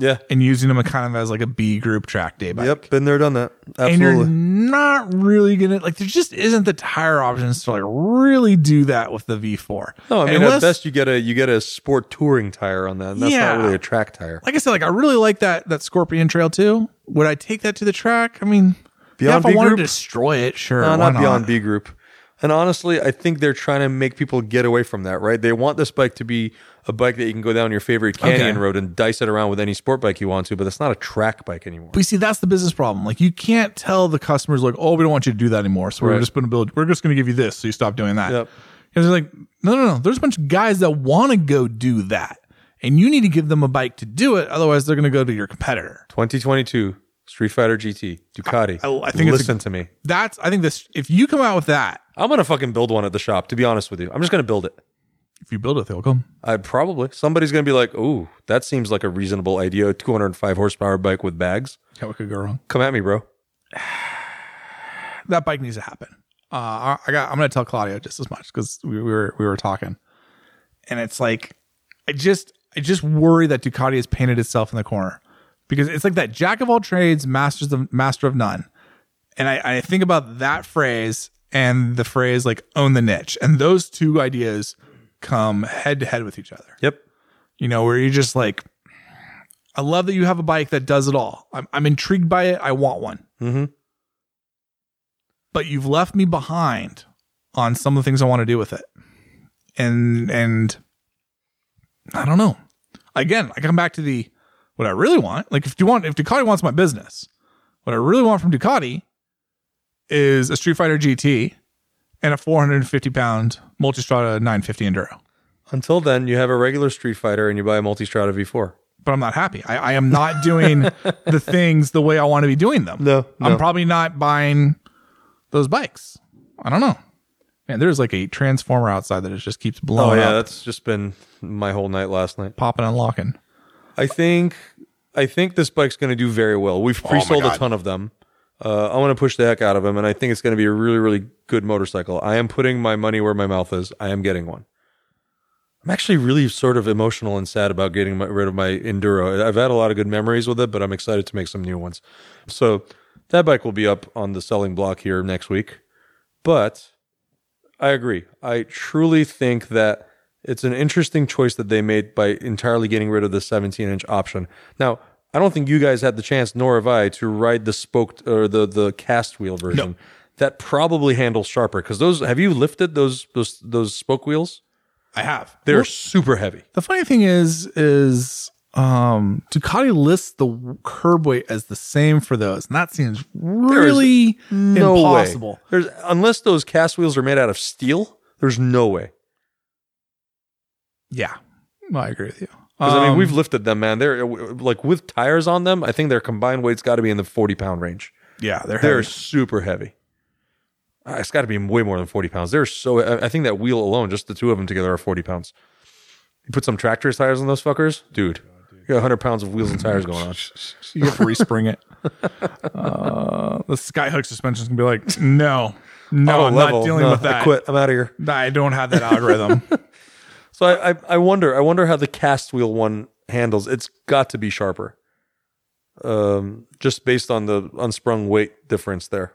Yeah. and using them kind of as like a B group track day bike. Yep. Been there, done that. Absolutely. And you're not really gonna like there just isn't the tire options to like really do that with the V4. No, I mean Unless- at best you get a you get a sport touring tire on that. And that's Yeah. not really a track tire. like I said, like I really like that that Scorpion Trail too. Would I take that to the track? I mean, beyond yeah, if I B wanted group? to destroy it, sure. No, not not beyond B group. And honestly, I think they're trying to make people get away from that, right? They want this bike to be a bike that you can go down your favorite canyon Okay. road and dice it around with any sport bike you want to, but it's not a track bike anymore. But see, that's the business problem. Like you can't tell the customers like, oh, we don't want you to do that anymore. So we're just going to build. We're just going to give you this, so you stop doing that. Yep. Because they're like, no, no, no. There's a bunch of guys that want to go do that, and you need to give them a bike to do it. Otherwise, they're going to go to your competitor. 2022 Streetfighter GT Ducati. I- I think it's a- listen to me. That's I think this. If you come out with that, I'm gonna fucking build one at the shop. To be honest with you, I'm just gonna build it. If you build it, they'll come. I probably somebody's gonna be like, "Ooh, that seems like a reasonable idea." 205 horsepower bike with bags. Yeah, what could go wrong? Come at me, bro. That bike needs to happen. Uh, I I got. I'm going to tell Claudio just as much because we, we were we were talking, and it's like I just I just worry that Ducati has painted itself in the corner because it's like that jack of all trades, masters of master of none, and I, I think about that phrase and the phrase like own the niche, and those two ideas come head to head with each other. Yep. you know, where you're just like, I love that you have a bike that does it all. I'm, I'm intrigued by it. I want one. Mm-hmm. But you've left me behind on some of the things I want to do with it. And, and I don't know. Again, I come back to the, what I really want. Like if you want, if Ducati wants my business, what I really want from Ducati is a Streetfighter GT and a 450 pound Multistrada 950 Enduro. Until then, you have a regular Streetfighter and you buy a Multistrada V4. but I'm not happy. I, I am not doing the things the way I want to be doing them. No, I'm probably not buying those bikes. I don't know. Man, there's like a transformer outside that it just keeps blowing. Oh yeah, up, that's just been my whole night last night. popping and locking. I think I think this bike's going to do very well. We've oh pre-sold a ton of them. Uh, I want to push the heck out of them, and I think it's going to be a really, really good motorcycle. I am putting my money where my mouth is. I am getting one. I'm actually really sort of emotional and sad about getting my, rid of my Enduro. I've had a lot of good memories with it, but I'm excited to make some new ones. So that bike will be up on the selling block here next week. But I agree. I truly think that it's an interesting choice that they made by entirely getting rid of the 17 inch option. Now, I don't think you guys had the chance, nor have I, to ride the spoked or the the cast wheel version. That probably handles sharper because those. Have you lifted those those those spoke wheels? I have. They're Well, super heavy. the funny thing is, is um, Ducati lists the curb weight as the same for those, and that seems really No impossible. way. There's unless those cast wheels are made out of steel. There's no way. Yeah, I agree with you. Because I mean, Um, we've lifted them, man. They're like with tires on them. I think their combined weight's got to be in the 40 pound range. yeah, they're They're heavy. super heavy. Uh, It's got to be way more than 40 pounds. They're so, I I think that wheel alone, just the two of them together, are 40 pounds. You put some tractor tires on those fuckers, dude, you got 100 pounds of wheels and tires going on. You have to respring it. Uh, the skyhook suspension's gonna be like, no, no, Auto I'm level. not dealing No, with that. I quit. I'm out of here. I don't have that algorithm. So I, I, I wonder, I wonder how the cast wheel one handles. It's got to be sharper. Um, just based on the unsprung weight difference there.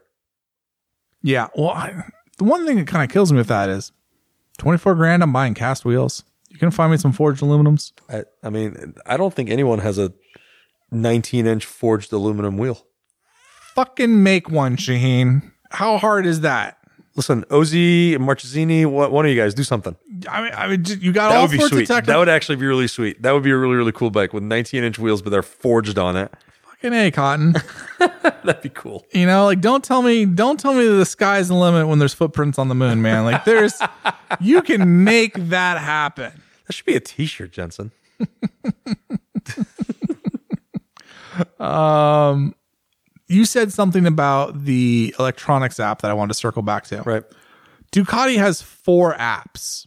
yeah. Well, I, the one thing that kind of kills me with that is 24 grand. I'm buying cast wheels. You can find me some forged aluminums. I, I mean, I don't think anyone has a 19 inch forged aluminum wheel. Fucking make one, Shaheen. How hard is that? Listen, Ozzy, Marchesini, what, one of you guys do something. I mean, I mean, you got That all would be sweet. technical. That would actually be really sweet. That would be a really, really cool bike with 19 inch wheels, but they're forged on it. fucking a cotton. That'd be cool. you know, like don't tell me, don't tell me the sky's the limit when there's footprints on the moon, man. Like there's, you can make that happen. That should be a t shirt, Jensen. Um, You said something about the electronics app that I wanted to circle back to. Right. Ducati has four apps.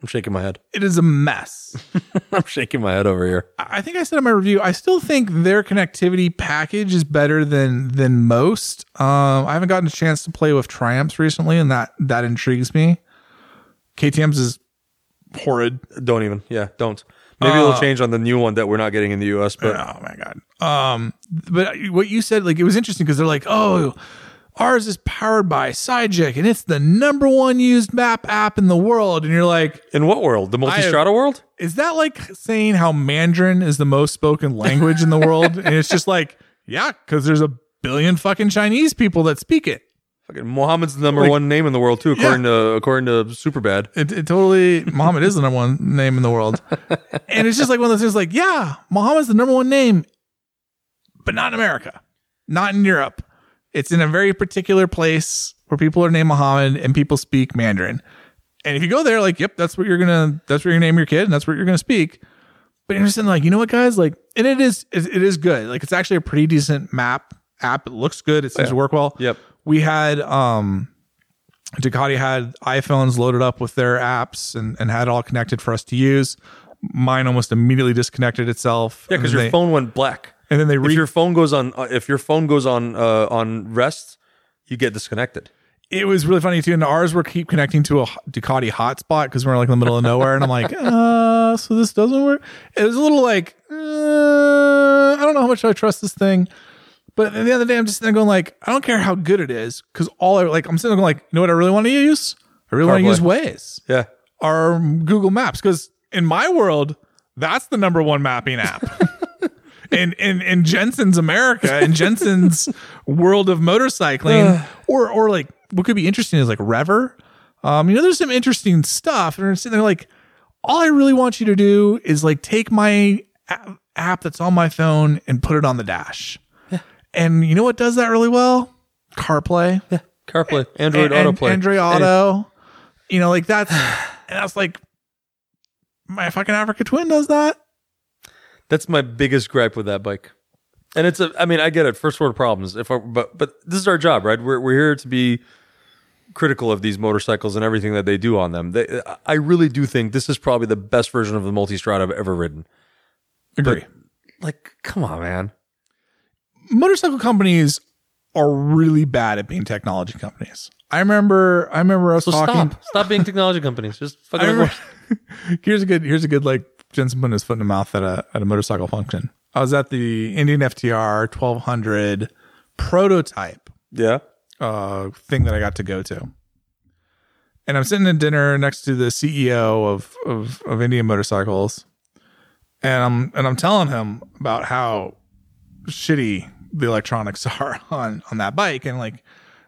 I'm shaking my head. It is a mess. I'm shaking my head over here. I think I said in my review, I still think their connectivity package is better than than most. Um, I haven't gotten a chance to play with Triumphs recently, and that that intrigues me. KTM's is horrid. Don't even. Yeah, don't. Maybe Uh, it'll change on the new one that we're not getting in the US, but oh my god. Um, but what you said, like it was interesting because they're like, oh, ours is powered by Sygic, and it's the number one used map app in the world, and you're like, in what world? The multi-strada world? is that like saying how Mandarin is the most spoken language in the world? and it's just like, yeah, because there's a billion fucking Chinese people that speak it. Fucking Muhammad's the number Like- one name in the world too, according to according to Superbad. It, it totally, Muhammad is the number one name in the world. And it's just like one of those things like, yeah, Muhammad's the number one name, but not in America, not in Europe. It's in a very particular place where people are named Muhammad and people speak Mandarin. And if you go there, like, yep, that's what you're gonna, that's what you're gonna name your kid, and that's what you're gonna speak. But you're just saying, like, you know what, guys, like, and it is, it is good. Like, it's actually a pretty decent map app. It looks good. It seems to work well. Yep. We had, um, Ducati had iPhones loaded up with their apps and, and had it all connected for us to use. Mine almost immediately disconnected itself. Yeah, because your phone went black. And then they If your phone goes on, uh, if your phone goes on uh, on rest, you get disconnected. it was really funny too. And ours were keep connecting to a Ducati hotspot because we're like in the middle of nowhere. And I'm like, uh, so this doesn't work. It was a little like, uh, I don't know how much I trust this thing. But at the other day, I'm just sitting there going like, I don't care how good it is because all I like, I'm sitting there going like, you know what I really want to use? I really want to use Waze. Yeah, are Google Maps because in my world, that's the number one mapping app. in, in in Jensen's America, in Jensen's world of motorcycling, or or like what could be interesting is like Rever. Um, you know, there's some interesting stuff, and they're sitting there like, all I really want you to do is like take my app that's on my phone and put it on the dash. And you know what does that really well? CarPlay CarPlay, Android and- AutoPlay, Android Auto. You know, like that's and that's like my fucking Africa Twin does that. That's my biggest gripe with that bike. And it's a, I mean, I get it, first world problems. If I, but but this is our job, right? We're we're here to be critical of these motorcycles and everything that they do on them. They, I really do think this is probably the best version of the multi-strada I've ever ridden. Agree. Like, come on, man. Motorcycle companies are really bad at being technology companies. I remember I remember us So talking stop, stop being technology companies. Just fucking. remember, here's a good here's a good like Jensen putting his foot in the mouth at a at a motorcycle function. I was at the Indian FTR 1200 prototype yeah. uh, thing that I got to go to. And I'm sitting at dinner next to the CEO of, of, of Indian motorcycles. And I'm and I'm telling him about how shitty the electronics are on on that bike. And like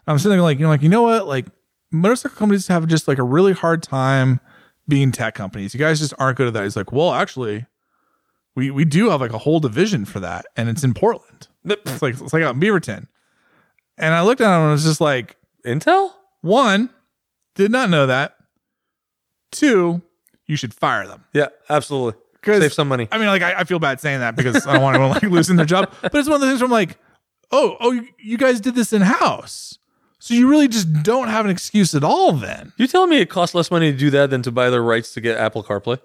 I'm sitting there like, you know, like, you know what? Like motorcycle companies have just like a really hard time being tech companies. You guys just aren't good at that. He's like, well, actually, we we do have like a whole division for that, and it's in Portland. It's like it's like out in Beaverton. And I looked at him and I was just like, Intel? one, did not know that. Two, you should fire them. Yeah, absolutely. Save some money. I mean, like I, I feel bad saying that because I don't want anyone like losing their job. But it's one of the things where I'm like, oh, oh, you, you guys did this in house, so you really just don't have an excuse at all. Then You telling me it costs less money to do that than to buy the rights to get Apple CarPlay?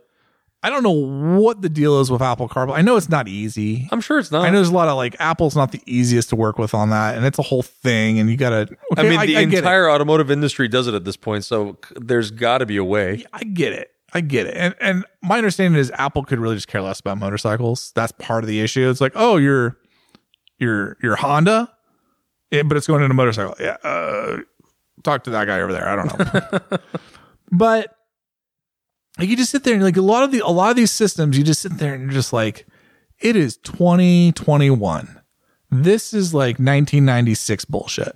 I don't know what the deal is with Apple CarPlay. I know it's not easy. I'm sure it's not. I know there's a lot of like Apple's not the easiest to work with on that, and it's a whole thing, and you gotta. I Okay, mean, the it. entire automotive industry does it at this point, so there's got to be a way. I get it. I get it. And and my understanding is Apple could really just care less about motorcycles. That's part of the issue. It's like, oh, you're you're you're Honda. Yeah, but it's going in a motorcycle. Yeah. Uh, talk to that guy over there. I don't know. but like you just sit there and like a lot of the a lot of these systems, you just sit there and you're just like, it is 2021. This is like 1996 bullshit.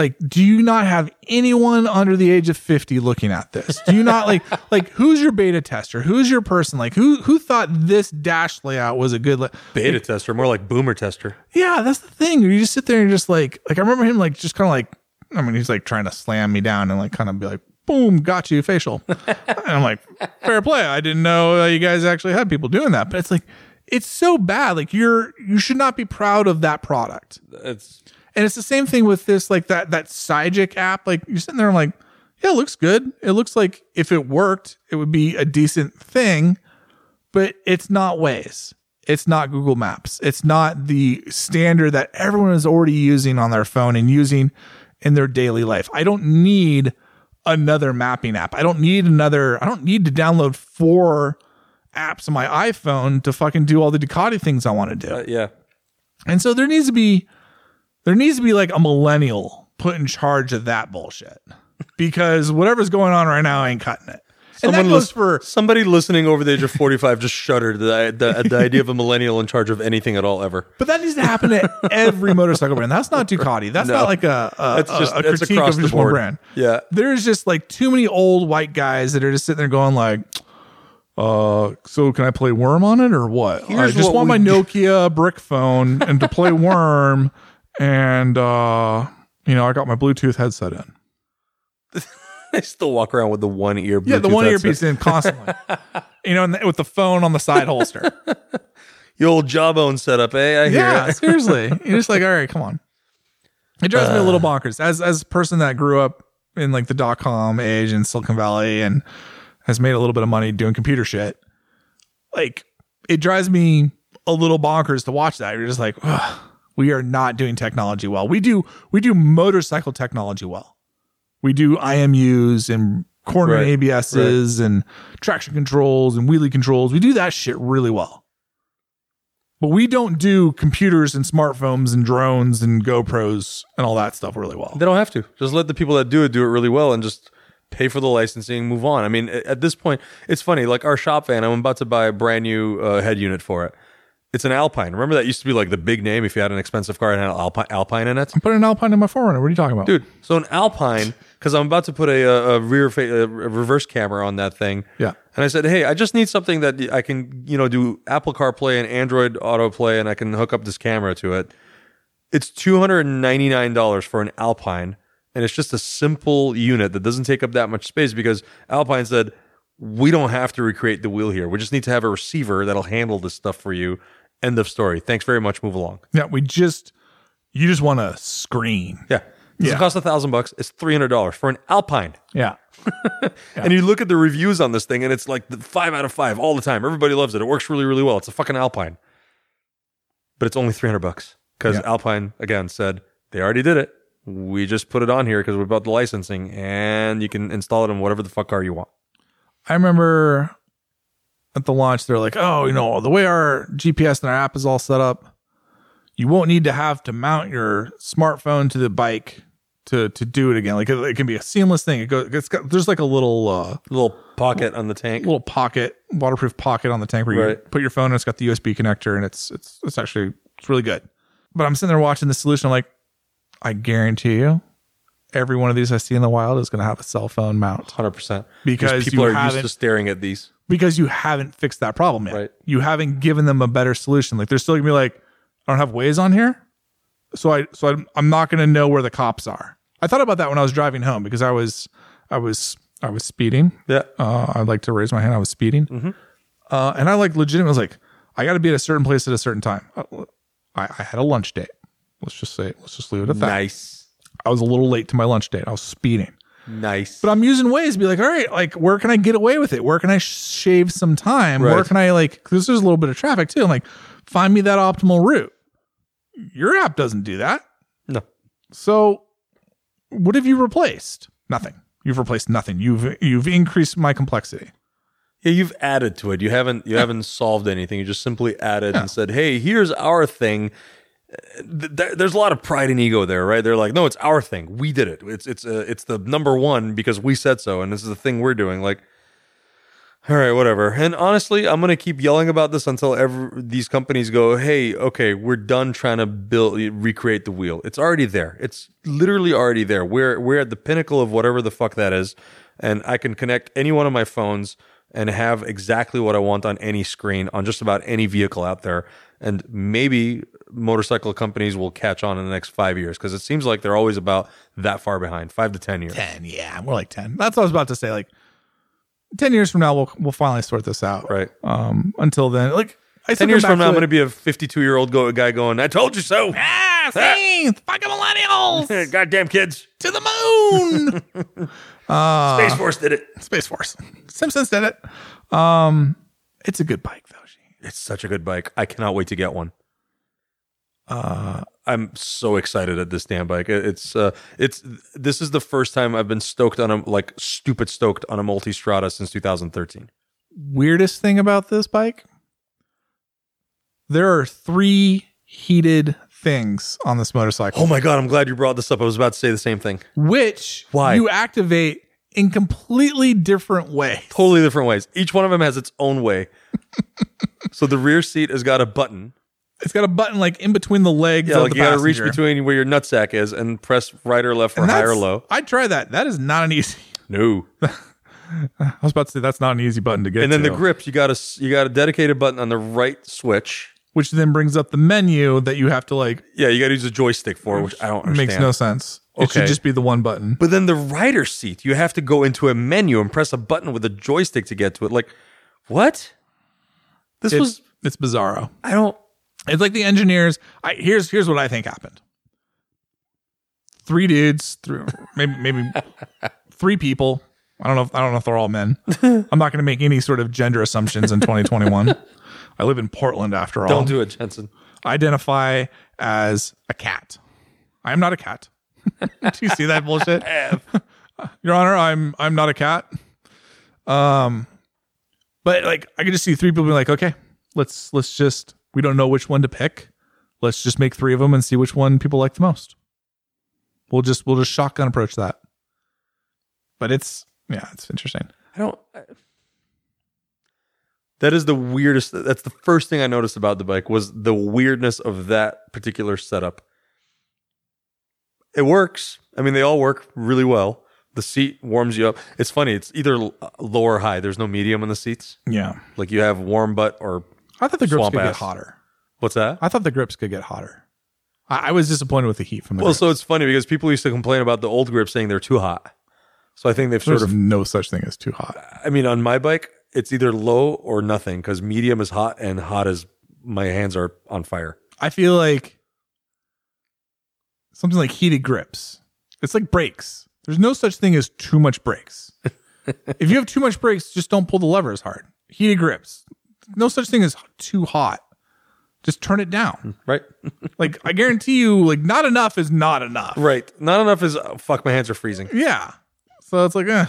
Like, do you not have anyone under the age of 50 looking at this? Do you not like like who's your beta tester? Who's your person? Like who who thought this dash layout was a good la- Beta tester, more like boomer tester. yeah, that's the thing. You just sit there and just like, like I remember him like just kind of like, I mean, he's like trying to slam me down and like kind of be like, boom, got you facial. and I'm like, fair play. I didn't know uh, you guys actually had people doing that, but it's like, it's so bad. Like you're, you should not be proud of that product. It's And it's the same thing with this, like that, that Sygic app. Like you're sitting there and like, yeah, it looks good. It looks like if it worked, it would be a decent thing, but it's not Waze. It's not Google Maps. It's not the standard that everyone is already using on their phone and using in their daily life. I don't need another mapping app. I don't need another, I don't need to download four apps on my iPhone to fucking do all the Ducati things I want to do. uh, yeah. And so there needs to be there needs to be like a millennial put in charge of that bullshit. Because whatever's going on right now ain't cutting it. And that goes lis- for somebody listening over the age of 45 just shuddered at the, the, the idea of a millennial in charge of anything at all ever. but that needs to happen at every motorcycle brand. That's not Ducati. That's No. not like a a, That's a- just- a that's critique across of the just one board. brand. Yeah. There's just like too many old white guys that are just sitting there going like uh, so can I play Worm on it or what? Here's I just what want my we. Nokia brick phone and to play Worm, and uh, you know I got my Bluetooth headset in. I still walk around with the one ear. Yeah, the one headset. earpiece in constantly. you know, and th- with the phone on the side holster. The old jawbone setup, eh? I yeah, seriously. You're just like, all right, come on. It drives me a little bonkers. As as a person that grew up in like the dot com age in Silicon Valley and has made a little bit of money doing computer shit, like it drives me a little bonkers to watch that. You're just like, Ugh, we are not doing technology well. We do we do motorcycle technology well. We do IMUs and corner Right, ABSs and traction controls and wheelie controls. We do that shit really well. But we don't do computers and smartphones and drones and GoPros and all that stuff really well. They don't have to. Just let the people that do it do it really well and just pay for the licensing, move on. I mean, at this point, it's funny. Like our shop van, I'm about to buy a brand new uh, head unit for it. It's an Alpine. Remember that used to be like the big name if you had an expensive car and had an Alpine, Alpine in it? I'm putting an Alpine in my 4Runner. What are you talking about? Dude, so an Alpine, because I'm about to put a, a, a rear fa- a reverse camera on that thing. Yeah. And I said, hey, I just need something that I can, you know, do Apple CarPlay and Android AutoPlay, and I can hook up this camera to it. It's two hundred and ninety nine dollars for an Alpine, and it's just a simple unit that doesn't take up that much space because Alpine said we don't have to recreate the wheel here. We just need to have a receiver that'll handle this stuff for you. End of story. Thanks very much. Move along. Yeah, we just you just want a screen. Yeah. Does Yeah. it cost a thousand bucks? It's three hundred dollars for an Alpine. Yeah. And you look at the reviews on this thing, and it's like the five out of five all the time. Everybody loves it. It works really, really well. It's a fucking Alpine, but it's only three hundred bucks because Yeah. Alpine again said they already did it. We just put it on here because we bought the licensing, and you can install it in whatever the fuck car you want. I remember at the launch, they're like, oh, you know, the way our GPS and our app is all set up, you won't need to have to mount your smartphone to the bike to to do it again. Like it, it can be a seamless thing. It goes, it's got, there's like a little uh, Little pocket on the tank. little pocket, waterproof pocket on the tank where you Right. put your phone and it's got the USB connector and it's it's it's actually it's really good. But I'm sitting there watching the solution. I'm like, I guarantee you, every one of these I see in the wild is going to have a cell phone mount Hundred percent. Because people are used to staring at these. Because you haven't fixed that problem yet. Right. You haven't given them a better solution. Like they're still gonna be like, I don't have Waze on here, so I so I'm, I'm not gonna know where the cops are. I thought about that when I was driving home because I was I was I was speeding. Yeah. Uh, I'd like to raise my hand. I was speeding, uh, and I like legitimately was like, I got to be at a certain place at a certain time. Uh, I, I had a lunch date. Let's just say, let's just leave it at that. Nice. I was a little late to my lunch date. I was speeding. Nice. But I'm using Waze to be like, all right, like where can I get away with it? Where can I shave some time? Where can I like? Because there's a little bit of traffic too. I'm like, find me that optimal route. Your app doesn't do that. no. So, what have you replaced? Nothing. You've replaced nothing. You've you've increased my complexity. Yeah, you've added to it. You haven't you haven't solved anything. You just simply added and said, "Hey, here's our thing." Th- th- there's a lot of pride and ego there, right? They're like, no, it's our thing. We did it. It's it's uh, it's the number one because we said so, and this is the thing we're doing. Like, all right, whatever. And honestly, I'm gonna keep yelling about this until ever these companies go, hey, okay, we're done trying to build recreate the wheel. It's already there. It's literally already there. We're we're at the pinnacle of whatever the fuck that is, and I can connect any one of my phones and have exactly what I want on any screen on just about any vehicle out there. And maybe motorcycle companies will catch on in the next five years because it seems like they're always about that far behind, five to ten years. 10, yeah, more like 10. That's what I was about to say. Like 10 years from now, we'll, we'll finally sort this out. Right. Um, until then, like, I Ten years from now, I'm going to be a 52 year old go- guy going, "I told you so." Ah, see, fucking millennials Goddamn kids! to the moon. Space Force did it. Space Force. Simpsons did it. Um, it's a good bike. It's such a good bike. I cannot wait to get one. Uh, I'm so excited at this damn bike. It's uh, it's this is the first time I've been stoked on a like stupid stoked on a multi-strada since 2013. Weirdest thing about this bike? There are three heated things on this motorcycle, Oh my god, I'm glad you brought this up. I was about to say the same thing. which Why? you activate in completely different ways. Totally different ways. Each one of them has its own way. so the rear seat has got a button. It's got a button like in between the legs Yeah, like the you got to reach between where your nutsack is and press right or left for And high or low. I try that. That is not an easy. No. I was about to say that's not an easy button to get. And then to, the grips, you got a you got a dedicated button on the right switch. which then brings up the menu that you have to like. Yeah, you got to use a joystick for, which I don't understand. Makes no sense. It should just be the one button. But then the rider seat, you have to go into a menu and press a button with a joystick to get to it. Like, what? This It's, was it's bizarro. I don't. It's like the engineers. I here's here's what I think happened. Three dudes, through maybe maybe three people. I don't know. If, I don't know if they're all men. I'm not going to make any sort of gender assumptions in 2021. I live in Portland after all. Don't do it, Jensen. identify as a cat. I am not a cat. do you see that bullshit? Your Honor, I'm I'm not a cat. Um, but like I could just see three people being like, okay, let's let's just we don't know which one to pick. Let's just make three of them and see which one people like the most. We'll just we'll just shotgun approach that. But it's yeah, it's interesting. I don't. I- that is the weirdest. That's the first thing I noticed about the bike was the weirdness of that particular setup. It works. I mean, they all work really well. The seat warms you up. It's funny. It's either l- low or high. There's no medium on the seats. Yeah, Like you have warm butt or I thought the grips Swamp could get ass. hotter. what's that? I thought the grips could get hotter. I, I was disappointed with the heat from the. Well, grips. so it's funny because people used to complain about the old grips saying they're too hot. So I think they've There's sort of. no such thing as too hot. I mean, on my bike, it's either low or nothing because medium is hot and hot is my hands are on fire. I feel like something like heated grips. It's like brakes. There's no such thing as too much brakes. if you have too much brakes, just don't pull the lever as hard. Heated grips. No such thing as too hot. Just turn it down. Right? Like I guarantee you, like not enough is not enough. right. Not enough is uh, fuck, my hands are freezing. Yeah. So it's like, eh,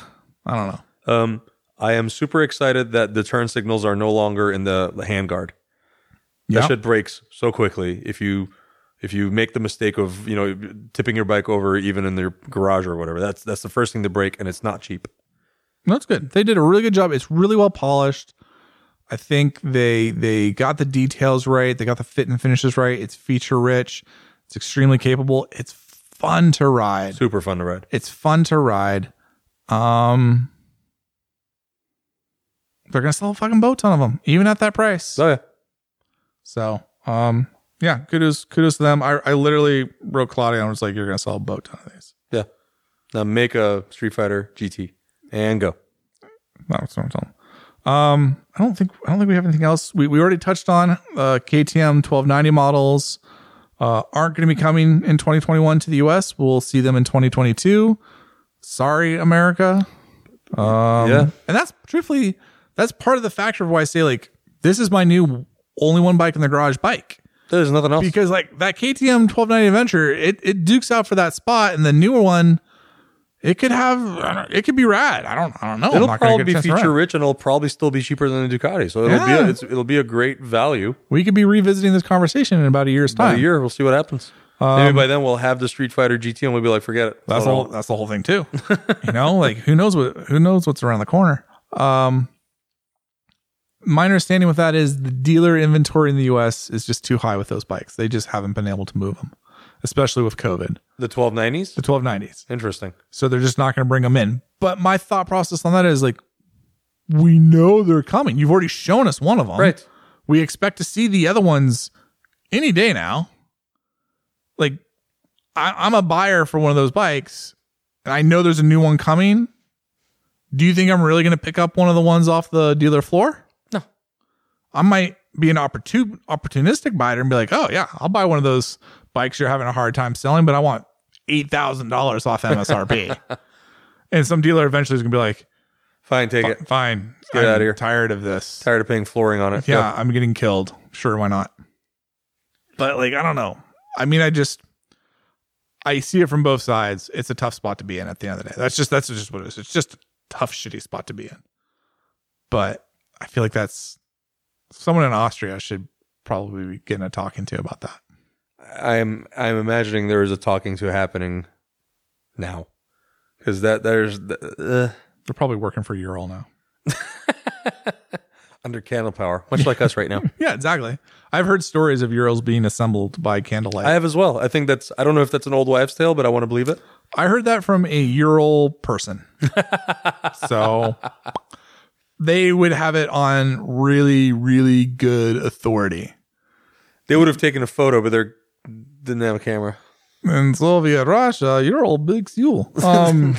I don't know. Um, I am super excited that the turn signals are no longer in the, the hand guard. That Yeah. shit breaks so quickly if you if you make the mistake of you know tipping your bike over even in their garage or whatever. That's that's the first thing to break, and it's not cheap. That's good. They did a really good job. It's really well polished. I think they they got the details right. They got the fit and finishes right. It's feature rich. It's extremely capable. It's fun to ride. Super fun to ride. It's fun to ride. Um, they're gonna sell a fucking boat ton of them, even at that price. Oh yeah. So, um, yeah, kudos kudos to them. I I literally wrote Claudia and was like, "You're gonna sell a boat ton of these." Yeah. Now make a Streetfighter GT and go. That's what I'm telling. them. Um, I don't think I don't think we have anything else. We we already touched on uh, KTM 1290 models uh, aren't going to be coming in 2021 to the US. We'll see them in 2022. Sorry, America. Um, Yeah. and that's truthfully that's part of the factor of why I say like this is my new only one bike in the garage bike There's nothing else. because like that KTM 1290 Adventure, it it dukes out for that spot, and the newer one, it could have I don't- it could be rad. I don't I don't know. It'll probably be get a chance to ride. feature rich, and it'll probably still be cheaper than the Ducati. So it'll be a, it's, it'll be a great value. We could be revisiting this conversation in about a year's About time. a year, we'll see what happens. Maybe by then we'll have the Streetfighter GT, and we'll be like, forget it. That's whole, that's the whole thing too. you know, like who knows what who knows what's around the corner. Um my understanding with that is the dealer inventory in the US is just too high with those bikes. They just haven't been able to move them, especially with COVID. the 1290s. The 1290s. Interesting. So they're just not going to bring them in. But my thought process on that is like we know they're coming. You've already shown us one of them. Right. We expect to see the other ones any day now. Like, I, I'm a buyer for one of those bikes, and I know there's a new one coming. Do you think I'm really going to pick up one of the ones off the dealer floor? I might be an opportun- opportunistic buyer and be like, oh, yeah, I'll buy one of those bikes you're having a hard time selling, but I want $8,000 off MSRP. and some dealer eventually is going to be like, Fine, take it. fine, get I'm outta here." tired of this Tired of paying flooring on it. yeah, I'm getting killed. Sure, why not? But like, I don't know. I mean, I just I see it from both sides. It's a tough spot to be in at the end of the day. That's just that's just what it is. It's just a tough, shitty spot to be in. But I feel like that's someone in Austria should probably be getting a talking to about that. I'm I'm imagining there is a talking to happening now because that there's uh, They're probably working for Ural now. under candle power, much like us right now. Yeah, exactly. I've heard stories of Urals being assembled by candlelight. I have as well. I think that's I don't know if that's an old wives' tale, but I want to believe it. I heard that from a Ural person. so they would have it on really, really good authority. They would have taken a photo, but they didn't have a camera. In Soviet Russia, you're all big fuel. Um,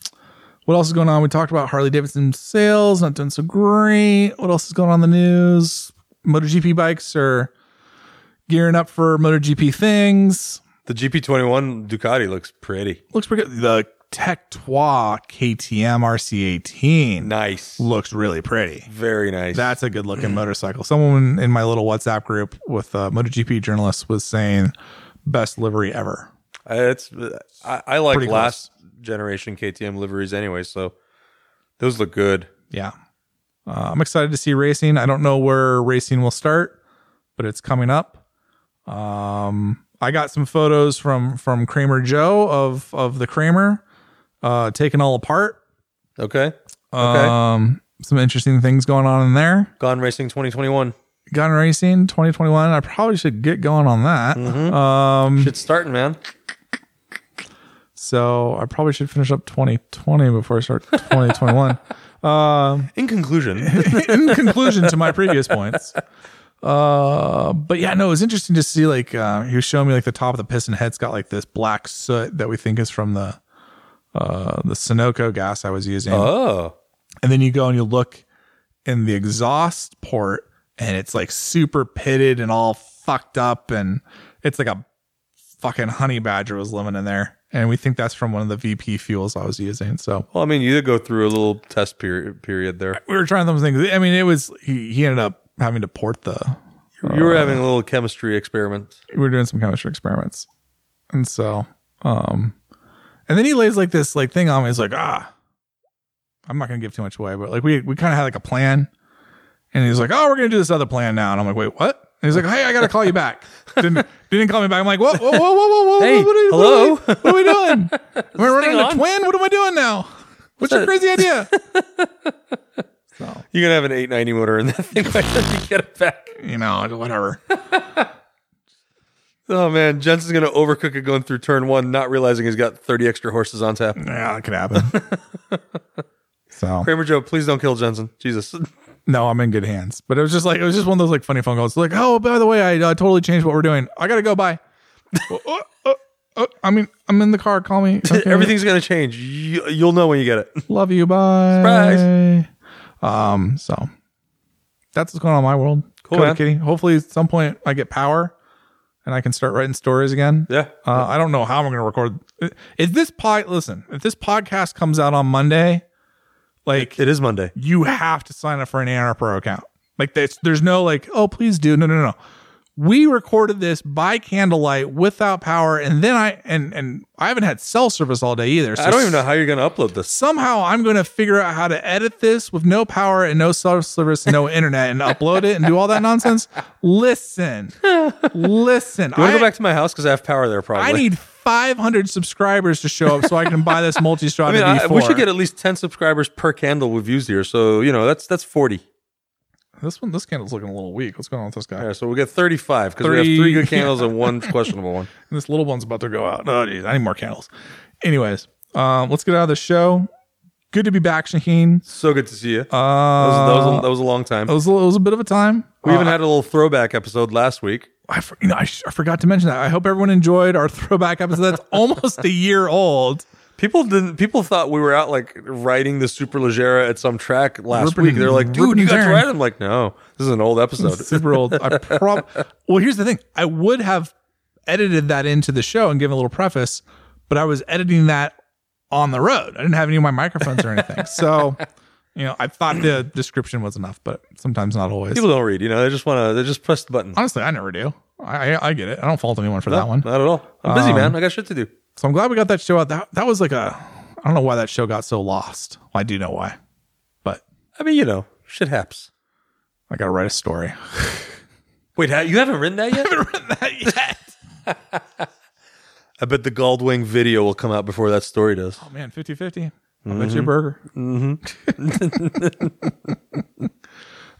what else is going on? We talked about Harley Davidson sales, not doing so great. What else is going on in the news? MotoGP bikes are gearing up for MotoGP things. The GP21 Ducati looks pretty Looks pretty good. The Tech Trois KTM RC18 nice, looks really pretty. very nice. That's a good looking motorcycle. Someone in my little WhatsApp group with uh, MotoGP journalists was saying best livery ever. Uh, it's I, I like Pretty close. last generation KTM liveries anyway, so those look good. Yeah. Uh, I'm excited to see racing. I don't know where racing will start, but it's coming up. Um, I got some photos from from Kramer Joe of of the Kramer uh, taken all apart. Okay, okay. Um, some interesting things going on in there. Gone Racing 2021. Gun Racing 2021. I probably should get going on that. Um, Shit's starting, man. so I probably should finish up 2020 before I start 2021. um, In conclusion, in conclusion to my previous points. Uh, but yeah, no, it was interesting to see like uh, he was showing me like the top of the piston head's got like this black soot that we think is from the uh the Sunoco gas I was using. oh, and then you go and you look in the exhaust port and it's like super pitted and all fucked up and it's like a fucking honey badger was living in there. And we think that's from one of the VP fuels I was using. So well, I mean, you did go through a little test period period there. we were trying those things. I mean, it was he, he ended up having to port the You were having a little chemistry experiment. we were doing some chemistry experiments. And so, um, and then he lays like this like thing on me. He's like, ah, I'm not gonna give too much away, but like we we kind of had like a plan, and he's like, oh, we're gonna do this other plan now, and I'm like, wait, what? And he's like, hey, I gotta call you back. Didn't didn't call me back. I'm like, whoa, whoa, whoa, whoa, whoa, whoa, Hey, what are, hello? What are, we, what are we doing? We're running a twin. What am I doing now? What's your crazy idea? so You're gonna have an 890 motor in that thing by the time you get it back. you know, whatever. Oh man, Jensen's gonna overcook it going through turn one, not realizing he's got 30 extra horses on tap. Yeah, that could happen. so Kramer Joe, please don't kill Jensen. Jesus. No, I'm in good hands. But it was just like it was just one of those like funny phone calls. Like, oh, by the way, I uh, totally changed what we're doing. I gotta go. Bye. Oh, oh, oh, I mean, I'm in the car. Call me. Okay. Everything's gonna change. You, you'll know when you get it. Love you. Bye. Surprise. Um. So that's what's going on in my world. Cool, Cody. Kitty. Hopefully, at some point, I get power and I can start writing stories again. Yeah. Uh, I don't know how I'm going to record. If this pod, listen, if this podcast comes out on Monday, like It is Monday. you have to sign up for an ANR Pro account. Like there's there's no like, oh please do. No, no, no. We recorded this by candlelight without power, and then I and and I haven't had cell service all day either. So I don't even know how you're going to upload this. somehow I'm going to figure out how to edit this with no power and no cell service, and no internet, and upload it and do all that nonsense. Listen, listen. You want I, to go back to my house because I have power there. Probably. I need 500 subscribers to show up so I can buy this multi-strada I mean, I, V4. we should get at least ten subscribers per candle we've used here. So you know that's that's forty. This one. This candle's looking a little weak. What's going on with this guy? Yeah, so we get thirty-five because we have 30 three good candles and one questionable one. And this little one's about to go out. Oh, geez, I need more candles. Anyways, um, let's get out of the show. Good to be back, Shaheen. So good to see you. Uh, that, was, that, was a, that was a long time. it was, a, it was a bit of a time. We even Uh, had a little throwback episode last week. I, for- you know, I, sh- I forgot to mention that. I hope everyone enjoyed our throwback episode. That's almost a year old. People didn't. People thought we were out like riding the Superleggera at some track last week. They're like, "Dude, you got to ride." it." I'm like, "No, this is an old episode." Super old. I prob- well, here's the thing. I would have edited that into the show and given a little preface, but I was editing that on the road. I didn't have any of my microphones or anything. So, you know, I thought the description was enough, but sometimes not always. People don't read. You know, they just want to. They just press the button. Honestly, I never do. I, I I get it. I don't fault anyone for that one. Not at all. I'm busy, um, man. I got shit to do. So I'm glad we got that show out. That that was like a I don't know why that show got so lost. Well, I do know why, but I mean, you know, shit happens. I got to write a story. Wait, you haven't written that yet? that yet. I bet the Goldwing video will come out before that story does. Oh man, 50-50. I'll bet you a burger. Mm-hmm.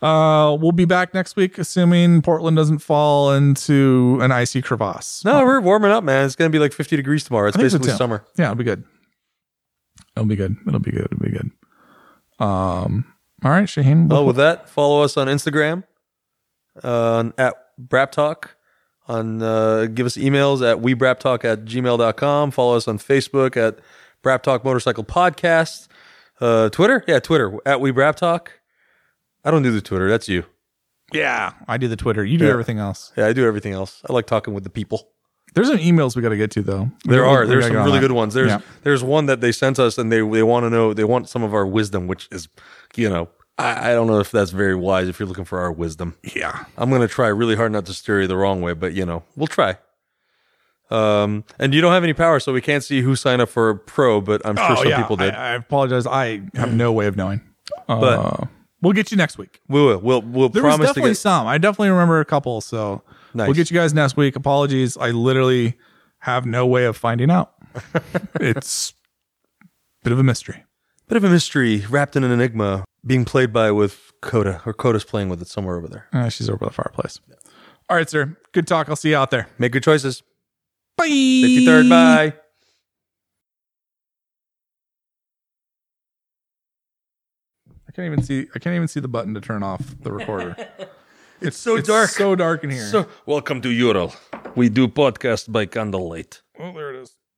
Uh, we'll be back next week, assuming Portland doesn't fall into an icy crevasse. No, we're warming up, man. It's gonna be like 50 degrees tomorrow. It's think so, basically summer. Yeah, it'll be good. It'll be good. It'll be good. It'll be good. Um. All right, Shaheen. Well, with that, follow us on Instagram uh, at Brap Talk. On uh, give us emails at webraptalk at gmail.com. Follow us on Facebook at Brap Talk Motorcycle Podcast. Uh, Twitter? Yeah, Twitter at webraptalk. Talk. I don't do the Twitter. That's you. yeah, I do the Twitter. You do Yeah. everything else. Yeah, I do everything else. I like talking with the people. There's some emails we got to get to though. We There gotta- are. we There's gotta some get on really that. good ones. There's Yeah. there's one that they sent us and they they want to know they want some of our wisdom, which is you know I, I don't know if that's very wise if you're looking for our wisdom. Yeah. I'm gonna try really hard not to steer you the wrong way, but you know we'll try. Um, and you don't have any power, so we can't see who signed up for pro, but I'm sure oh some people did. I, I apologize. I have no way of knowing. Uh, But- we'll get you next week. we will. We'll we'll There was promise to definitely get. some. I definitely remember a couple. So Nice. we'll get you guys next week. Apologies. I literally have no way of finding out. it's a bit of a mystery. Bit of a mystery wrapped in an enigma, being played by with Coda, or Coda's playing with it somewhere over there. Uh, she's over by the fireplace. All right, sir. Good talk. I'll see you out there. Make good choices. Bye. 53rd. Bye. I can't even see. I can't even see the button to turn off the recorder. It's so It's dark. So dark in here. So welcome to Ural. We do podcast by candlelight. oh, there it